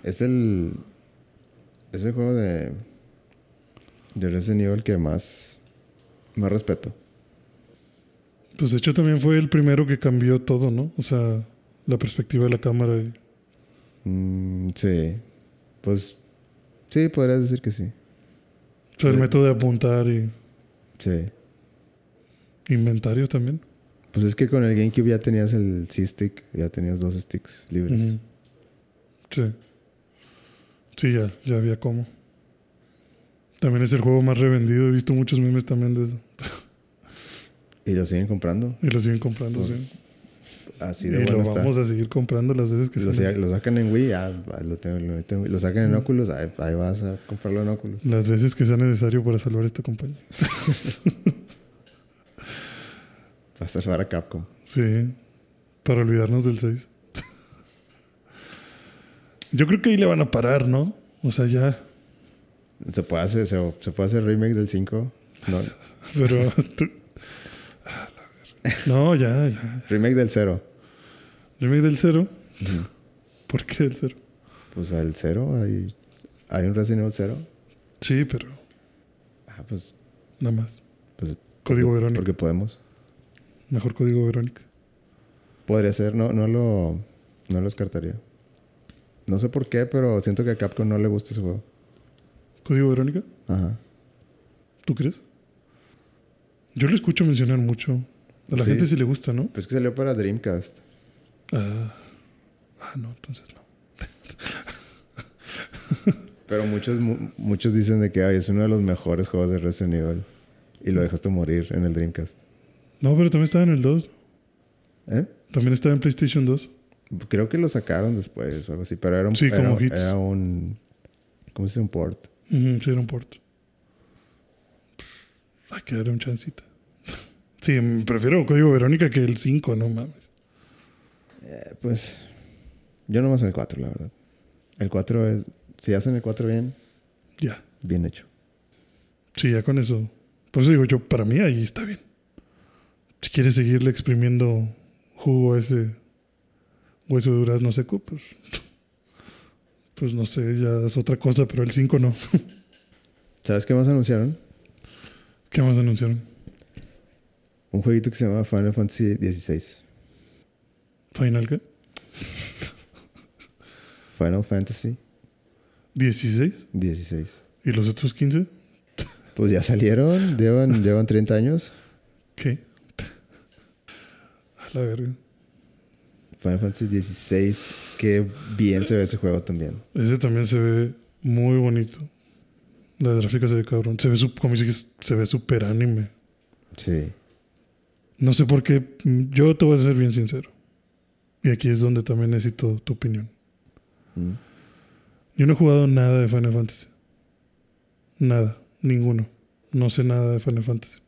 Es el. Es el juego de. De Resident Evil que más. Más respeto. Pues de hecho también fue el primero que cambió todo, ¿no? O sea, la perspectiva de la cámara. Y... Mm, sí. Pues. Sí, podrías decir que sí. O sea, el Sí. método de apuntar y Sí. inventario también. Pues es que con el GameCube ya tenías el C-Stick, ya tenías dos sticks libres. Sí. Sí, ya, ya había cómo. También es el juego más revendido. He visto muchos memes también de eso. Y lo siguen comprando. Y lo siguen comprando, Pues, sí. Así Y de lo bueno está. vamos a seguir comprando las veces que Lo, se sa- lo sacan en Wii, ah, lo, tengo, lo, tengo- lo sacan en Oculus, ahí, ahí vas a comprarlo en Oculus. Las veces que sea necesario para salvar esta compañía. Vas a salvar a Capcom. Sí. Para olvidarnos del 6. Yo creo que ahí le van a parar, ¿no? O sea, ya. ¿Se puede hacer, se, se puede hacer remakes del 5? No, Pero. tú-. No, ya, ya. remake del 0. Remake del 0. ¿Por qué del 0? Pues al 0 hay, hay un Resident Evil 0. Sí, pero Ah, pues, nada más. pues Código porque, Verónica. porque podemos. Mejor código Verónica. Podría ser, no, no lo no lo descartaría. No sé por qué, pero siento que a Capcom no le gusta ese juego. ¿Código Verónica? Ajá. ¿Tú crees? Yo lo escucho mencionar mucho. A la Sí. gente sí le gusta, ¿no? Pues que salió para Dreamcast. Ah, ah, no, entonces no. Pero muchos mu- muchos dicen de que ay, es uno de los mejores juegos de Resident Evil. Y lo dejaste morir en el Dreamcast. No, pero también estaba en el 2. ¿Eh? También estaba en PlayStation 2. Creo que lo sacaron después o algo así. Pero era un, Sí, como era, hits. era un. ¿Cómo se dice? Un port. Sí, era un port. Hay que darle un chancita. Sí, prefiero Código Verónica que el 5, no mames. Eh, pues yo nomás el 4, la verdad. El 4 es... Si hacen el 4 bien, Ya. bien hecho. Sí, ya con eso. Por eso digo yo, para mí ahí está bien. Si quieres seguirle exprimiendo jugo a ese hueso de durazno seco, pues. Pues no sé, ya es otra cosa, pero el 5 no. ¿Sabes qué más anunciaron? ¿Qué más anunciaron? Un jueguito que se llama Final Fantasy XVI. ¿Final qué? Final Fantasy ¿16? 16. ¿Y los otros 15? Pues ya salieron, llevan, llevan 30 años. ¿Qué? A la verga. Final Fantasy XVI, qué bien se ve ese juego también. Ese también se ve muy bonito. La gráfica se ve cabrón. Se ve, como dices, se ve súper anime. Sí. No sé por qué. Yo te voy a ser bien sincero. Y aquí es donde también necesito tu opinión. Mm. Yo no he jugado nada de Final Fantasy. Nada. Ninguno. No sé nada de Final Fantasy.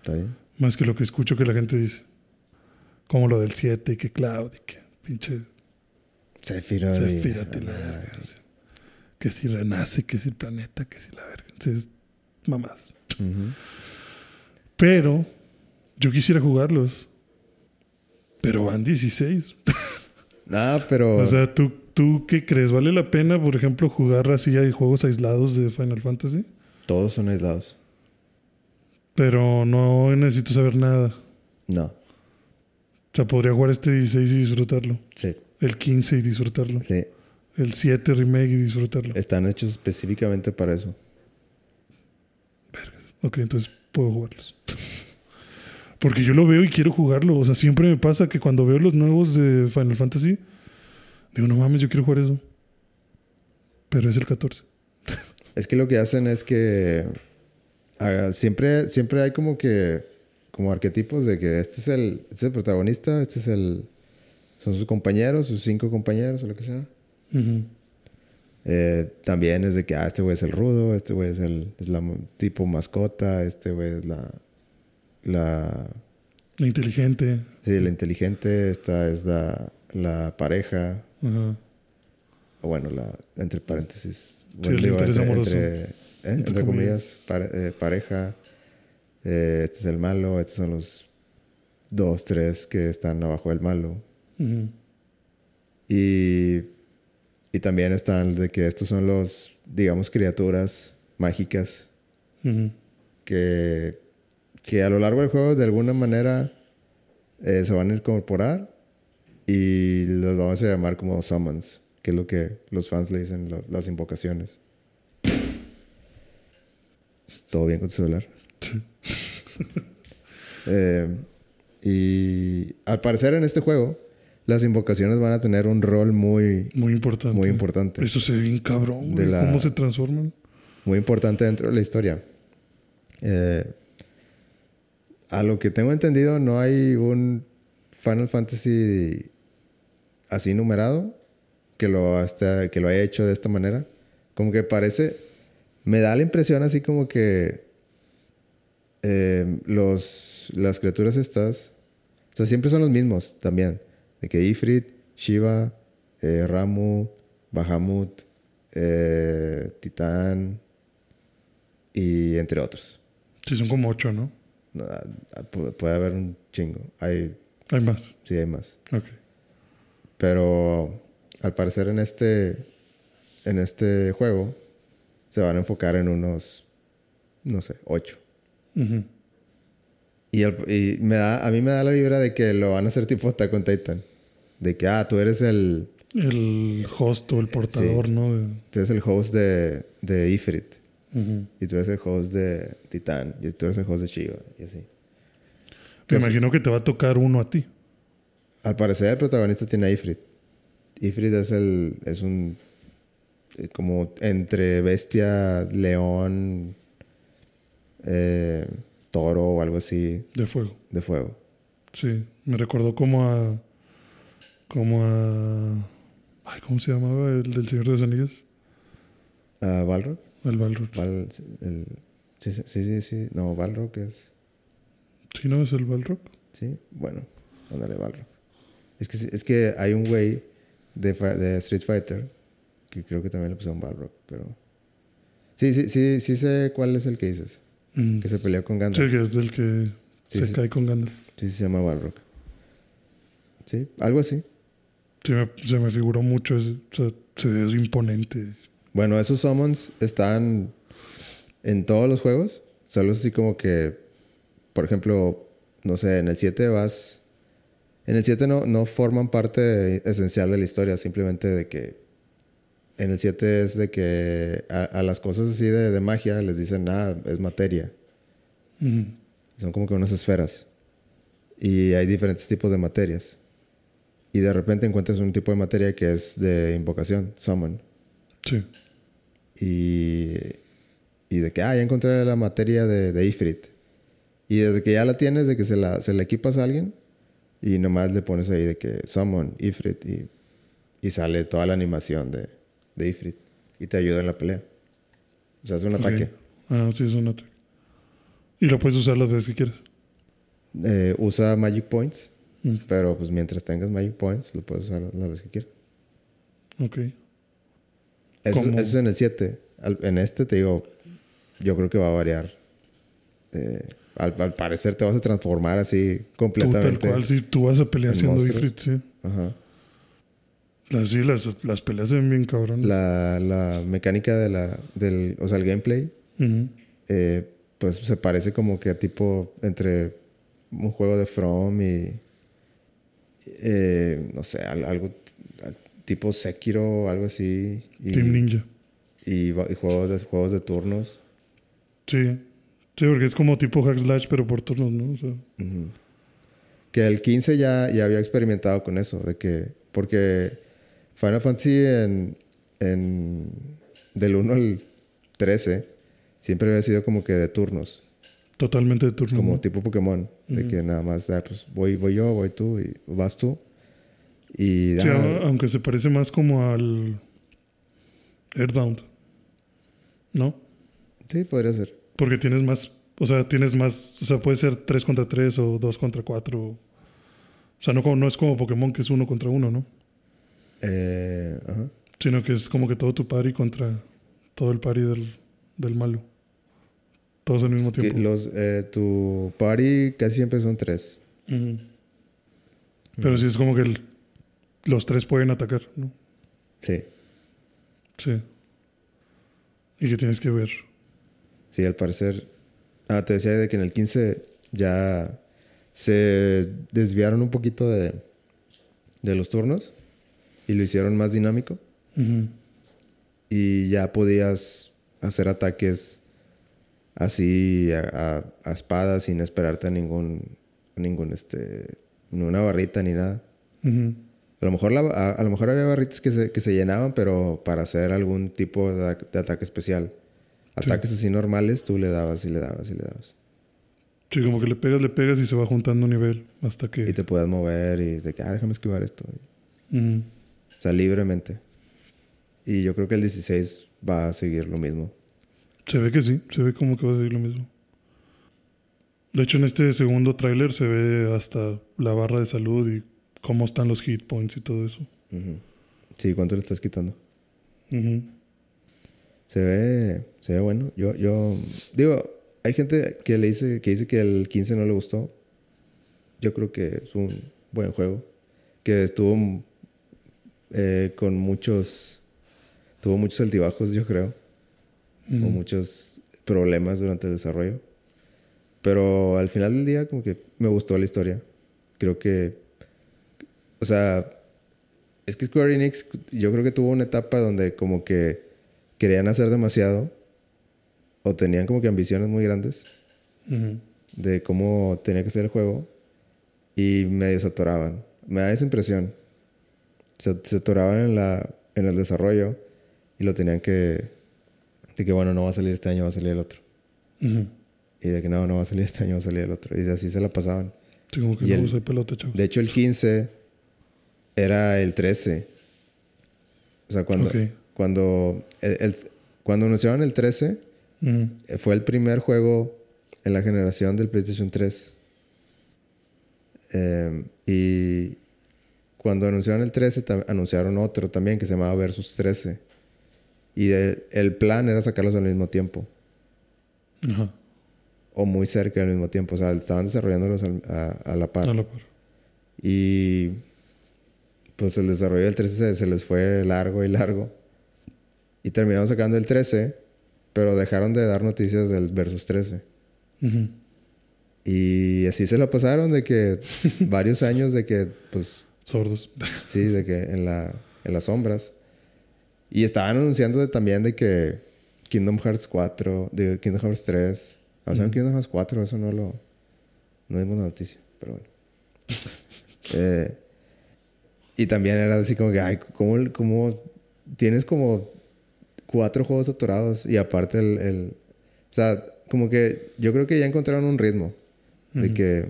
¿Está bien? Más que lo que escucho que la gente dice. Como lo del 7 y que Cloud y que pinche Sephiroth. Sephiroth y la verga. Que si renace, que si el planeta, que si la verga. Entonces, mamadas. Ujú. Pero yo quisiera jugarlos. Pero van 16. Ah, pero... O sea, ¿tú, ¿tú qué crees? ¿Vale la pena, por ejemplo, jugar así hay juegos aislados de Final Fantasy? todos son aislados. Pero no necesito saber nada. No. O sea, podría jugar este 16 y disfrutarlo. Sí. El 15 y disfrutarlo. Sí. El 7 remake y disfrutarlo. Están hechos específicamente para eso. Ok, entonces puedo jugarlos. Porque yo lo veo y quiero jugarlo. O sea, siempre me pasa que cuando veo los nuevos de Final Fantasy, digo, no mames, yo quiero jugar eso. Pero es el 14. Es que lo que hacen es que ah, siempre, siempre hay como que como arquetipos de que este es el, este es el protagonista, este es el son sus compañeros, sus cinco compañeros o lo que sea. Eh, también es de que ah, este güey es el rudo, este güey es el es la tipo mascota, este güey es la la La inteligente. sí, la inteligente, esta es la, la pareja, Ajá. o bueno, la entre paréntesis, Sí, bueno, el digo, interés entre, amoroso. entre- ¿eh? Entre Entre comillas, comillas. pare- eh, pareja, eh, este es el malo, estos son los dos, tres que están abajo del malo. Y, y también están de que estos son los, digamos, criaturas mágicas que, que a lo largo del juego de alguna manera eh, se van a incorporar y los vamos a llamar como summons, que es lo que los fans le dicen lo- las invocaciones. ¿Todo bien con tu celular? Eh, y al parecer en este juego, las invocaciones van a tener un rol muy, Muy importante. muy importante. Eso se ve bien cabrón, De la- ¿Cómo se transforman? muy importante dentro de la historia. Eh, a lo que tengo entendido, no hay un Final Fantasy así numerado que lo, hasta, que lo haya hecho de esta manera. Como que parece, me da la impresión así como que eh, los, las criaturas estas, o sea, siempre son los mismos también. De que Ifrit, Shiva, eh, Ramu, Bahamut, eh, Titán y entre otros. Sí, son como ocho, ¿no? Puede haber un chingo. Hay, Hay más. sí, hay más. Ok. Pero al parecer en este, en este juego se van a enfocar en unos, no sé, ocho. Y, el- y me da, a mí me da la vibra de que lo van a hacer tipo Attack on Titan. De que, ah, tú eres el, El host o el portador, ¿no? Tú eres el host de, de Ifrit. Y tú eres el host de Titán. Y tú eres el host de Shiva. Y así. Me imagino que te va a tocar uno a ti. Al parecer el protagonista tiene a Ifrit. Ifrit es el es un eh, como entre bestia, león, eh, toro o algo así De fuego. de fuego. Sí. Me recordó como a. Como a. Ay, ¿cómo se llamaba el del Señor de los Anillos? Ah, Balrog, El Balrog. Val- el- Sí, sí, sí, sí. No, Balrog es. ¿Sí no es el Balrog? Sí, bueno, ándale, Balrog. Es que, es que hay un güey de, de Street Fighter que creo que también le pusieron Balrog, pero. Sí, sí, sí, sí sé cuál es el que dices. Mm. Que se peleó con Gandalf. Sí, que es el que Sí, se sí. cae con Gandalf. Sí, sí, se llama Balrog. Sí, algo así. Sí, me- se me figuró mucho. ese- o sea, se ve imponente. Bueno, esos summons están en todos los juegos. Solo es así como que, por ejemplo, no sé, en el 7 vas... En el 7 no, no forman parte esencial de la historia, simplemente de que... En el 7 es de que a, a las cosas así de, de magia les dicen, ah, es materia. Son como que unas esferas. Y hay diferentes tipos de materias. Y de repente encuentras un tipo de materia que es de invocación, summon. Sí. Y, y de que, ah, ya encontré la materia de, de Ifrit. Y desde que ya la tienes, de que se la, se la equipas a alguien y nomás le pones ahí de que Summon, Ifrit y, y sale toda la animación de, de Ifrit y te ayuda en la pelea. O sea, es un ataque. Ah, sí, es un ataque. Y lo puedes usar las veces que quieras. Eh, usa Magic Points, Mm, pero pues mientras tengas Magic Points, lo puedes usar las veces que quieras. Ok. Eso, es en el 7. Al- en este te digo, yo creo que va a variar. Eh, al, al parecer te vas a transformar así Tú tal completamente. cual, sí, tú vas a pelear en siendo. Ifrit, sí. Ajá. Las, sí, las, las peleas se ven bien cabrón. La, la mecánica de la, del, o sea, el gameplay, eh, pues se parece como que a tipo entre un juego de From y, eh, no sé, al- algo al- tipo Sekiro o algo así. Y, Team Ninja. y, juegos, de, juegos de turnos. Sí. Sí, porque es como tipo hack slash, pero por turnos, ¿no? O sea, Ujú. Que el 15 ya, ya había experimentado con eso, de que, porque Final Fantasy en, en del 1 al 13 siempre había sido como que de turnos, totalmente de turno. como ¿no? tipo Pokémon, de que nada más, ah, pues voy, voy yo, voy tú y vas tú. Y Sí, ah, aunque se parece más como al Earthbound. ¿No? sí, podría ser. Porque tienes más, o sea, tienes más, o sea, puede ser 3 contra 3 o 2 contra 4. O sea, no, no es como Pokémon que es uno contra uno, ¿no? Eh, ajá. Sino que es como que todo tu party contra todo el party del, del malo. Todos al mismo Que tiempo. los, eh, tu party casi siempre son tres. Pero sí es como que el- los tres pueden atacar, ¿no? Sí. Sí. Y que tienes que ver. Sí, al parecer. Ah, te decía de que en el 15 ya se desviaron un poquito de, de los turnos y lo hicieron más dinámico. Y ya podías hacer ataques así a, a- a espadas sin esperarte a ningún, ningún este, ni una barrita ni nada. A lo mejor, la- a, a lo mejor había barritas que se, que se llenaban, pero para hacer algún tipo de, de ataque especial. Ataques así normales, tú le dabas y le dabas y le dabas. Sí, como que le pegas, le pegas y se va juntando un nivel hasta que... Y te puedas mover y de que, ah, déjame esquivar esto. O sea, libremente. Y yo creo que el 16 va a seguir lo mismo. Se ve que sí, se ve como que va a seguir lo mismo. De hecho, en este segundo tráiler se ve hasta la barra de salud y cómo están los hit points y todo eso. Sí, ¿cuánto le estás quitando? Se ve, se ve bueno. Yo, yo, digo, hay gente que le dice, que dice que el 15 no le gustó. Yo creo que es un buen juego. Que estuvo eh, con muchos, tuvo muchos altibajos, yo creo. Ujú. con muchos problemas durante el desarrollo. Pero al final del día, como que me gustó la historia. Creo que. O sea. Es que Square Enix, yo creo que tuvo una etapa donde, como que querían hacer demasiado. O tenían como que ambiciones muy grandes Ujú. de cómo tenía que ser el juego. Y medio se atoraban. Me da esa impresión. Se, se atoraban en, la, en el desarrollo. Y lo tenían que. De que bueno, no va a salir este año, va a salir el otro. Ujú. Y de que no, no va a salir este año, va a salir el otro. Y así se la pasaban. Sí, como que Y no el- pelota, chavos. De hecho, el 15 era el 13. O sea, cuando, cuando, el, el- cuando anunciaban el 13, Ujú. Eh, Fue el primer juego en la generación del PlayStation 3. Eh, y cuando anunciaron el 13, tam- anunciaron otro también que se llamaba Versus 13. Y el, el plan era sacarlos al mismo tiempo. Ajá. O muy cerca al mismo tiempo. O sea, estaban desarrollándolos al- a, a la par. A la par. Y pues el desarrollo del 13 se, se les fue largo y largo. Y terminaron sacando el 13, pero dejaron de dar noticias del Versus 13. Ujú. Y así se lo pasaron de que varios años de que, pues, Sordos. sí, de que en, la, en las sombras. Y estaban anunciando de- también de que Kingdom Hearts 4, de Kingdom Hearts 3. O sea, Ujú. Kingdom Hearts 4, eso no lo. No dimos noticia, pero bueno. Eh, y también era así como que, ay, ¿cómo, cómo tienes como cuatro juegos atorados? Y aparte el, el- O sea, como que yo creo que ya encontraron un ritmo. De que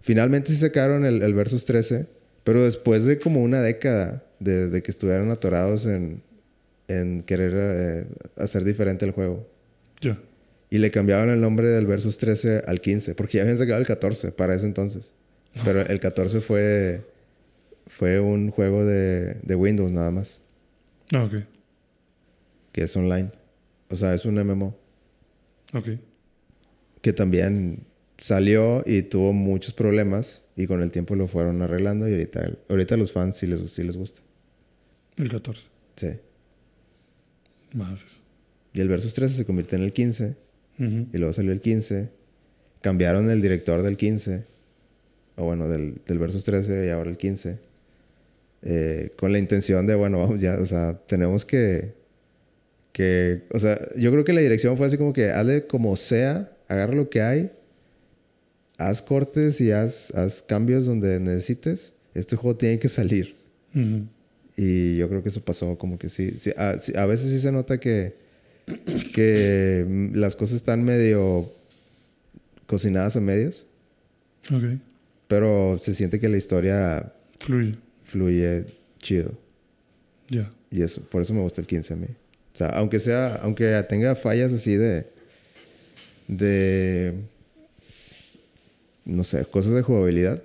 finalmente sí sacaron el, el Versus 13, pero después de como una década de, de que estuvieron atorados en, en querer eh, hacer diferente el juego. Ya. Y le cambiaron el nombre del Versus 13 al 15, porque ya habían sacado el 14 para ese entonces. Pero el 14 fue, fue un juego de, de Windows nada más, Ah, ok. que es online. O sea, es un MMO Ok. que también salió y tuvo muchos problemas y con el tiempo lo fueron arreglando y ahorita, ahorita a los fans sí les, sí les gusta. El 14. Sí. Más eso. Y el Versus 13 se convirtió en el 15 Ujú. y luego salió el 15. Cambiaron el director del 15, o bueno, del, del Versus 13 y ahora el 15. Eh, con la intención de, bueno, vamos ya, o sea, tenemos que, que, o sea, yo creo que la dirección fue así como que hazle como sea, agarra lo que hay, haz cortes y haz, haz cambios donde necesites. Este juego tiene que salir. Ujú. Y yo creo que eso pasó como que sí. sí, a, sí, a veces sí se nota que, que las cosas están medio cocinadas a medias, Ok. pero se siente que la historia Fluye. Fluye chido. Ya. Y eso, por eso me gusta el 15 a mí. O sea, aunque sea, aunque tenga fallas así de, de, no sé, cosas de jugabilidad,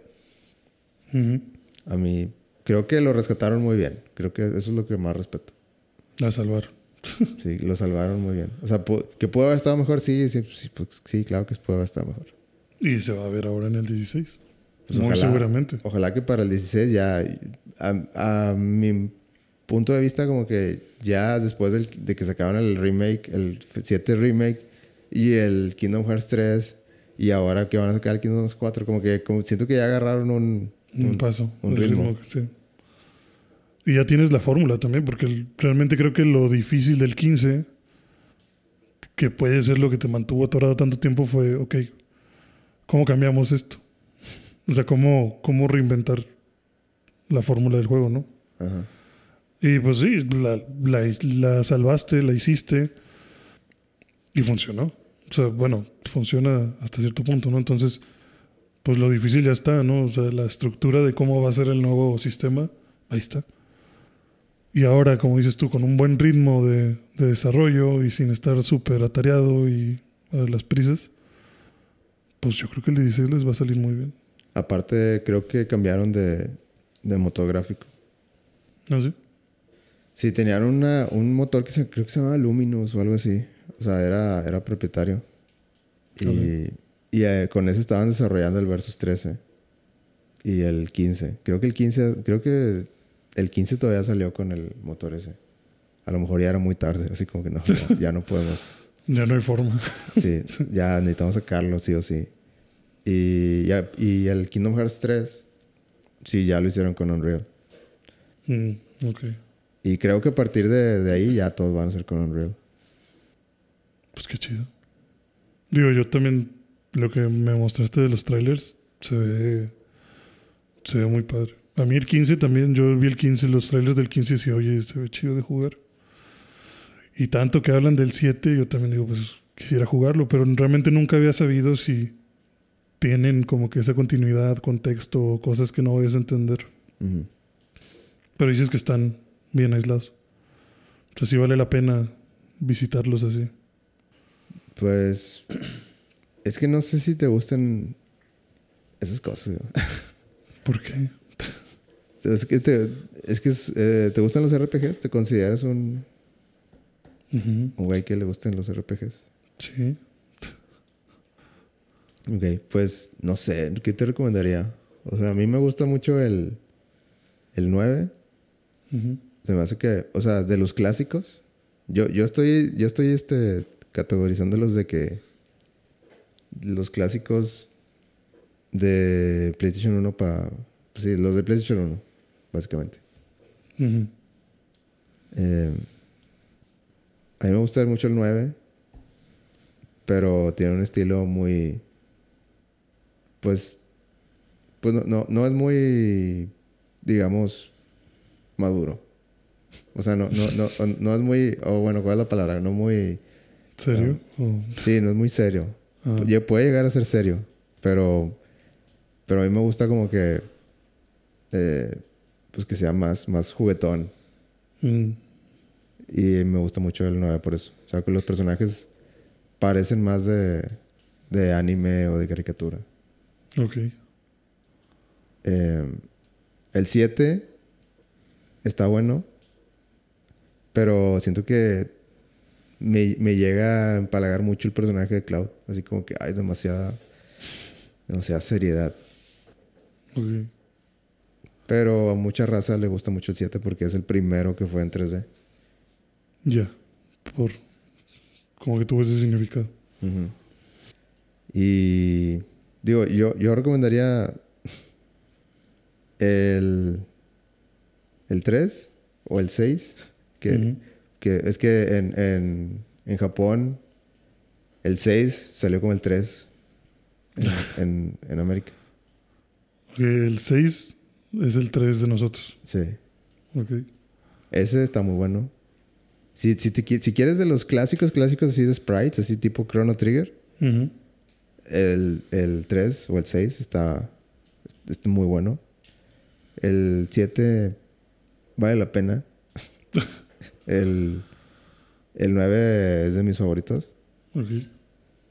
a mí creo que lo rescataron muy bien. Creo que eso es lo que más respeto. La salvar. Sí, lo salvaron muy bien. O sea, que pudo haber estado mejor, sí, sí, sí, pues, sí, claro que pudo haber estado mejor. Y se va a ver ahora en el 16. Pues Muy ojalá- seguramente. Ojalá que para el 16 ya, a, a mi punto de vista, como que ya después del- de que sacaron el remake, el 7 remake y el Kingdom Hearts 3 y ahora que van a sacar el Kingdom Hearts 4, como que como siento que ya agarraron un... Un, un- paso. un ritmo. sí. Y ya tienes la fórmula también, porque el- realmente creo que lo difícil del 15, que puede ser lo que te mantuvo atorado tanto tiempo, fue, ok, ¿cómo cambiamos esto? O sea, ¿cómo, cómo reinventar la fórmula del juego, ¿no? Ajá. Y pues sí, la, la, la salvaste, la hiciste y funcionó. O sea, bueno, funciona hasta cierto punto, ¿no? Entonces, pues lo difícil ya está, ¿no? O sea, la estructura de cómo va a ser el nuevo sistema, ahí está. Y ahora, como dices tú, con un buen ritmo de, de desarrollo y sin estar súper atareado y a las prisas, pues yo creo que el 16 les va a salir muy bien. Aparte, creo que cambiaron de, de motor gráfico. ¿No sí? Sí, tenían una, un motor que se, creo que se llamaba Luminous o algo así. O sea, era, era propietario. Y, y eh, con eso estaban desarrollando el Versus 13 y el 15. Creo que el 15, creo que el 15 todavía salió con el motor ese. A lo mejor ya era muy tarde, así como que no, no, ya no podemos. Ya no hay forma. Sí, ya necesitamos sacarlo sí o sí. Y, ya, y el Kingdom Hearts 3, sí, ya lo hicieron con Unreal. Mm, ok. Y creo que a partir de, de ahí ya todos van a ser con Unreal. Pues qué chido. Digo, yo también lo que me mostraste de los trailers se ve se ve muy padre. A mí el 15 también, yo vi el 15, los trailers del 15 y decía, oye, se ve chido de jugar. Y tanto que hablan del 7, yo también digo, pues quisiera jugarlo, pero realmente nunca había sabido si tienen como que esa continuidad, contexto cosas que no vayas a entender. Pero dices que están bien aislados. O sea, sí vale la pena visitarlos así. Pues. Es que no sé si te gustan esas cosas. ¿Por qué? Es que, te, es que eh, te gustan los RPGs. ¿Te consideras un, Ujú. un güey que le gusten los RPGs? Sí. Ok, pues no sé. ¿Qué te recomendaría? O sea, a mí me gusta mucho el, el 9. Ujú. Se me hace que, o sea, de los clásicos, yo, yo estoy, yo estoy este, categorizándolos de que los clásicos de PlayStation 1 para, pues sí, los de PlayStation 1, básicamente. Eh, a mí me gusta mucho el 9, pero tiene un estilo muy, pues, pues no, no, no es muy, digamos, maduro. O sea, no, no, no, no es muy, o bueno, ¿cuál es la palabra? No muy, ¿Serio? O- sí, no es muy serio. ah, puede llegar a ser serio, pero, pero a mí me gusta como que, eh, pues que sea más, más juguetón. mm, Y me gusta mucho el 9 por eso. O sea, que los personajes parecen más de, de anime o de caricatura. Ok. Eh, el 7 está bueno, pero siento que me, me llega a empalagar mucho el personaje de Cloud. Así como que hay demasiada, demasiada seriedad. Ok. Pero a mucha raza le gusta mucho el 7 porque es el primero que fue en 3D. Ya. Por. Como que tuvo ese significado. Ujú. Y digo, yo, yo recomendaría el, el 3 o el 6, que, Ujú. que es que en, en, en Japón el 6 salió como el 3 en, en, América. El 6 es el 3 de nosotros. Sí. Ok. Ese está muy bueno. Si, si, te si quieres de los clásicos, clásicos así de sprites, así tipo Chrono Trigger, Ujú. El, el 3 o el 6 está, está muy bueno. El 7 vale la pena. el, el 9 es de mis favoritos. Ok.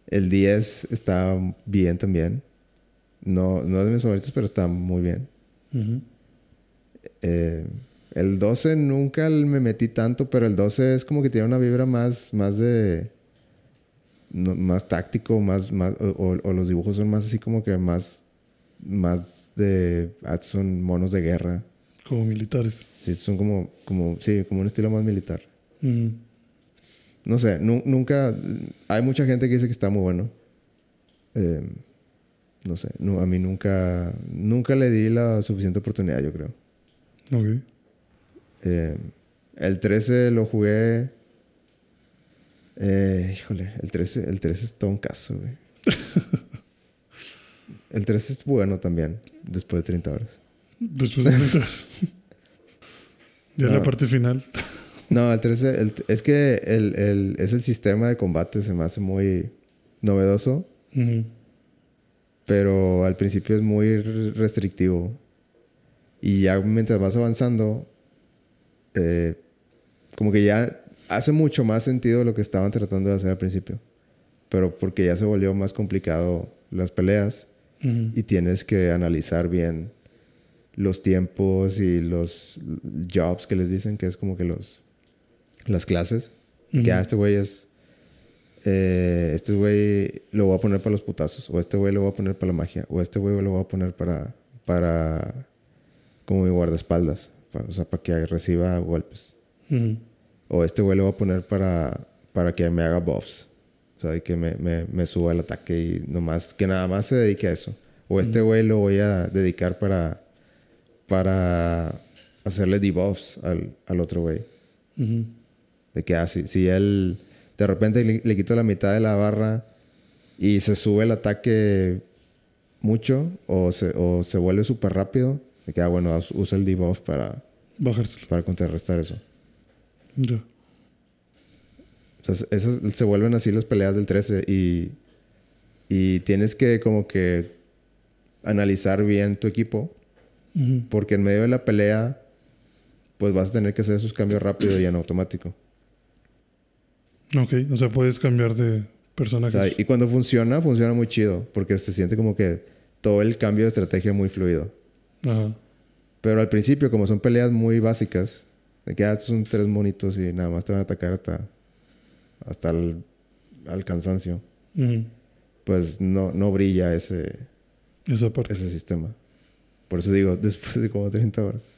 El 10 está bien también. No, no es de mis favoritos, pero está muy bien. Ujú. Eh, el 12 nunca me metí tanto, pero el 12 es como que tiene una vibra más, más de. No- más táctico, más. más o, los dibujos son más así como que más. Más de. ah, son monos de guerra. Como militares. Sí, son como. como sí, como un estilo más militar. No sé, nu- nunca. Hay mucha gente que dice que está muy bueno. Eh, no sé, no, a mí nunca. Nunca le di la suficiente oportunidad, yo creo. Ok. Eh, el 13 lo jugué. Eh, híjole, el 13, el 13 es todo un caso, güey. el 13 es bueno también, después de 30 horas. Después de 30 horas. Ya No. la parte final. No, el 13, el- es que el, el- es el sistema de combate, se me hace muy novedoso, Ujú. pero al principio es muy restrictivo. Y ya mientras vas avanzando, eh, como que ya hace mucho más sentido lo que estaban tratando de hacer al principio. Pero porque ya se volvió más complicado las peleas y tienes que analizar bien los tiempos y los jobs que les dicen, que es como que los las clases. Ujú. Que ah, este güey es. eh, este güey lo voy a poner para los putazos. O este güey lo voy a poner para la magia. O este güey lo voy a poner para. para. como mi guardaespaldas. pa- o sea, para que reciba golpes. Ujú. O este güey lo voy a poner para. para que me haga buffs. O sea, que me, me, me suba el ataque y nomás. que nada más se dedique a eso. O este güey lo voy a dedicar para. para hacerle debuffs al, al otro güey. De que ah, si, si él de repente le, le quito la mitad de la barra y se sube el ataque mucho o se, o se vuelve súper rápido, de que ah, bueno, us- usa el debuff para, Bajárselo. para contrarrestar eso. Ya. O sea, esas se vuelven así las peleas del 13 y, y tienes que como que analizar bien tu equipo porque en medio de la pelea pues vas a tener que hacer esos cambios rápido y en automático. Ok. O sea, puedes cambiar de O sea, y cuando funciona, funciona muy chido, porque se siente como que todo el cambio de estrategia muy fluido. Ajá. Pero al principio, como son peleas muy básicas, de que ah, estos son tres monitos y nada más te van a atacar hasta, hasta el al cansancio, pues no, no brilla ese, Esa parte. ese sistema. Por eso digo, después de como 30 horas.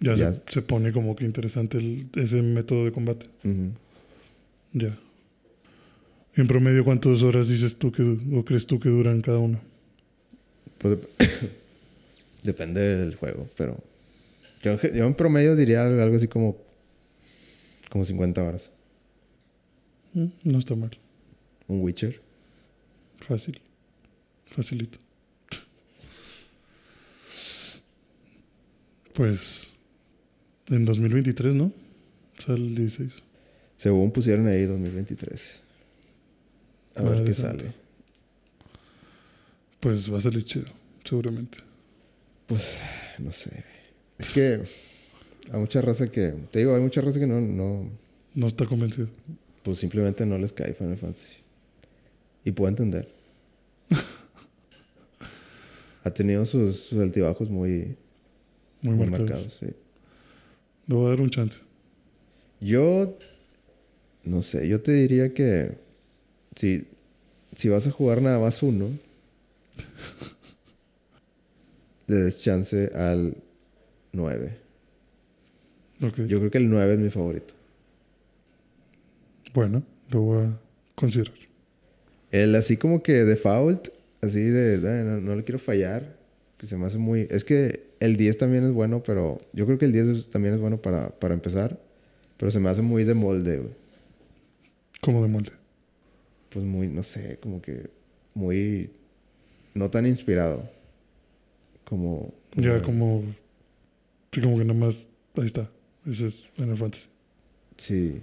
Ya, ya. Se, se pone como que interesante el- ese método de combate. Ujú. Ya. En promedio, ¿cuántas horas dices tú que o crees tú que duran cada uno? Pues dep- depende del juego, pero yo, en ge- yo en promedio diría algo así como, como 50 horas. Mm, No está mal. Un Witcher. Fácil. Facilito. Pues en 2023, ¿no? Sale el 16. Según pusieron ahí 2023. A ver qué santa. sale. Pues va a salir chido, seguramente. Pues no sé. Es que hay mucha raza que, te digo, hay mucha raza que no, no, No está convencido. pues simplemente no les cae Final Fantasy. Y puedo entender. ha tenido sus, sus altibajos muy, Muy, muy marcados. marcados. sí. Le voy a dar un chance. Yo, no sé, yo te diría que si, si vas a jugar nada más uno, le des chance al 9. Ok. Yo creo que el 9 es mi favorito. Bueno, lo voy a considerar. El así como que default, así de, "Ay, no, no le quiero fallar, que se me hace muy... Es que el 10 también es bueno, pero yo creo que el 10 es- también es bueno para, para empezar, pero se me hace muy de molde, güey. Como de molde. Pues muy, no sé, como que muy... No tan inspirado. Como... Ya como... Sí, como que nada más... Ahí está. Ese es Final Fantasy. Sí.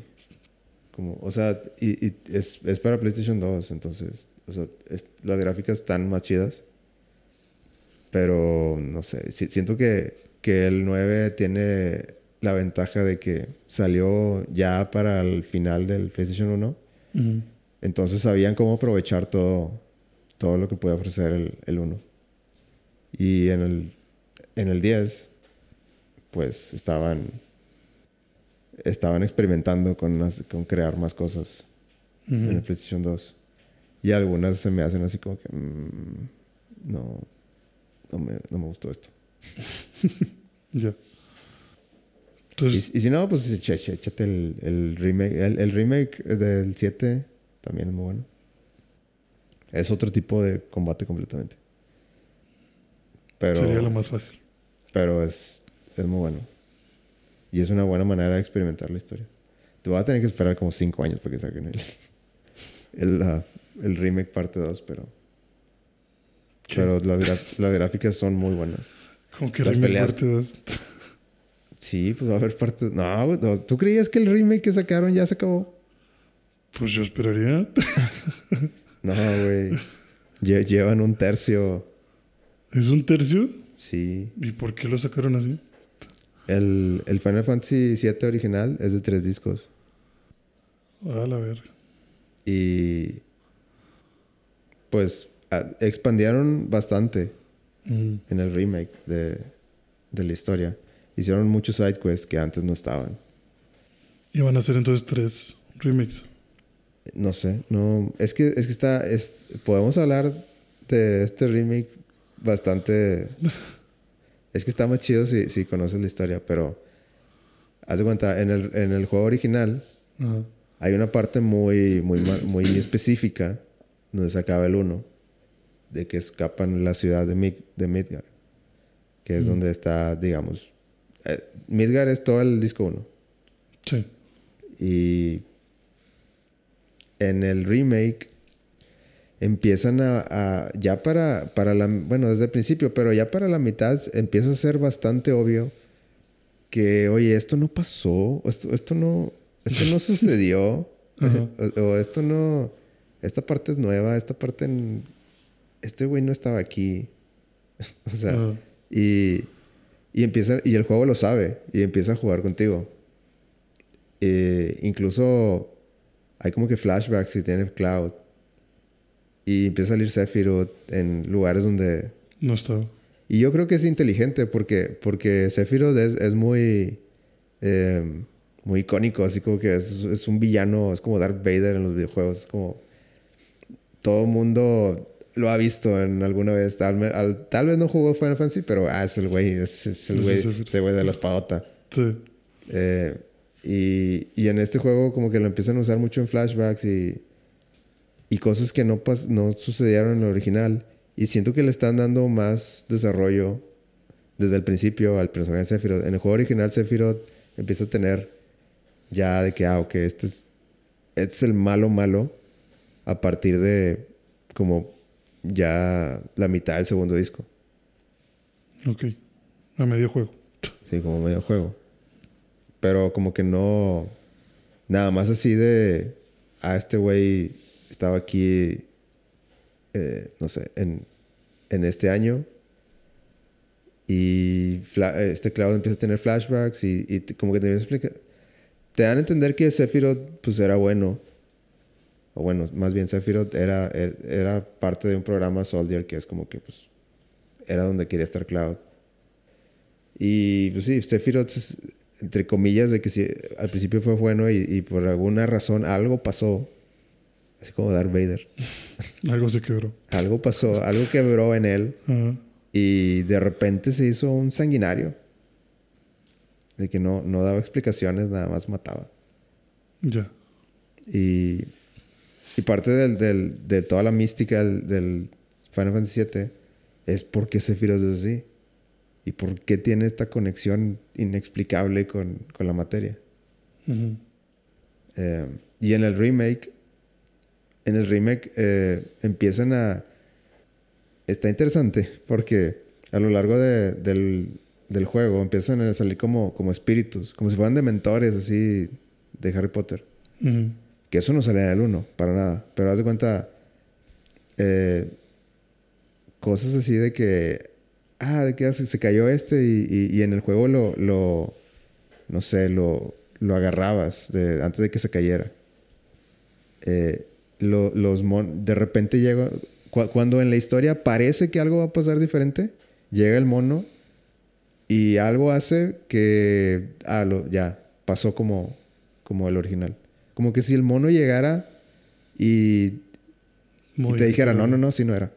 Como, o sea, y, y es, es para PlayStation 2, entonces, o sea, es- las gráficas están más chidas. Pero, no sé, si- siento que, que el 9 tiene la ventaja de que salió ya para el final del PlayStation 1. Ujú. Entonces sabían cómo aprovechar todo, todo lo que puede ofrecer el, el 1. Y en el, en el 10, pues estaban, estaban experimentando con, las- con crear más cosas Ujú. en el PlayStation 2. Y algunas se me hacen así como que, mm, no, no me, no me gustó esto. Ya. Y, Entonces, y si no, pues échate el, el remake. El, el remake del 7 también es muy bueno. Es otro tipo de combate completamente. Pero, sería lo más fácil. pero es, es muy bueno. Y es una buena manera de experimentar la historia. Te vas a tener que esperar como 5 años para que saquen el, el, el remake parte 2, pero, Sí. pero las, las gráficas son muy buenas. Como que las remake peleas- parte dos. Sí, pues va a haber parte... No, ¿tú creías que el remake que sacaron ya se acabó? Pues yo esperaría. No, güey. Lle- llevan un tercio. ¿Es un tercio? Sí. ¿Y por qué lo sacaron así? El, el Final Fantasy VII original es de tres discos. A la verga. Y. Pues a- expandieron bastante Mm. en el remake de, de la historia. Hicieron muchos side quests que antes no estaban. Y van a hacer entonces tres remakes. No sé, no. Es que, es que está. es- podemos hablar de este remake bastante. es que está más chido si, si conoces la historia, pero. Haz de cuenta, en el, en el juego original hay una parte muy, muy, muy específica donde se acaba el 1, de que escapan la ciudad de, Mid- de Midgar, que es donde está, digamos. eh, Midgar es todo el disco 1. Sí. Y en el remake empiezan a, a- ya para, para la, bueno, desde el principio, pero ya para la mitad empieza a ser bastante obvio que, oye, esto no pasó, esto, esto no, esto no sucedió, o, o esto no, esta parte es nueva, esta parte, en- este güey no estaba aquí, o sea, Ajá. y, y empieza, y el juego lo sabe y empieza a jugar contigo. Eh, incluso hay como que flashbacks si tiene Cloud y empieza a salir Sephiroth en lugares donde... No estaba. Y yo creo que es inteligente porque, porque Sephiroth es, es muy... eh, muy icónico, así como que es, es un villano, es como Darth Vader en los videojuegos, es como... Todo mundo lo ha visto en alguna vez, tal, al- tal vez no jugó Final Fantasy, pero ah, es el güey, es, es el güey, ese güey de la espadota. Sí. Eh, y, y en este juego como que lo empiezan a usar mucho en flashbacks y, y cosas que no, pas- no sucedieron en el original. Y siento que le están dando más desarrollo desde el principio al personaje de Sephiroth. En el juego original Sephiroth empieza a tener ya de que, ah, ok, este es, este es el malo malo a partir de como ya la mitad del segundo disco. Ok. A medio juego. Sí, como medio juego. Pero como que no. Nada más así de. Ah, este güey estaba aquí. eh, no sé, en, en este año. Y eh, este Cloud empieza a tener flashbacks y, y como que te empieza a explicar- Te dan a entender que Sephiroth pues era bueno. O bueno, más bien Sephiroth era, er- era parte de un programa Soldier que es como que pues era donde quería estar Cloud. Y pues sí, Sephiroth entre comillas, de que sí, al principio fue bueno y, y por alguna razón algo pasó. Así como Darth Vader. Algo se quebró. Algo pasó, algo quebró en él Ajá. y de repente se hizo un sanguinario. De que no, no daba explicaciones, nada más mataba. Ya. Y, y parte del, del- de toda la mística del, del Final Fantasy VII es por qué Sephiroth es así. Y por qué tiene esta conexión inexplicable con, con la materia. Ujú. Eh, y en el remake, en el remake eh, empiezan a... Está interesante porque a lo largo de- del, del juego empiezan a salir como, como espíritus, como si fueran dementores así de Harry Potter. Ujú. Que eso no salía en el 1, para nada. Pero haz de cuenta, eh, cosas así de que, ah, de que se, se cayó este y, y- y en el juego lo, lo no sé, lo, lo agarrabas de, antes de que se cayera. Eh, lo- los mon- de repente llega, cu- cuando en la historia parece que algo va a pasar diferente, llega el mono y algo hace que, ah, lo, ya, pasó como, como el original. Como que si el mono llegara y, y te dijera, no, no, no, si no era.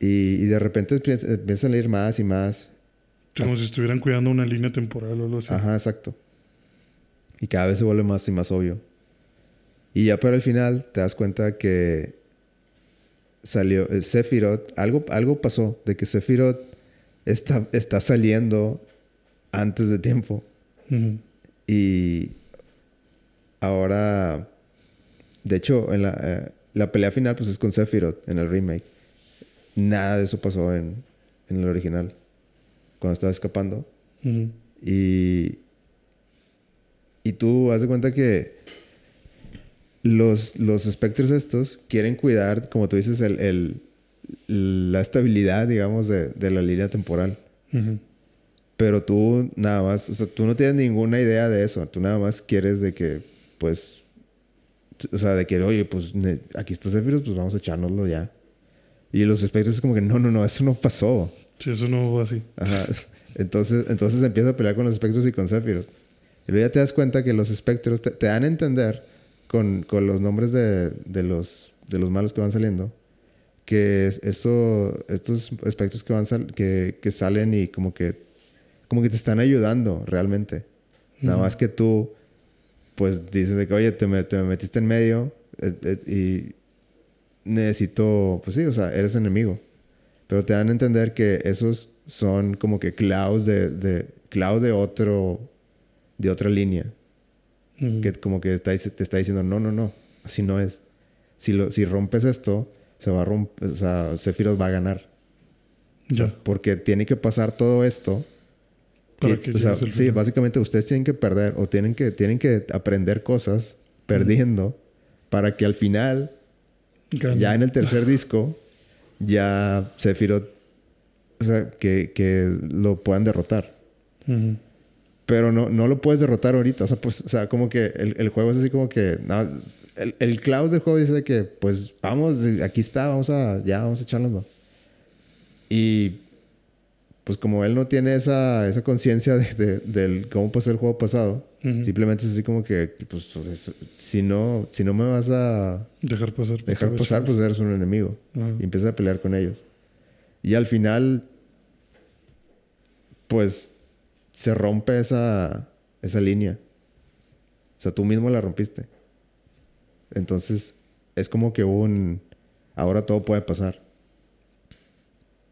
Y, y de repente empieza- empiezan a ir más y más. Como si estuvieran cuidando una línea temporal o algo así. Ajá, exacto. Y cada vez se vuelve más y más obvio. Y ya para el final te das cuenta que salió eh, Sephiroth, algo, algo pasó de que Sephiroth está, está saliendo antes de tiempo. Y ahora, de hecho, en la, eh, la pelea final pues es con Sephiroth en el remake. Nada de eso pasó en, en el original. Cuando estaba escapando. Y, y tú haz de cuenta que los, los espectros estos quieren cuidar, como tú dices, el, el- la estabilidad, digamos, de, de la línea temporal. Ujú. Pero tú nada más, o sea, tú no tienes ninguna idea de eso. Tú nada más quieres de que, pues, o sea, de que, oye, pues aquí está Sephiroth, pues vamos a echárnoslo ya. Y los espectros es como que, no, no, no, eso no pasó. Sí, eso no va así. Ajá. Entonces, entonces empieza a pelear con los espectros y con Sephiroth. Y luego ya te das cuenta que los espectros te, te dan a entender con, con los nombres de, de los, de los malos que van saliendo que es- eso, estos espectros que, van sal- que, que salen y como que, como que te están ayudando realmente. Nada más que tú, pues dices de que, oye, te, me- te me metiste en medio eh, eh, y necesito, pues sí, o sea, eres enemigo. Pero te dan a entender que esos son como que clouds de, de, cloud de otro, de otra línea. Que como que está, te está diciendo, no, no, no, así no es. Si, lo, si rompes esto, se va a romper, o sea, Sephiroth va a ganar. Ya. Porque tiene que pasar todo esto. Para Sí, que o sea, sí, final. básicamente ustedes tienen que perder o tienen que, tienen que aprender cosas perdiendo para que al final, Gana. ya en el tercer disco, ya Sephiroth, o sea, que, que lo puedan derrotar. Ujú. Pero no, no lo puedes derrotar ahorita. O sea, pues, o sea como que el, el juego es así como que, no, el, el cloud del juego dice que, pues, vamos, aquí está, vamos a, ya, vamos a echarlo. Y, pues, como él no tiene esa, esa conciencia de, de, del cómo pasó el juego pasado, Ujú. simplemente es así como que, pues, eso- si no, si no me vas a Dejar pasar. dejar otra vez. pasar, pues eres un enemigo. Ajá. Y empiezas a pelear con ellos. Y al final, pues, se rompe esa, esa línea. O sea, tú mismo la rompiste. Entonces, es como que un... Ahora todo puede pasar.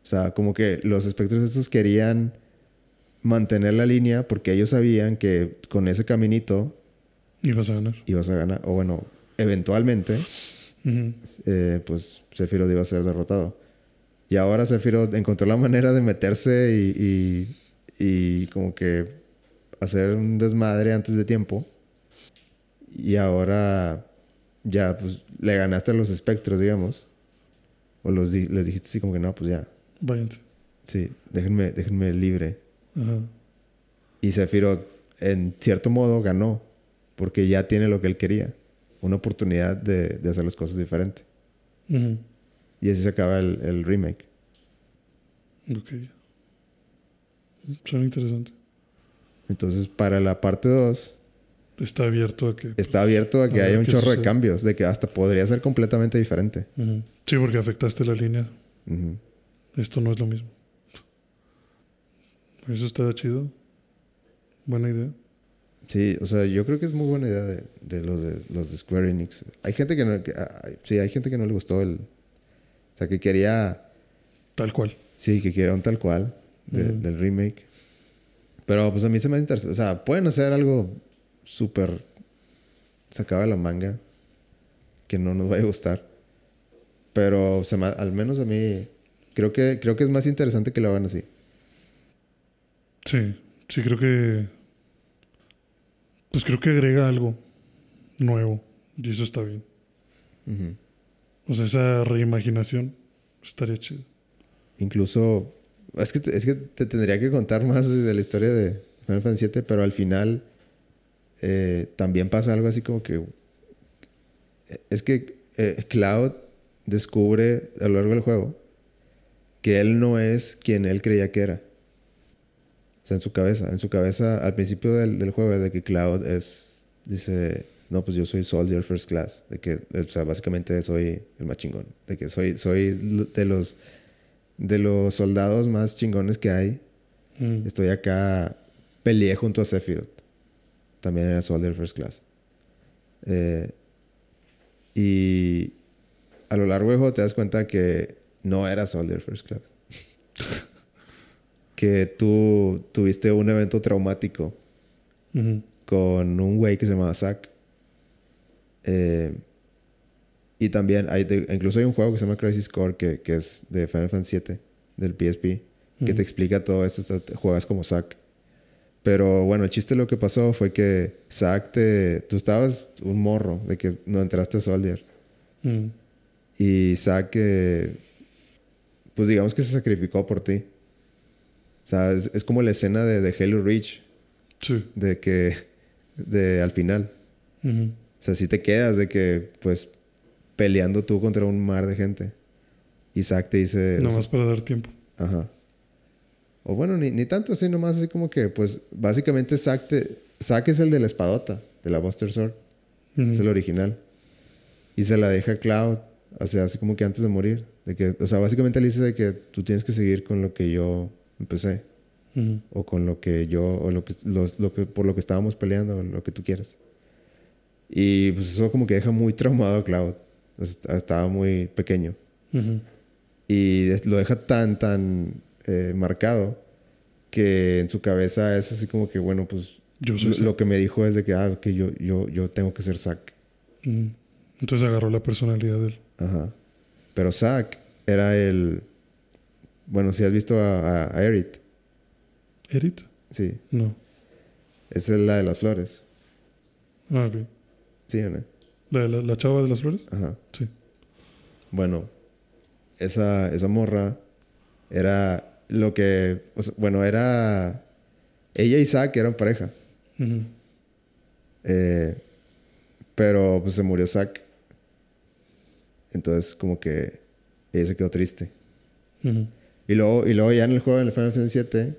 O sea, como que los espectros estos querían mantener la línea porque ellos sabían que con ese caminito Y vas a ganar. ibas a ganar. O bueno, eventualmente eh, pues Sephiroth iba a ser derrotado. Y ahora Sephiroth encontró la manera de meterse y, y, y como que hacer un desmadre antes de tiempo. Y ahora ya pues le ganaste a los espectros, digamos. O los di- les dijiste así como que no, pues ya. Váyanse. Sí, déjenme, déjenme libre. Ajá. Y Sephiroth en cierto modo ganó. Porque ya tiene lo que él quería. Una oportunidad de, de hacer las cosas diferente. Ujú. Y así se acaba el, el remake. Ok. Suena interesante. Entonces, para la parte 2, Está abierto a que. está abierto a que A haya un chorro de cambios, de que hasta podría ser completamente diferente. Sí, porque afectaste la línea. Esto no es lo mismo. Eso está chido. Buena idea. Sí, o sea, yo creo que es muy buena idea de, de los de los de Square Enix. Hay gente que no, que- ah, sí, hay gente que no le gustó el, o sea, que quería, Tal cual. sí, que quería un tal cual de- del remake. Pero pues a mí se me hace interesante, o sea, pueden hacer algo súper sacado de la manga que no nos vaya a gustar. Pero se me- al menos a mí creo que creo que es más interesante que lo hagan así. Sí. Sí, creo que. Pues creo que agrega algo nuevo. Y eso está bien. O sea, esa reimaginación estaría chido. Incluso es que es que te tendría que contar más de la historia de Final Fantasy VII, pero al final eh, también pasa algo así como que es que eh, Cloud descubre a lo largo del juego que él no es quien él creía que era. O sea, en su cabeza, en su cabeza al principio del, del juego es de que Cloud es dice, no, pues yo soy Soldier First Class, de que o sea, básicamente soy el más chingón, de que soy soy de los de los soldados más chingones que hay. Mm. Estoy acá, peleé junto a Sephiroth. También era Soldier First Class. Eh, y a lo largo del juego te das cuenta que no era Soldier First Class. que tú tuviste un evento traumático con un güey que se llamaba Zack. Eh, y también hay, incluso hay un juego que se llama Crisis Core que, que es de Final Fantasy VII, del PSP, que te explica todo esto. juegas como Zack. Pero bueno, el chiste de lo que pasó fue que Zack te. Tú estabas un morro de que no entraste a Soldier. Mm. Y Zack, eh, pues digamos que se sacrificó por ti. O sea, es, es como la escena de, de Halo Reach, Sí. de que. de al final. O sea, si te quedas de que, pues, peleando tú contra un mar de gente. Y Zack te dice... Nada más para dar tiempo. Ajá. O bueno, ni, ni tanto así, nomás así como que, pues, básicamente Zack, te, Zack es el de la espadota, de la Buster Sword. Es el original. Y se la deja a Cloud, o sea, así como que antes de morir. De que, o sea, básicamente le dice de que tú tienes que seguir con lo que yo empecé. O con lo que yo, o lo que, los- lo que, por lo que estábamos peleando, o lo que tú quieras. Y pues eso como que deja muy traumado a Cloud. Est- Estaba muy pequeño. Y lo deja tan, tan eh, marcado que en su cabeza es así como que, bueno, pues Yo lo, que me dijo es de que, ah, que yo, yo, yo tengo que ser Zack. Entonces agarró la personalidad de él. Ajá. Pero Zack era el... Bueno, si has visto a, a, a ¿Erit? sí. No. Esa es la de las flores. Ah, ok. Sí, ¿no? ¿La, la, la chava de las flores? Ajá. Sí. Bueno, esa, esa morra era lo que... o sea, bueno, era... Ella y Zack eran pareja. Eh, pero pues se murió Zack. Entonces como que ella se quedó triste. Y luego, y luego ya en el juego, en el Final Fantasy VII,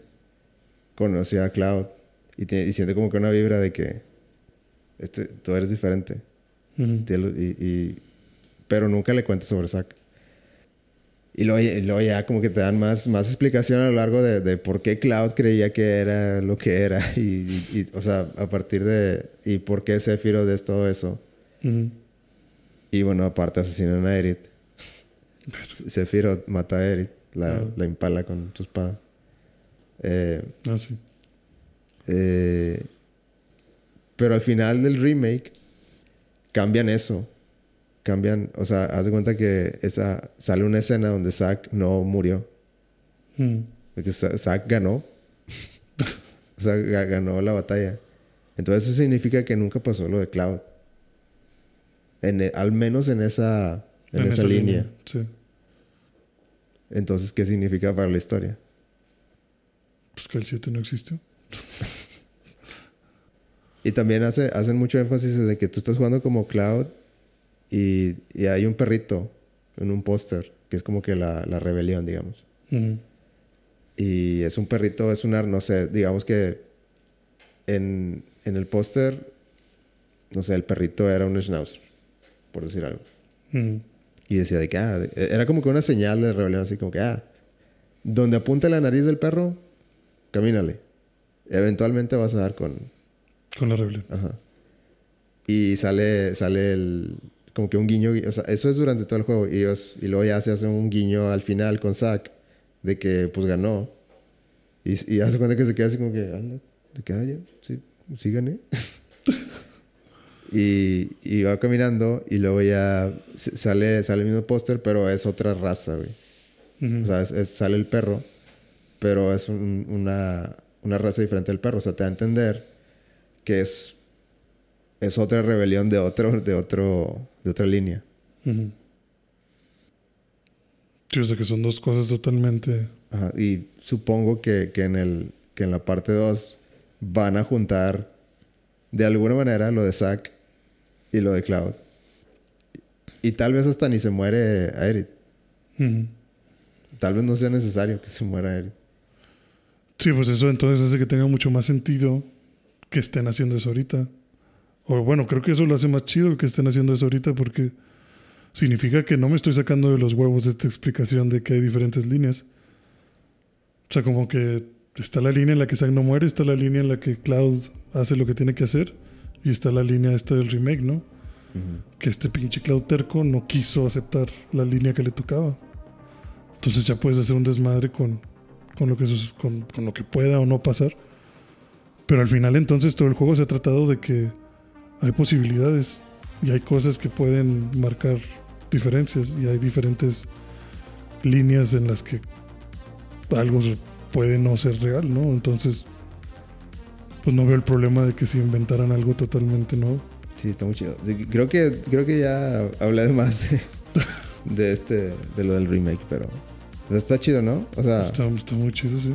conoció a Cloud. Y, tiene- y siente como que una vibra de que este, tú eres diferente. Ujú. Estilo- y, y- pero nunca le cuentas sobre Zack. Y luego, y luego ya como que te dan más, más explicación a lo largo de, de por qué Cloud creía que era lo que era. Y, y- o sea, a partir de... Y por qué Sephiroth es todo eso. Ujú. Y bueno, aparte asesinan a Erit. Sephiroth mata a Erit. La, Ah. la impala con su espada. Eh, Ah, sí. eh, pero al final del remake cambian eso. Cambian, o sea, haz de cuenta que esa, sale una escena donde Zack no murió. Ujú. De que Za- Zack ganó. o sea, ga- ganó la batalla. Entonces eso significa que nunca pasó lo de Cloud. En e- al menos en esa, en esa, línea. Sí. Entonces, ¿qué significa para la historia? Pues que el 7 no existió. Y también hace, hacen mucho énfasis en que tú estás jugando como Cloud y, y hay un perrito en un póster, que es como que la, la rebelión, digamos. Y es un perrito, es una, no sé, digamos que en, en el póster, no sé, el perrito era un schnauzer, por decir algo. Y decía de que, ah, de- era como que una señal de rebelión, así como que, ah, donde apunte la nariz del perro, camínale. Eventualmente vas a dar con, Con la rebelión. Ajá. Y sale, sale el, como que un guiño, o sea, eso es durante todo el juego. Y, ellos- y luego ya se hace un guiño al final con Zack de que pues ganó. Y, y hace cuenta que se queda así como que, "Ala, ¿de qué yo? Sí, sí gané. y, y va caminando y luego ya sale, sale el mismo póster, pero es otra raza, güey. Ujú. O sea, es- es- sale el perro, pero es un- una, una raza diferente del perro. O sea, te da a entender que es, es otra rebelión de otro, de otro, de otra línea. Ujú. Sí, o sea que son dos cosas totalmente. Ajá, Y supongo que, que en el, que en la parte 2 van a juntar de alguna manera lo de Zack y lo de Cloud. Y tal vez hasta ni se muere Aerith. Ujú. Tal vez no sea necesario que se muera Aerith. Sí, pues eso entonces hace que tenga mucho más sentido que estén haciendo eso ahorita. O bueno, creo que eso lo hace más chido que estén haciendo eso ahorita porque significa que no me estoy sacando de los huevos esta explicación de que hay diferentes líneas. O sea, como que está la línea en la que Zack no muere, está la línea en la que Cloud hace lo que tiene que hacer y está la línea esta del remake, ¿no? Que este pinche Cloud terco no quiso aceptar la línea que le tocaba. Entonces ya puedes hacer un desmadre con, con lo que con, con lo que pueda o no pasar. Pero al final entonces todo el juego se ha tratado de que hay posibilidades y hay cosas que pueden marcar diferencias y hay diferentes líneas en las que algo puede no ser real, ¿no? Entonces, pues no veo el problema de que se inventaran algo totalmente nuevo. Sí, está muy chido. Creo que, creo que ya hablé de más de, de este, de lo del remake, pero o sea, está chido, ¿no? O sea, Está, está muy chido, sí.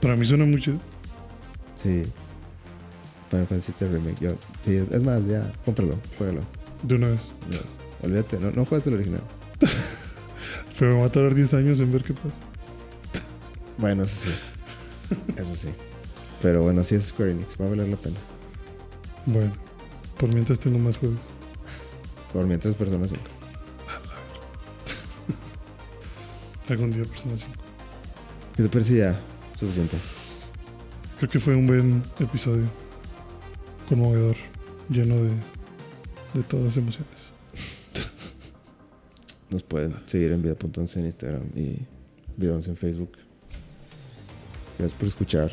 Para mí suena muy chido. sí. Final Fantasy VII Remake. Yo, sí, es, es más, ya, cómpralo, juégalo. De una vez. No, olvídate, no, no juegues el original. Pero me va a tardar 10 años en ver qué pasa. Bueno, eso sí. Eso sí. Pero bueno, sí es Square Enix, va a valer la pena. Bueno, por mientras tengo más juegos. Por mientras personas 5. Algún día Persona 5. ¿Qué te parece ya? Suficiente. Creo que fue un buen episodio. Conmovedor. Lleno de, de todas emociones. Nos pueden seguir en vida.11 en Instagram y vida11 en Facebook. Gracias por escuchar.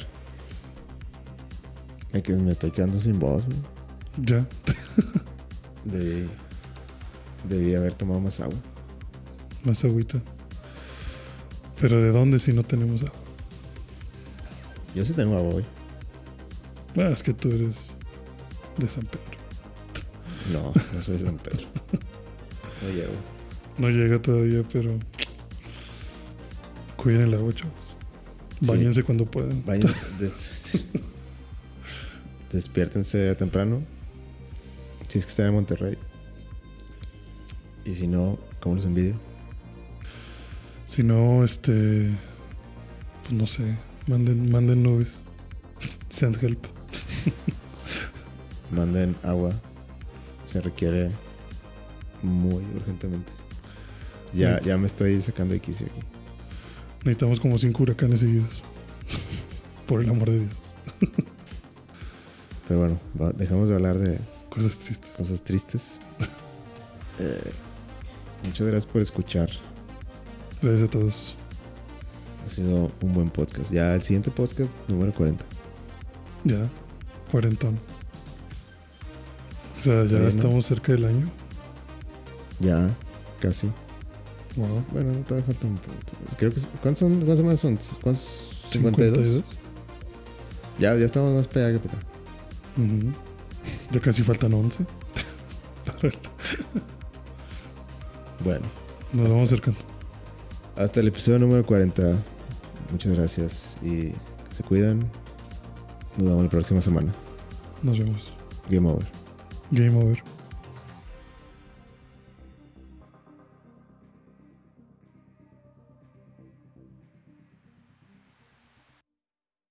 Me, que- me estoy quedando sin voz. Ya. Debí, debí haber tomado más agua. Más agüita. Pero ¿de dónde si no tenemos agua? Yo sí tengo agua hoy. Ah, es que tú eres de San Pedro. No, no soy de San Pedro. No llego. No llega todavía, pero cuiden el agua, chavos. Sí. Báñense cuando puedan. Des- despiértense temprano. Si es que están en Monterrey. Y si no, ¿cómo los envidio? Si no, este. Pues no sé. Manden, manden nubes. Send help. Manden agua. Se requiere muy urgentemente. Ya, ya me estoy sacando de quicio aquí. Necesitamos como cinco huracanes seguidos. Por el amor de Dios. Pero bueno, va- dejamos de hablar de Cosas tristes. cosas tristes. Eh, muchas gracias por escuchar. Gracias a todos. Ha sido un buen podcast. Ya el siguiente podcast, número 40. Ya. Cuarentón. O sea, ya Bueno. estamos cerca del año. Ya, casi. Wow. Bueno, todavía falta un punto. Creo que. ¿Cuántas, son, cuántas semanas son? ¿Cuántos? 52. Ya, ya estamos más para allá que acá. Ujú. Ya casi faltan 11. Para el- Bueno, Nos vamos acercando. hasta el episodio número 40. Muchas gracias y se cuidan. Nos vemos la próxima semana. Nos vemos. Game over. Game over.